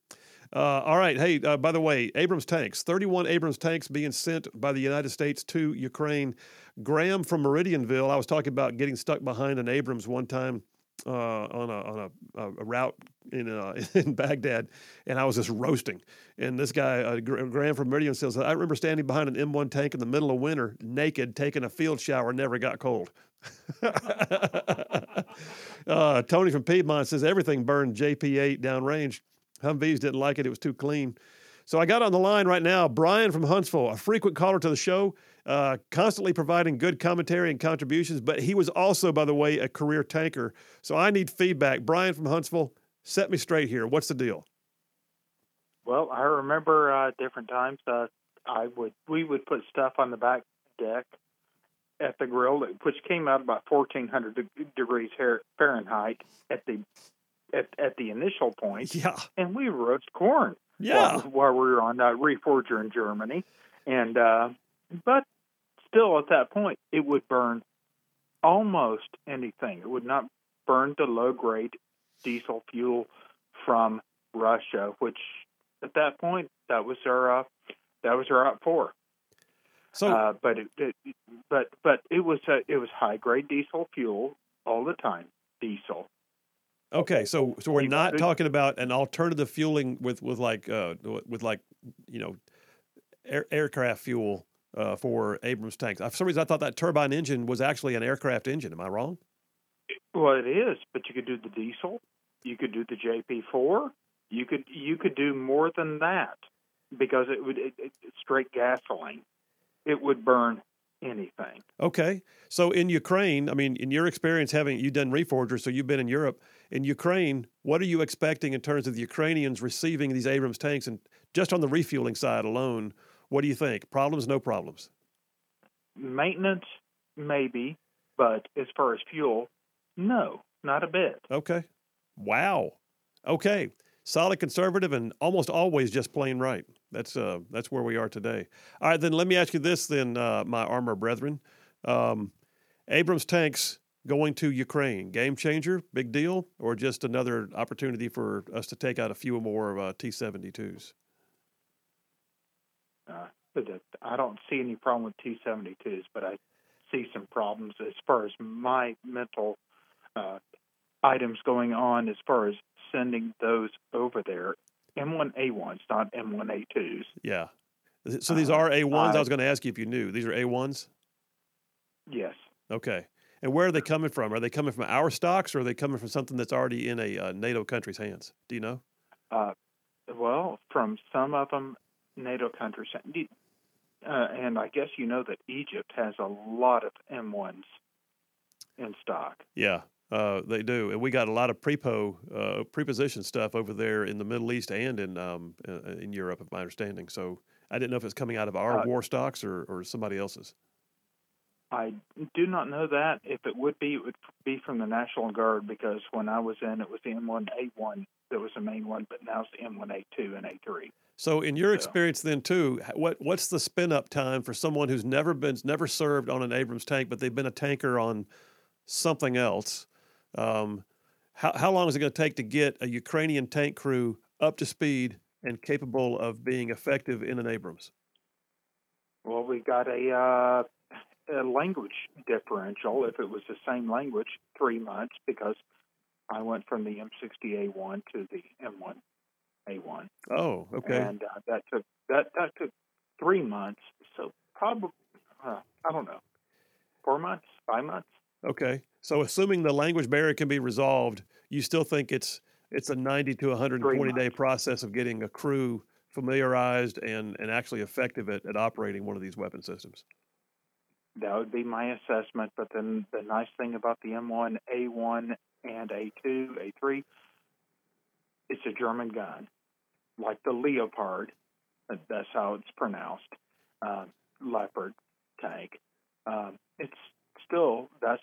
Uh, all right. Hey, uh, by the way, Abrams tanks, 31 Abrams tanks being sent by the United States to Ukraine. Graham from Meridianville, I was talking about getting stuck behind an Abrams one time uh, on a on a, a route in uh, [LAUGHS] in Baghdad, and I was just roasting. And this guy, uh, Graham from Meridian, says, "I remember standing behind an M1 tank in the middle of winter, naked, taking a field shower, never got cold." [LAUGHS] uh, Tony from Piedmont says everything burned JP8 downrange. Humvees didn't like it; it was too clean. So I got on the line right now, Brian from Huntsville, a frequent caller to the show uh, constantly providing good commentary and contributions. But he was also, by the way, a career tanker. So I need feedback. Brian from Huntsville, set me straight here. What's the deal? Well, I remember uh, different times uh, I would we would put stuff on the back deck at the grill, which came out about 1,400 de- degrees Fahrenheit at the at, at the initial point, Yeah. and we roast corn Yeah. while, while we were on uh, Reforger in Germany, and uh, but still at that point it would burn almost anything. It would not burn the low grade diesel fuel from Russia, which at that point that was our uh, that was our out for. So Uh, but it, it but but it was uh, it was high grade diesel fuel all the time. Diesel. Okay, so so we're not talking about an alternative fueling with with like uh with like you know air, aircraft fuel uh, for Abrams tanks. For some reason, I thought that turbine engine was actually an aircraft engine. Am I wrong? Well, it is, but you could do the diesel. You could do the JP4. You could you could do more than that because it would it, it, straight gasoline. It would burn anything. Okay. So in Ukraine, I mean, in your experience having you done reforgers, so you've been in Europe. In Ukraine, what are you expecting in terms of the Ukrainians receiving these Abrams tanks? And just on the refueling side alone, what do you think? Problems, no problems. Maintenance, maybe, but as far as fuel, no, not a bit. Okay. Wow. Okay. Solid conservative and almost always just plain right. That's uh that's where we are today. All right, then let me ask you this then, uh, my armor brethren. Um, Abrams tanks going to Ukraine, game changer, big deal, or just another opportunity for us to take out a few more uh, T seventy twos? Uh, I don't see any problem with T72s, but I see some problems as far as my mental uh, items going on as far as sending those over there. M1A1s, not M1A2s. Yeah. So these Uh, are A ones. I was going to ask you if you knew. These are A ones. Yes. Okay. And where are they coming from? Are they coming from our stocks, or are they coming from something that's already in a uh, NATO country's hands? Do you know? Uh, well, from some of them, NATO countries, uh, and I guess you know that Egypt has a lot of M1s in stock. Yeah, uh, they do, and we got a lot of prepo uh, preposition stuff over there in the Middle East and in um, uh, in Europe, if my understanding. So I didn't know if it's coming out of our Uh, war stocks or, or somebody else's. I do not know that. If it would be, it would be from the National Guard because when I was in, it was the M1A1 that was the main one, but now it's the M1A2 and A3. So in your So- experience, then too, what what's the spin up time for someone who's never been never served on an Abrams tank, but they've been a tanker on something else? Um, how how long is it going to take to get a Ukrainian tank crew up to speed and capable of being effective in an Abrams? Well, we got a, uh, a language differential. If it was the same language, three months because I went from the M60A1 to the M1A1. Oh, okay. and uh, that took that that took three months. So probably uh, I don't know, four months, five months. Okay. So assuming the language barrier can be resolved, you still think it's it's a 90 to 120 day process of getting a crew familiarized and, and actually effective at, at operating one of these weapon systems. That would be my assessment. But then the nice thing about the M1, A1, and A2, A3, it's a German gun, like the Leopard. That's how it's pronounced. Uh, Leopard tank. Um, it's still that's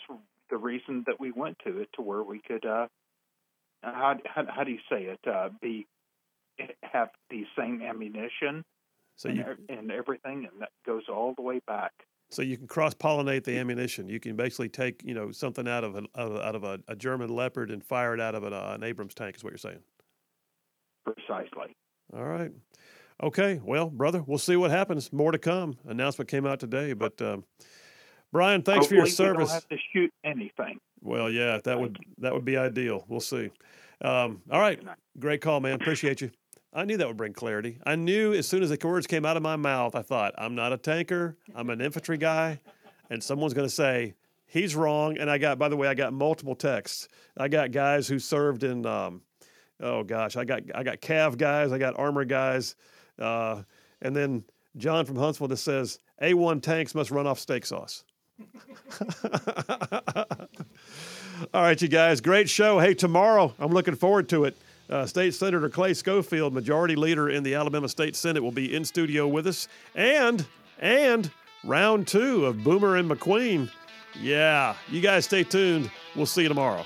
the reason that we went to it to where we could. Uh, how, how how do you say it? Uh, be have the same ammunition So and, you e- and everything, and that goes all the way back. so you can cross pollinate the ammunition. You can basically take you know something out of a, out of, out of a, a German Leopard and fire it out of an, uh, an Abrams tank. Is what you're saying? Precisely. All right. Okay. Well, brother, we'll see what happens. More to come. Announcement came out today, but um, Brian, thanks for your Hopefully we service. don't have to shoot anything. Well, yeah, that would that would be ideal. We'll see. Um, all right, great call, man. Appreciate you. I knew that would bring clarity. I knew as soon as the words came out of my mouth, I thought, I'm not a tanker. I'm an infantry guy, and someone's going to say he's wrong. And I got, by the way, I got multiple texts. I got guys who served in, um, oh gosh, I got I got Cav guys, I got armor guys, uh, and then John from Huntsville just says A1 tanks must run off steak sauce. All right, you guys, great show. Hey, tomorrow, I'm looking forward to it. Uh, State Senator Clay Scofield, Majority Leader in the Alabama State Senate, will be in studio with us, and and round two of Boomer and McQueen. Yeah, you guys stay tuned. We'll see you tomorrow.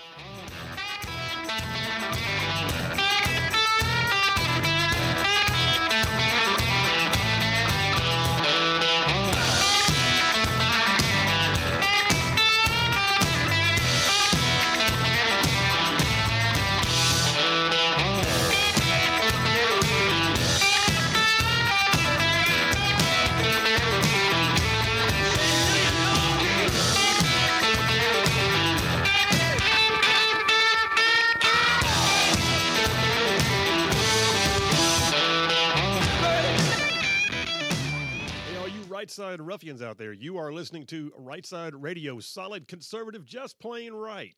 Right side ruffians out there, you are listening to Right Side Radio, solid conservative, just plain right.